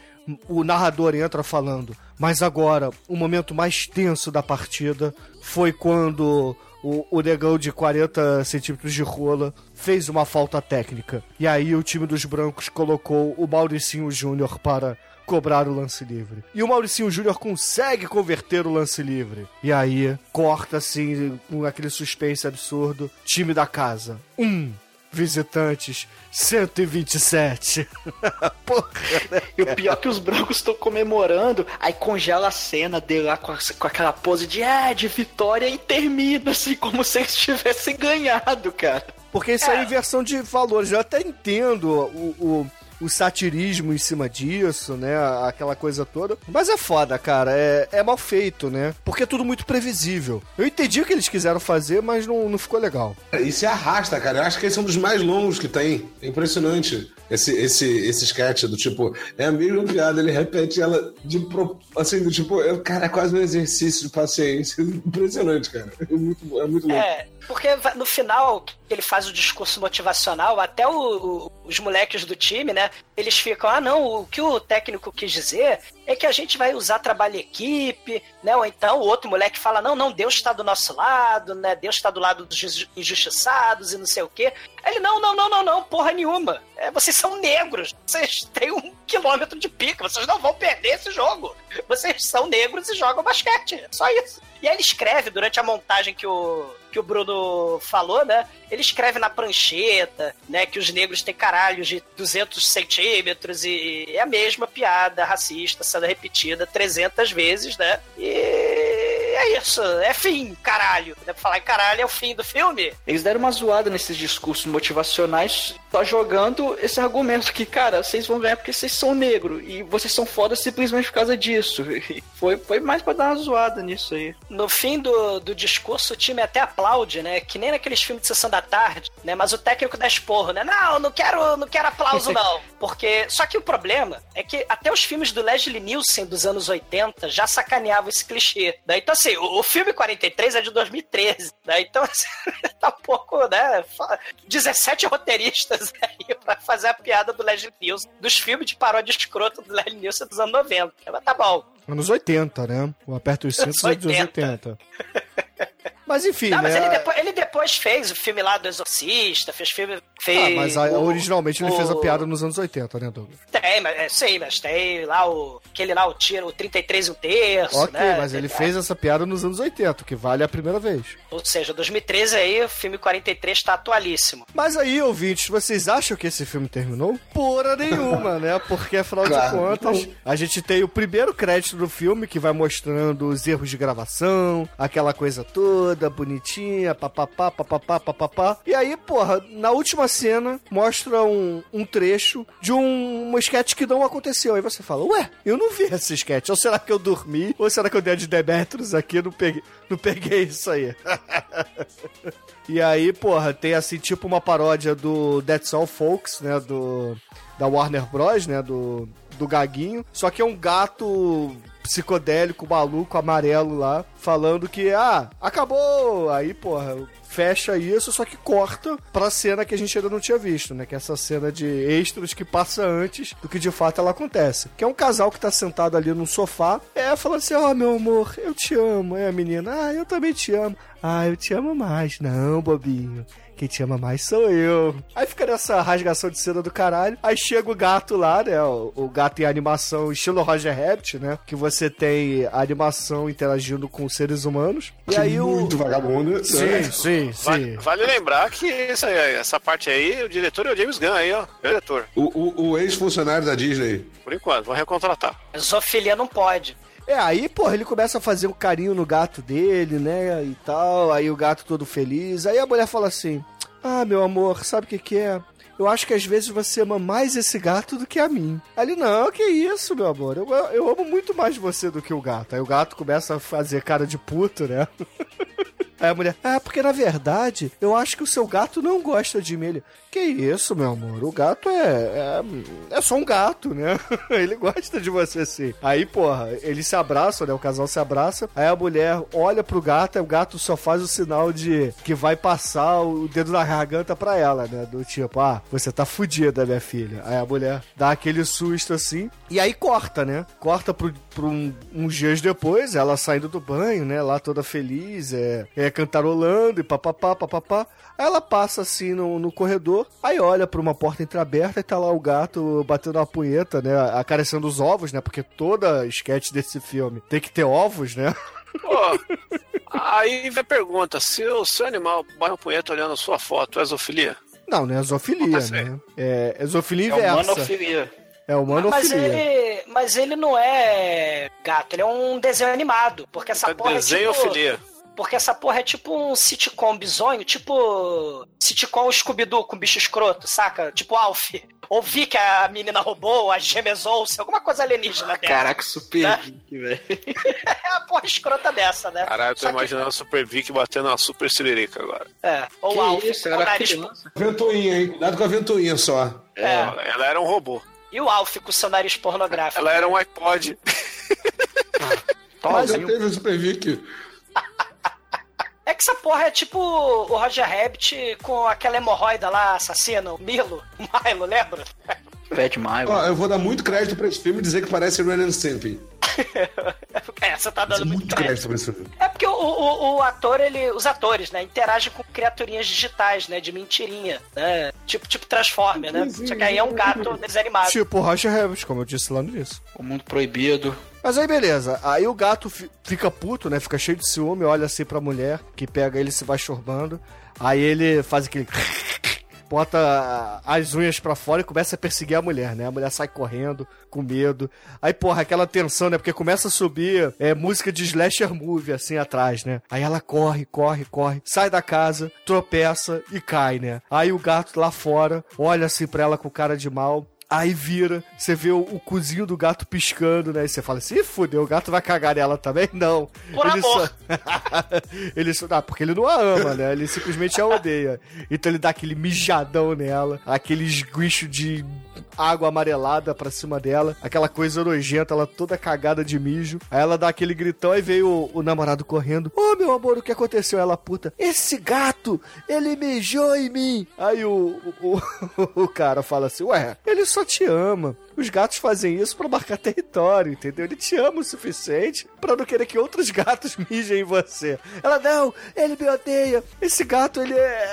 o narrador entra falando, mas agora, o momento mais tenso da partida foi quando o, o negão de 40 centímetros de rola fez uma falta técnica. E aí o time dos brancos colocou o Mauricinho Júnior para cobrar o lance livre. E o Mauricinho Júnior consegue converter o lance livre. E aí, corta assim, com aquele suspense absurdo. Time da casa. Um. Visitantes, 127. Porra, né, e o pior é que os brancos estão comemorando, aí congela a cena dele lá com, a, com aquela pose de, é, de vitória e termina assim, como se eles tivessem ganhado, cara. Porque isso é, é inversão de valores. Eu até entendo o, o o satirismo em cima disso, né? Aquela coisa toda. Mas é foda, cara. É, é mal feito, né? Porque é tudo muito previsível. Eu entendi o que eles quiseram fazer, mas não, não ficou legal. E se arrasta, cara. Eu acho que esse é um dos mais longos que tem. É impressionante. Esse, esse, esse sketch do tipo, é a mesma piada, ele repete ela de pro, assim, do tipo, cara, é quase um exercício de paciência. Impressionante, cara. É muito, é muito louco. É, porque no final, ele faz o discurso motivacional, até o, o, os moleques do time, né? Eles ficam, ah, não, o que o técnico quis dizer é que a gente vai usar trabalho equipe, né? Ou então o outro moleque fala, não, não, Deus está do nosso lado, né? Deus está do lado dos injustiçados e não sei o quê. Ele, não, não, não, não, não, porra nenhuma. É, vocês são negros, vocês têm um quilômetro de pica, vocês não vão perder esse jogo. Vocês são negros e jogam basquete, só isso. E aí ele escreve durante a montagem que o que o Bruno falou, né? Ele escreve na prancheta, né? Que os negros têm caralhos de 200 centímetros e é a mesma piada racista sendo repetida 300 vezes, né? E é isso, é fim, caralho. Deve falar caralho é o fim do filme. Eles deram uma zoada nesses discursos motivacionais, só jogando esse argumento que, cara, vocês vão ganhar porque vocês são negros e vocês são foda simplesmente por causa disso. Foi, foi mais pra dar uma zoada nisso aí. No fim do, do discurso, o time até aplaude, né? Que nem naqueles filmes de sessão da tarde, né? Mas o técnico dá esporro, né? Não, não quero, não quero aplauso, não. Porque. Só que o problema é que até os filmes do Leslie Nielsen dos anos 80 já sacaneavam esse clichê. Daí, então, assim, o, o filme 43 é de 2013, né? Então, assim, tá um pouco, né? fa- 17 roteiristas aí pra fazer a piada do Leslie Nielsen, dos filmes de paródia escroto do Leslie Nielsen dos anos 90. Mas tá bom. Anos 80, né? O Aperto os Cintos é dos 80. Mas enfim, Não, né? mas ele depois, ele depois fez o filme lá do Exorcista, fez filme. Fez Ah, mas a- o- originalmente ele fez a o- piada nos anos 80, né, Douglas? Tem, mas é, sei, mas tem lá o. Aquele lá, o tiro, o 33 e um terço. Ok, né? mas ele É, fez essa piada nos anos 80, que vale a primeira vez. Ou seja, 2013 aí, o filme 43 tá atualíssimo. Mas aí, ouvintes, vocês acham que esse filme terminou? Porra nenhuma, né? Porque, afinal Claro. de contas, a gente tem o primeiro crédito do filme que vai mostrando os erros de gravação, aquela coisa toda, bonitinha, papapá, papapá, papapá. E aí, porra, na última cena, mostra um, um trecho de um, uma sketch que não aconteceu. Aí você fala, ué, eu não vi essa sketch. Ou será que eu dormi? Ou será que eu dei de Demetrius aqui não peguei, não peguei isso aí? E aí, porra, tem assim, tipo uma paródia do That's All Folks, né? Do. Da Warner Bros, né? Do. Do Gaguinho. Só que é um gato psicodélico, maluco, amarelo lá, falando que, ah, acabou! Aí, porra, fecha isso, só que corta pra cena que a gente ainda não tinha visto, né? Que é essa cena de extras que passa antes do que de fato ela acontece. Que é um casal que tá sentado ali num sofá, é, falando assim, ó, meu amor, eu te amo. É a menina, ah, eu também te amo. Ah, eu te amo mais. Não, bobinho. Quem te ama mais sou eu. Aí fica nessa rasgação de cena do caralho. Aí chega o gato lá, né? O, o gato em animação estilo Roger Rabbit, né? Que você tem a animação interagindo com seres humanos. E aí o. Muito vagabundo. Sim, né? sim, Vale, sim. vale lembrar que essa, essa parte aí, o diretor é o James Gunn aí, ó. Diretor. O, o, o ex-funcionário da Disney. Por enquanto, vou recontratar. Zoofilia não pode. É, aí, porra, ele começa a fazer um carinho no gato dele, né? E tal. Aí o gato todo feliz. Aí a mulher fala assim: Ah, meu amor, sabe o que, que é? Eu acho que às vezes você ama mais esse gato do que a mim. Ele, não, que isso, meu amor. Eu, eu amo muito mais você do que o gato. Aí o gato começa a fazer cara de puto, né? Aí a mulher, ah, porque na verdade, eu acho que o seu gato não gosta de mim. Ele, que isso, meu amor? O gato é, é, é só um gato, né? Ele gosta de você sim. Aí, porra, eles se abraçam, né? O casal se abraça. Aí a mulher olha pro gato, e o gato só faz o sinal de que vai passar o dedo na garganta pra ela, né? Do tipo, ah, você tá fudida, minha filha. Aí a mulher dá aquele susto assim. E aí corta, né? Corta pro, pro um, uns dias depois, ela saindo do banho, né? Lá toda feliz, é, é cantarolando e papapá, papapá. Aí ela passa assim no, no corredor, aí olha pra uma porta entreaberta e tá lá o gato batendo uma punheta, né? Acariciando os ovos, né? Porque toda sketch desse filme tem que ter ovos, né? Pô, aí vem a pergunta: se o seu animal bate um punheta olhando a sua foto, é zoofilia? Não, não é zoofilia, né? É, é zoofilia É inversa. humanofilia. É humanofilia. Mas ele, mas ele não é gato, ele é um desenho animado. Porque essa É porra é tipo... desenhofilia. Porque essa porra é tipo um sitcom bizonho, tipo sitcom Scooby-Doo com bicho escroto, saca? Tipo Alf. Ouvi que a menina roubou, a gemesou-se, alguma coisa alienígena dela. Caraca, super Né? geek, velho. É uma porra escrota dessa, né? Caralho, eu tô Só que- imaginando a Super Vic batendo uma Super Siririca agora. É, ou Que Alf, isso, era nariz... criança. Ventoinha, hein? Cuidado com a ventoinha só. É. Ela era um robô. E o Alf com o seu nariz pornográfico. Ela era um iPod. Mas já teve o Super Vic. É que essa porra é tipo o Roger Rabbit com aquela hemorroida lá, assassino, o Milo, o Milo, lembra? Fat Mile. Ó, eu vou dar muito crédito pra esse filme e dizer que parece Ren and Stimpy. É, você tá dando muito Muito crédito. crédito pra esse filme. É porque o, o, o ator, ele, os atores, né, interagem com criaturinhas digitais, né, de mentirinha, né? Tipo, tipo Transformer, né? Só que aí é um gato desanimado. Tipo o Roger Rabbit, como eu disse lá no início. O mundo proibido. Mas aí beleza, aí o gato fi- fica puto, né? Fica cheio de ciúme, olha assim pra mulher, que pega ele se vai chorbando. Aí ele faz aquele. Bota as unhas pra fora e começa a perseguir a mulher, né? A mulher sai correndo, com medo. Aí, porra, aquela tensão, né? Porque começa a subir é, música de slasher movie, assim, atrás, né? Aí ela corre, corre, corre, sai da casa, tropeça e cai, né? Aí o gato lá fora olha assim pra ela com cara de mal. Aí vira, você vê o, o cozinho do gato piscando, né? E você fala assim, "Ih, fudeu, o gato vai cagar nela também? Não. Por ele amor. Só... ele só... Ah, porque ele não a ama, né? Ele simplesmente a odeia. Então ele dá aquele mijadão nela, aquele esguicho de água amarelada pra cima dela, aquela coisa nojenta, ela toda cagada de mijo. Aí ela dá aquele gritão, aí veio o, o namorado correndo. Ô, oh, meu amor, o que aconteceu? Ela, puta, esse gato, ele mijou em mim. Aí o, o, o, o cara fala assim, ué, ele só te ama. Os gatos fazem isso para marcar território, entendeu? Ele te ama o suficiente para não querer que outros gatos mijem em você. Ela, não, ele me odeia. Esse gato, ele é.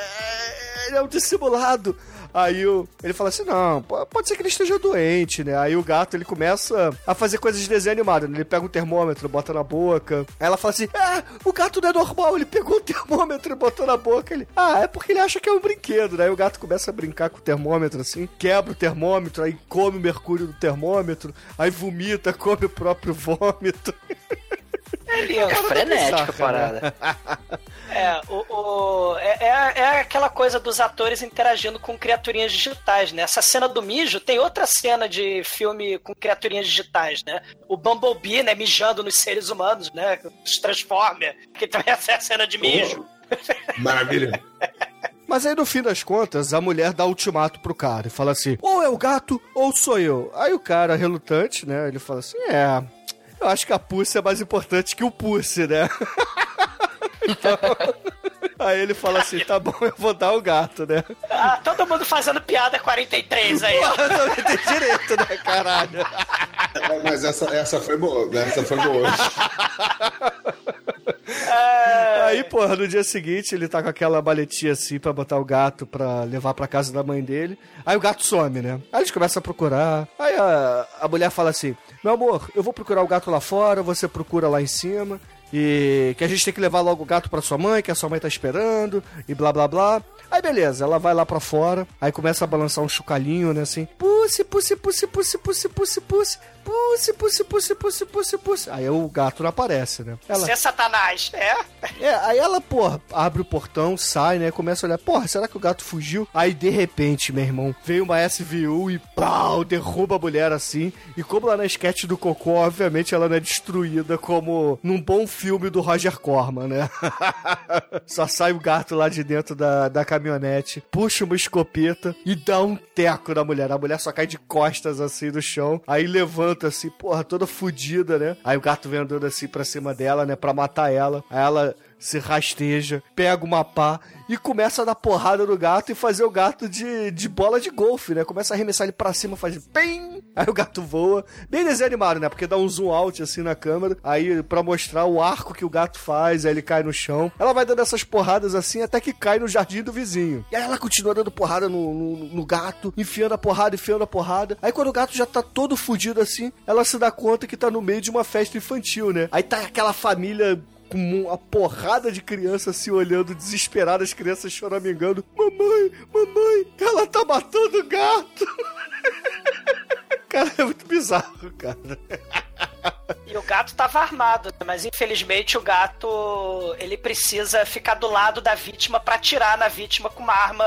Ele é um dissimulado. Aí o, ele fala assim: não, pode ser que ele esteja doente, né? Aí o gato ele começa a fazer coisas de desenho animado. Né? Ele pega um termômetro, bota na boca. Aí ela fala assim: ah, o gato não é normal. Ele pegou o termômetro e botou na boca. Ele, ah, é porque ele acha que é um brinquedo, né? Aí o gato começa a brincar com o termômetro assim, quebra o termômetro, aí come o mercúrio do termômetro, aí vomita, come o próprio vômito. Ele é frenético a parada. É, o, o é, é, é, aquela coisa dos atores interagindo com criaturinhas digitais, né? Essa cena do mijo tem outra cena de filme com criaturinhas digitais, né? O Bumblebee, né, mijando nos seres humanos, né? Os Transformers, que também é a cena de mijo. Maravilha. Mas aí, no fim das contas, a mulher dá ultimato pro cara e fala assim: ou é o gato ou sou eu. Aí o cara, relutante, né? Ele fala assim: é, eu acho que a Pussy é mais importante que o Pussy, né? então. Aí ele fala assim: tá bom, eu vou dar o gato, né? Ah, todo mundo fazendo piada 43 aí, ó. Tem direito, né, caralho? Mas essa, essa foi boa, né? essa foi boa. Aí, porra, no dia seguinte ele tá com aquela baletinha assim pra botar o gato pra levar pra casa da mãe dele. Aí o gato some, né? Aí eles começam a procurar. Aí a, a mulher fala assim: Meu amor, eu vou procurar o gato lá fora, você procura lá em cima. E que a gente tem que levar logo o gato pra sua mãe, que a sua mãe tá esperando, e blá blá blá. Aí beleza, ela vai lá pra fora, aí começa a balançar um chocalhinho, né, assim. Pussy, pussy, pussy, pussy, pussy, pussy, pussy. Pussy, pussy, pussy, pussy, pussy, pussy. Aí o gato não aparece, né? Ela... Você é satanás, é? É, aí ela, porra, abre o portão, sai, né? Começa a olhar, porra, será que o gato fugiu? Aí, de repente, meu irmão, veio uma SVU e pau, derruba a mulher assim. E como lá na sketch do Cocô, obviamente ela não é destruída como num bom filme do Roger Corman, né? Só sai o gato lá de dentro da, da caminhonete, puxa uma escopeta e dá um teco na mulher. A mulher só cai de costas assim no chão, aí levanta assim, porra, toda fodida, né? Aí o gato vem andando assim pra cima dela, né, pra matar ela. Aí ela se rasteja, pega uma pá e começa a dar porrada no gato e fazer o gato de, de bola de golfe, né? Começa a arremessar ele pra cima, faz PEM! Aí o gato voa. Bem desenho animado, né? Porque dá um zoom out assim na câmera. Aí, pra mostrar o arco que o gato faz, aí ele cai no chão. Ela vai dando essas porradas assim até que cai no jardim do vizinho. E aí ela continua dando porrada no, no, no gato, enfiando a porrada, enfiando a porrada. Aí quando o gato já tá todo fudido assim, ela se dá conta que tá no meio de uma festa infantil, né? Aí tá aquela família com uma porrada de crianças se olhando desesperadas, as crianças choramingando. Mamãe, mamãe, ela tá matando o gato. cara, é muito bizarro, cara. E o gato tava armado, mas infelizmente o gato ele precisa ficar do lado da vítima para atirar na vítima com uma arma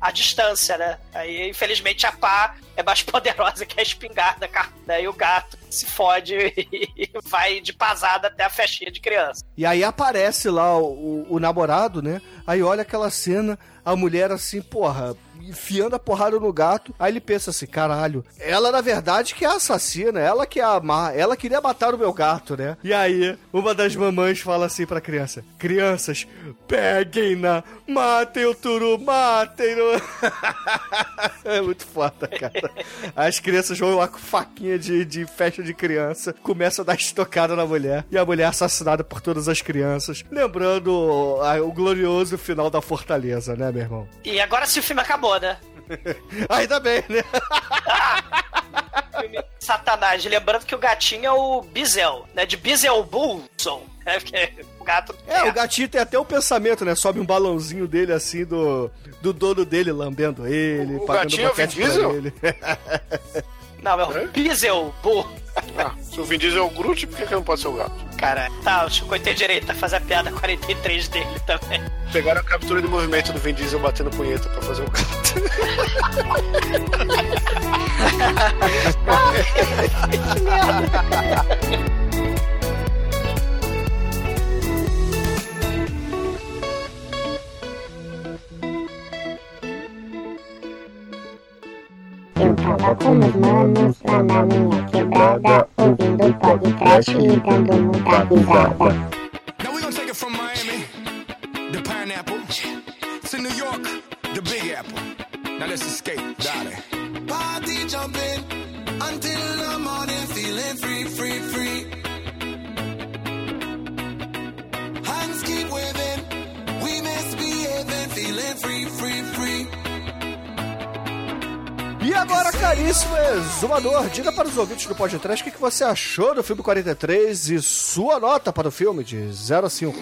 à distância, né? Aí infelizmente a pá é mais poderosa que a espingarda, cara. Daí o gato se fode e vai de pasada até a festinha de criança. E aí aparece lá o, o, o namorado, né? Aí olha aquela cena, a mulher assim, porra, enfiando a porrada no gato. Aí ele pensa assim: caralho, ela na verdade que é assassina, ela que é a má, ela queria matar o meu gato, né? E aí, uma das mamães fala assim pra criança: Crianças, peguem-na, matem o turu, matem-no. é muito foda, cara. As crianças vão lá com faquinha de, de festa de criança, começam a dar estocada na mulher, e a mulher é assassinada por todas as crianças. Lembrando o glorioso final da Fortaleza, né, meu irmão? E agora se o filme acabou, né? Ainda bem, né? Satanás. Lembrando que o gatinho é o Bizel, né? De Bizelbulson. É, porque o gato. É, é, o gatinho tem até o um pensamento, né? Sobe um balãozinho dele assim do, do dono dele lambendo ele, o, pagando gatinho é o Vin ele. Não, é o Bizelbu. Ah, se o Vin Diesel é o Groot, por que, que não pode ser o gato? Cara, tá, o Chico tem direito a fazer a piada 43 dele também. Pegaram a captura de movimento do Vin Diesel batendo punheta pra fazer o gato. que merda. Manos lá quebrada, dando. Now we're gonna take it from Miami, the pineapple, to New York, the big apple. Now let's escape, darling. E agora, caríssimo exumador, diga para os ouvintes do podcast o que, que você achou do filme 43 e sua nota para o filme de 0 a 5.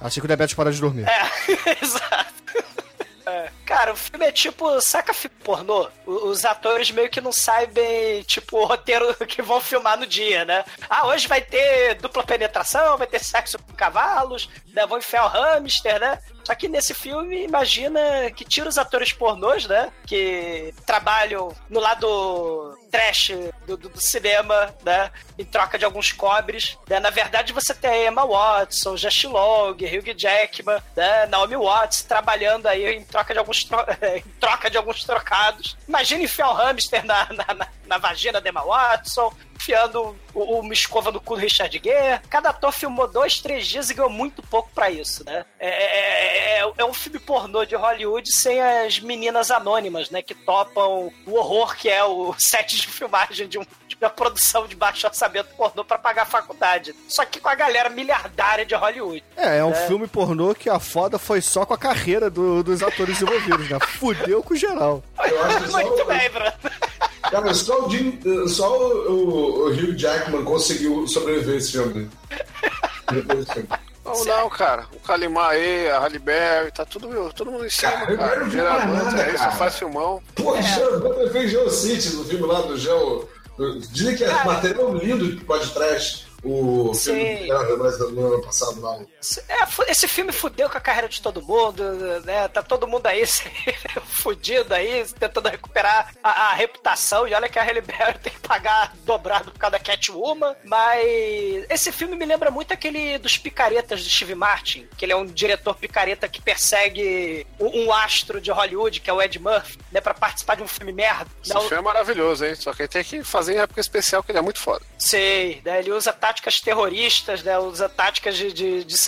Assim que o Debetes para de dormir. É, exato. É. Cara, o filme é tipo, saca filme pornô? Os atores meio que não sabem, tipo, o roteiro que vão filmar no dia, né? Ah, hoje vai ter dupla penetração, vai ter sexo com cavalos, né? Vão enfiar o hamster, né? Só que nesse filme, imagina que tira os atores pornôs, né? Que trabalham no lado trash do, do- do cinema, né? Em troca de alguns cobres. Né? Na verdade, você tem Emma Watson, Just Long, Hugh Jackman, né? Naomi Watts trabalhando aí em troca de alguns, em troca de alguns trocados. Imagina enfiar o hamster na, na, na- na vagina da Emma Watson, enfiando o- uma escova no cu do Richard Gere. Cada ator filmou dois, três dias e ganhou muito pouco pra isso, né? É, é- é- é um filme pornô de Hollywood sem as meninas anônimas, né? Que topam o horror que é o set de filmagem de, um, uma produção de baixo orçamento pornô pra pagar a faculdade. Só que com a galera miliardária de Hollywood. É, é um É. filme pornô que a foda foi só com a carreira do- dos atores envolvidos, né? Fudeu com geral. Eu acho que só, Muito bem, Bruno. cara, só, o, Jim, só o, o- o Hugh Jackman conseguiu sobreviver a esse filme. Depois desse filme. Não, não, cara. O Kalimar aí, a Halle Berry, tá tudo, todo mundo em cima, Cara, eu cara. não vi Gerador, mais nada, aí só faz filmão. Pô, é. Geo fez Geocities no filme lá do Geo. Dizem que é material lindo de podcast. O filme Sim. do ano passado lá. É, esse filme fudeu com a carreira de todo mundo, né? Tá todo mundo aí fudido aí, tentando recuperar a, a reputação. E olha que a Halle Berry tem que pagar dobrado por causa da Catwoman. Mas esse filme me lembra muito aquele dos picaretas do Steve Martin, que ele é um diretor picareta que persegue um, um astro de Hollywood, que é o Ed Murphy, né? Pra participar de um filme merda. Esse Não- filme é maravilhoso, hein? Só que ele tem que fazer em época especial, que ele é muito foda. Sei, né? Ele usa táticas terroristas, né? Usa táticas de, de, de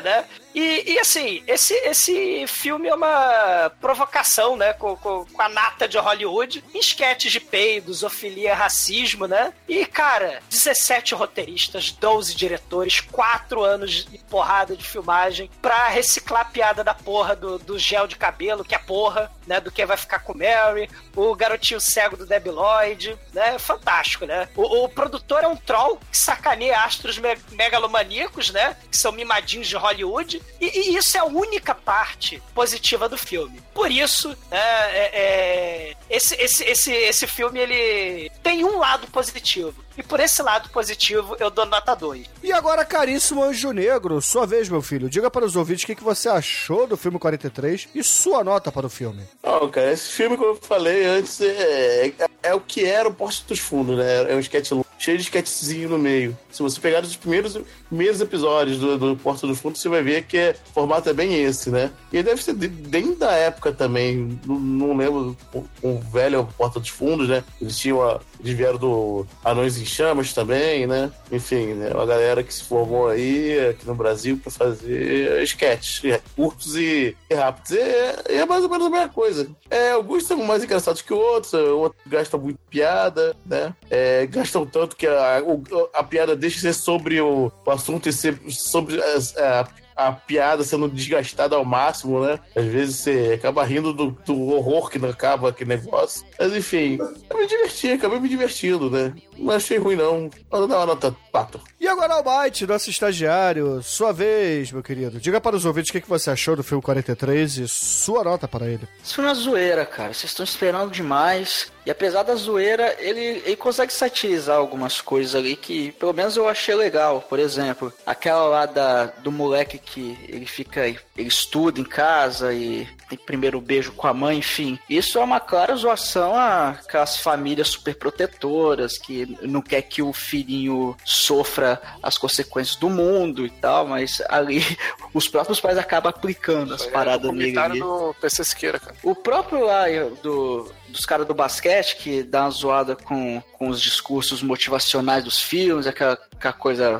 né? E, e, assim, esse, esse filme é uma provocação, né? Com, com, com a nata de Hollywood, esquetes de peido, zoofilia, racismo, né? E, cara, 17 roteiristas, 12 diretores, 4 anos de porrada de filmagem pra reciclar a piada da porra do, do gel de cabelo, que é porra, né? Do que vai ficar com Mary, o garotinho cego do Debi Lloyd, né? Fantástico, né? O, o produtor é um troll que sacaneia astros me- megalomaníacos, né? Que são mimadinhos de Hollywood. E, e isso é a única parte positiva do filme. Por isso, né, é- é, esse, esse, esse, esse filme ele tem um lado positivo. E por esse lado positivo, eu dou nota 2. E agora, caríssimo Anjo Negro, sua vez, meu filho. Diga para os ouvintes o que, que você achou do filme 43 e sua nota para o filme. Não, cara, esse filme, como eu falei antes, é, é, é o que era o Porto dos Fundos, né? É um sketch longo, cheio de sketchzinho no meio. Se você pegar os primeiros, primeiros episódios do, do Porto dos Fundos, você vai ver que é, o formato é bem esse, né? E deve ser de- bem da época também. Não, não lembro o, o velho Porta dos Fundos, né? Eles tinham a, eles vieram do Anões em Chamas também, né? Enfim, né? Uma galera que se formou aí aqui no Brasil pra fazer sketches curtos e, rápidos. E é, é mais ou menos a mesma coisa. É, alguns são mais engraçados que outros, outros gastam muito piada, né? É, gastam tanto que a, o- a piada deixa de ser sobre o, o assunto e ser sobre as- a, a piada sendo desgastada ao máximo, né? Às vezes você acaba rindo do, do horror que não acaba aquele negócio. Mas enfim, eu me diverti, acabei me divertindo, né? Não achei ruim, não. Vou dar uma nota 4. E agora, Almighty, nosso estagiário, sua vez, meu querido. Diga para os ouvintes o que, que você achou do filme 43 e sua nota para ele. Isso foi uma zoeira, cara. Vocês estão esperando demais. E apesar da zoeira, ele, ele consegue satirizar algumas coisas ali que, pelo menos, eu achei legal. Por exemplo, aquela lá da, do moleque que ele fica. Ele estuda em casa e tem primeiro beijo com a mãe, enfim. Isso é uma clara zoação àquelas famílias super protetoras que não quer que o filhinho sofra as consequências do mundo e tal, mas ali os próprios pais acabam aplicando as paradas nele. Ali. do PC Siqueira, cara. O próprio lá do, dos caras do basquete, que dá uma zoada com, com os discursos motivacionais dos filmes, aquela, aquela coisa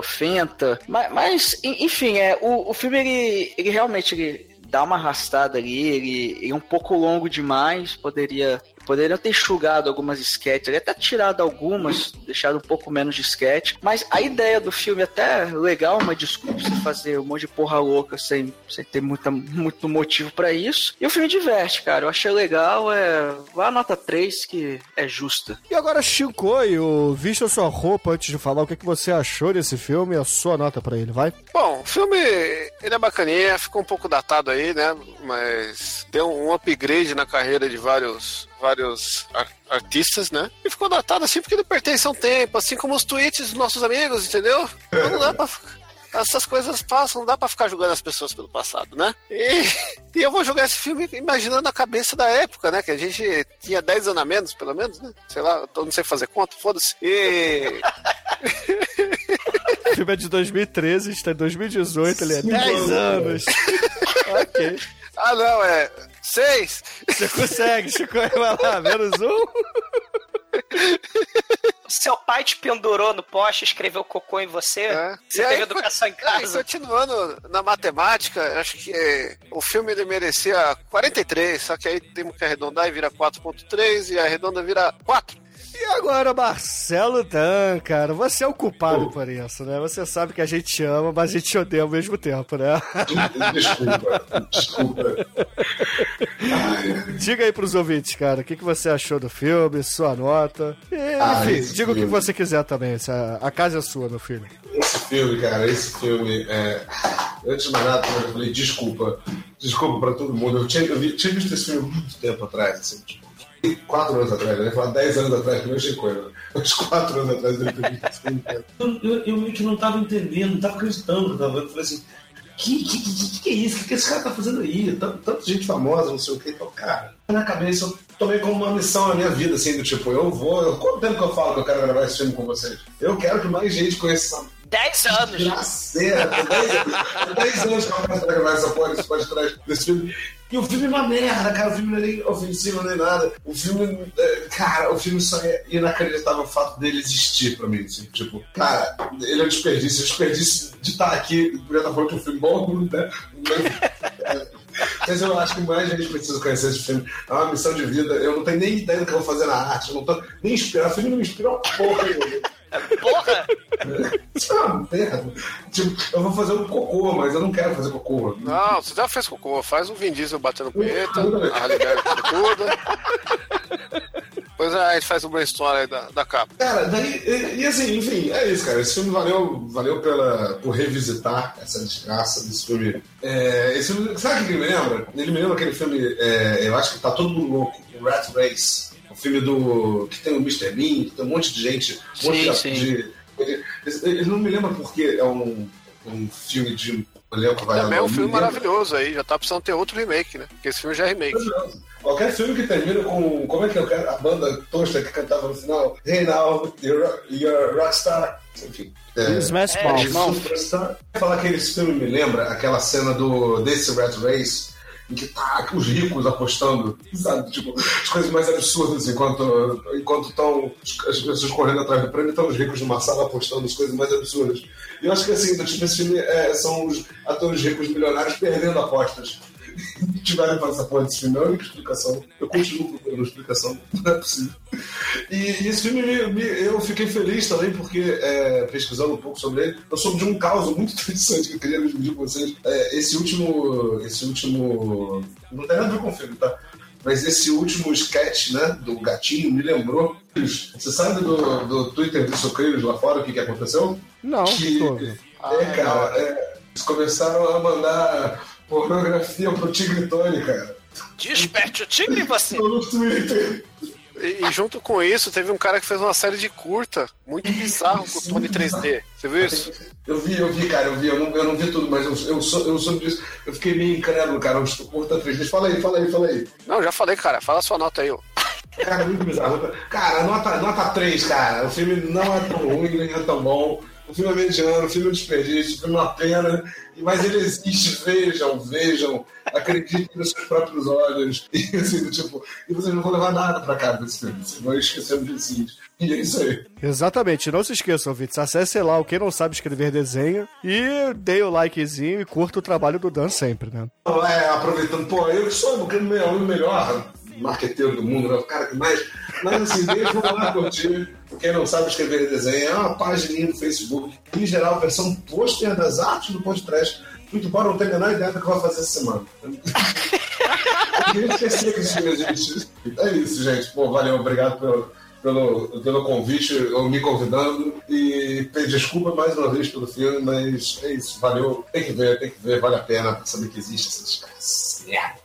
farofenta. Mas, mas, en- enfim, é, o, o filme, ele, ele realmente ele dá uma arrastada ali, ele, é um pouco longo demais, poderia... Poderiam ter enxugado algumas sketches, até tirado algumas, deixado um pouco menos de sketch, mas a ideia do filme é até legal, uma desculpa você fazer um monte de porra louca sem, sem ter muita, muito motivo pra isso. E o filme diverte, cara. Eu achei legal, é. Vá a nota 3, que é justa. E agora, Shinkoio, visto a sua roupa antes de falar, o que, é que você achou desse filme e a sua nota pra ele, vai? Bom, o filme ele é bacaninha, ficou um pouco datado aí, né? Mas deu um upgrade na carreira de vários vários ar- artistas, né? E ficou datado assim porque ele pertence a um tempo, assim como os tweets dos nossos amigos, entendeu? Então não dá pra. Essas coisas passam, não dá pra ficar julgando as pessoas pelo passado, né? E, e eu vou jogar esse filme imaginando a cabeça da época, né? Que a gente tinha 10 anos a menos, pelo menos, né? Sei lá, eu não sei fazer conta, foda-se. E. O filme é de 2013, está em 2018, ele é Sim, 10 mano. anos. ok. Ah, não, é. Seis! Você consegue, Shinkoio, vai lá, menos um. Seu pai te pendurou no poste, escreveu cocô em você? Você E aí, teve educação em Aí, casa? continuando na matemática, acho que eh, o filme ele merecia 43, só que aí temos que arredondar e vira 4.3 e a redonda vira 4. E agora, Marcelo Dan, cara, você é o culpado por isso, né? Você sabe que a gente ama, mas a gente odeia ao mesmo tempo, né? Desculpa, desculpa. Diga aí pros ouvintes, cara, o que, que você achou do filme, sua nota. E, Ah, enfim, esse diga o que você quiser também. A casa é sua, meu filho. Esse filme, cara, esse filme é. Antes de mais nada, eu falei desculpa. Desculpa pra todo mundo. Eu tinha, eu tinha visto esse filme há muito tempo atrás, assim, tipo, quatro anos atrás, ia falar dez anos atrás, que eu achei coisa. Uns quatro anos atrás eu cara. Eu, eu, eu meio que não tava entendendo, não tava acreditando eu tava. Eu falei assim, que, que, que, que é isso? O que, que esse cara tá fazendo aí? Tanta, tanta gente famosa, não sei o que. Então, cara, na cabeça eu tomei como uma missão na minha vida, assim, do tipo, eu vou. Eu, quanto tempo que eu falo que eu quero gravar esse filme com vocês? Eu quero que mais gente conheça essa 10 anos. Tem 10 tem 10 anos que eu começo a gravar essa porra, esse podcast desse filme. E o filme é uma merda, cara. O filme não é nem ofensivo nem nada. O filme, é, cara, o filme só é inacreditável o fato dele existir pra mim. Assim. Tipo, cara, ele é um desperdício. Desperdício de estar aqui, podia estar falando que um filme bom, né? Mas, eu acho que mais gente precisa conhecer esse filme. É uma missão de vida. Eu não tenho nem ideia do que eu vou fazer na arte. Eu não tô nem inspirado. O filme não me inspira porra. nenhuma. Porra! É uma. Tipo, eu vou fazer um cocô, mas eu não quero fazer cocô. Não, você já fez cocô, faz o Vin Diesel batendo punheta, a Halle Berry tudo. Depois a gente faz o brainstorm aí da, da capa. Cara, daí, e, e assim, enfim, é isso, cara. Esse filme valeu, valeu pela, por revisitar essa desgraça desse filme. É, esse filme. Sabe o que ele me lembra? Ele me lembra aquele filme, é, eu acho que tá todo mundo louco, o Rat Race. O filme do. que tem o Mr. Bean, que tem um monte de gente. Um monte Sim, de, sim. de- ele, ele não me lembra porque é um, um filme de. elenco vai Também é um filme maravilhoso aí, já tá precisando ter outro remake, né? Porque esse filme já é remake. Qualquer filme que termina com. Como é que é o cara- a banda tosta que cantava no final? Hey now, you're, you're rockstar. Enfim. Smash é, Mouth. Superstar. Falar que esse filme me lembra aquela cena do desse Rat Race. Em que tá os ricos apostando, sabe? Tipo, as coisas mais absurdas enquanto enquanto estão as pessoas correndo atrás do prêmio, estão os ricos numa sala apostando as coisas mais absurdas. E eu acho que assim, tipo, esse filme é, são os atores ricos milionários perdendo apostas. tiveram desse filme, é única explicação. Eu continuo procurando explicação, não é possível. E, e esse filme, me- me- eu fiquei feliz também, porque é, pesquisando um pouco sobre ele, eu soube de um caso muito interessante que eu queria dividir com vocês. É, esse último. Esse último. Não tem nada a ver com o filme, tá? Mas esse último sketch, né, do gatinho, me lembrou. Você sabe do, do Twitter do Sucrilhos lá fora, o que, que aconteceu? Não, que, é, cara, é, eles começaram a mandar pornografia pro Tigre Tony, cara. Desperte o tigre, você! No Twitter. E, e junto com isso, teve um cara que fez uma série de curta, muito bizarro, com o Tony 3D. Você viu isso? Eu vi, eu vi, cara, eu vi, eu não, eu não vi tudo, mas eu, eu, sou, eu soube disso. Eu fiquei meio incrédulo, cara. Eu estou curta três vezes. Fala aí, fala aí, fala aí. Não, já falei, cara. Fala a sua nota aí, ó. Cara, muito bizarro. Cara, nota, nota 3, cara. O filme não é tão ruim, nem é tão bom. O filme é mediano, o filme um desperdício, o filme uma pena. Mas ele existe, vejam, vejam. Acreditem nos seus próprios olhos. E assim, do tipo, e vocês não vão levar nada pra casa desse filme. Vocês vão esquecer de si. E é isso aí. Exatamente, não se esqueçam, ouvintes. Acesse lá o Quem Não Sabe Escrever Desenho e dê o likezinho e curta o trabalho do Dan sempre, né? É, aproveitando, pô, eu que sou o melhor marqueteiro do mundo, né? o cara que mais. Mas assim, deixa lá curtir. Quem não sabe escrever desenho, é uma página no Facebook. Em geral, versão pôster das artes do podcast. Muito embora não tenha a menor ideia do que vou fazer essa semana. eu esquecer que isso existe. É isso, gente. Pô, valeu, obrigado pelo pelo, pelo convite, ou me convidando. E pedir desculpa mais uma vez pelo filme, mas é isso, valeu. Tem que ver, tem que ver, vale a pena saber que existe essas caras.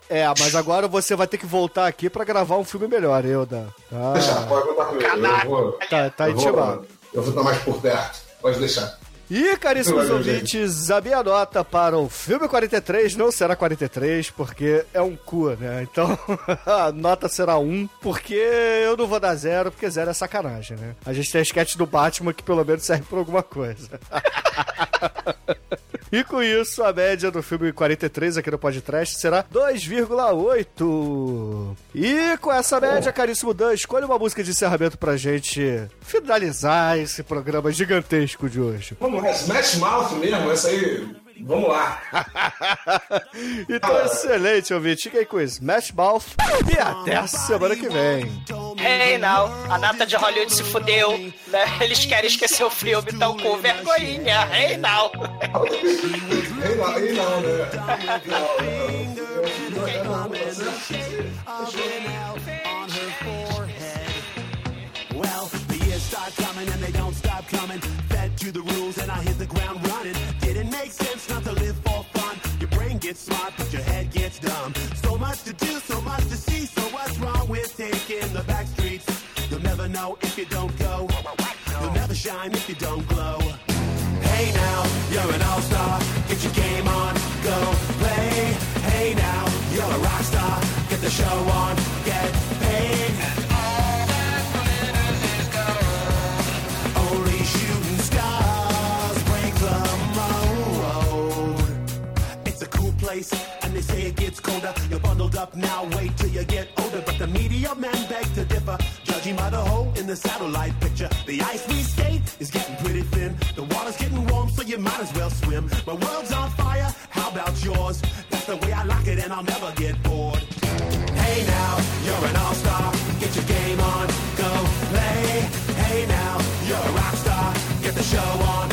É, mas agora você vai ter que voltar aqui pra gravar um filme melhor, Euda. Tá. Deixa, pode contar comigo. Eu vou, tá, tá eu vou, eu vou estar mais por perto. Pode deixar. E, caríssimos ouvintes, a minha nota para o filme 43 não será 43, porque é um cu, né? Então, a nota será 1, porque eu não vou dar zero, porque zero é sacanagem, né? A gente tem a sketch do Batman que pelo menos serve pra alguma coisa. E com isso, a média do filme 43 aqui no podcast será 2,8. E com essa média, caríssimo Dan, escolha uma música de encerramento pra gente finalizar esse programa gigantesco de hoje. Vamos lá, Smash Mouth mesmo, essa aí Vamos lá. então, ah. excelente, ouvinte. Aí com Smash Mouth e até a semana que vem. Hey, now. A nata de Hollywood se fudeu. Né? Eles querem esquecer o filme, então com vergonhinha. Hey, now. hey, now, hey, now, né? Well, the years start coming and they don't stop coming. Fed to the rules and I hit the ground running. Didn't make sense not know if you don't go. You'll never shine if you don't glow. Hey now, you're an all-star. Get your game on, go play. Hey now, you're a rock star. Get the show on, get paid. And all that glitters is gold. Only shooting stars break the mold. It's a cool place, and they say it gets colder. You're bundled up now, wait till you get older. But the media men beg to differ, judging by the the satellite picture. The ice we skate is getting pretty thin. The water's getting warm, so you might as well swim. My world's on fire, how about yours? That's the way I like it, and I'll never get bored. Hey now, you're an all-star. Get your game on, go play. Hey now, you're a rock star. Get the show on,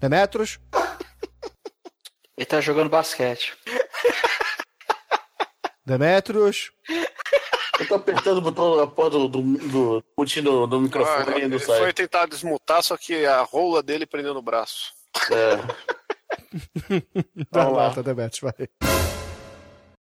Demetros? Ele tá jogando basquete. Demetros? Eu tô apertando o botão a porra do, do, do do, do microfone Olha, e não ele sai. foi tentar desmutar, só que a rola dele prendeu no braço. É. Vai Vamos lá, tá, Demetros, vai.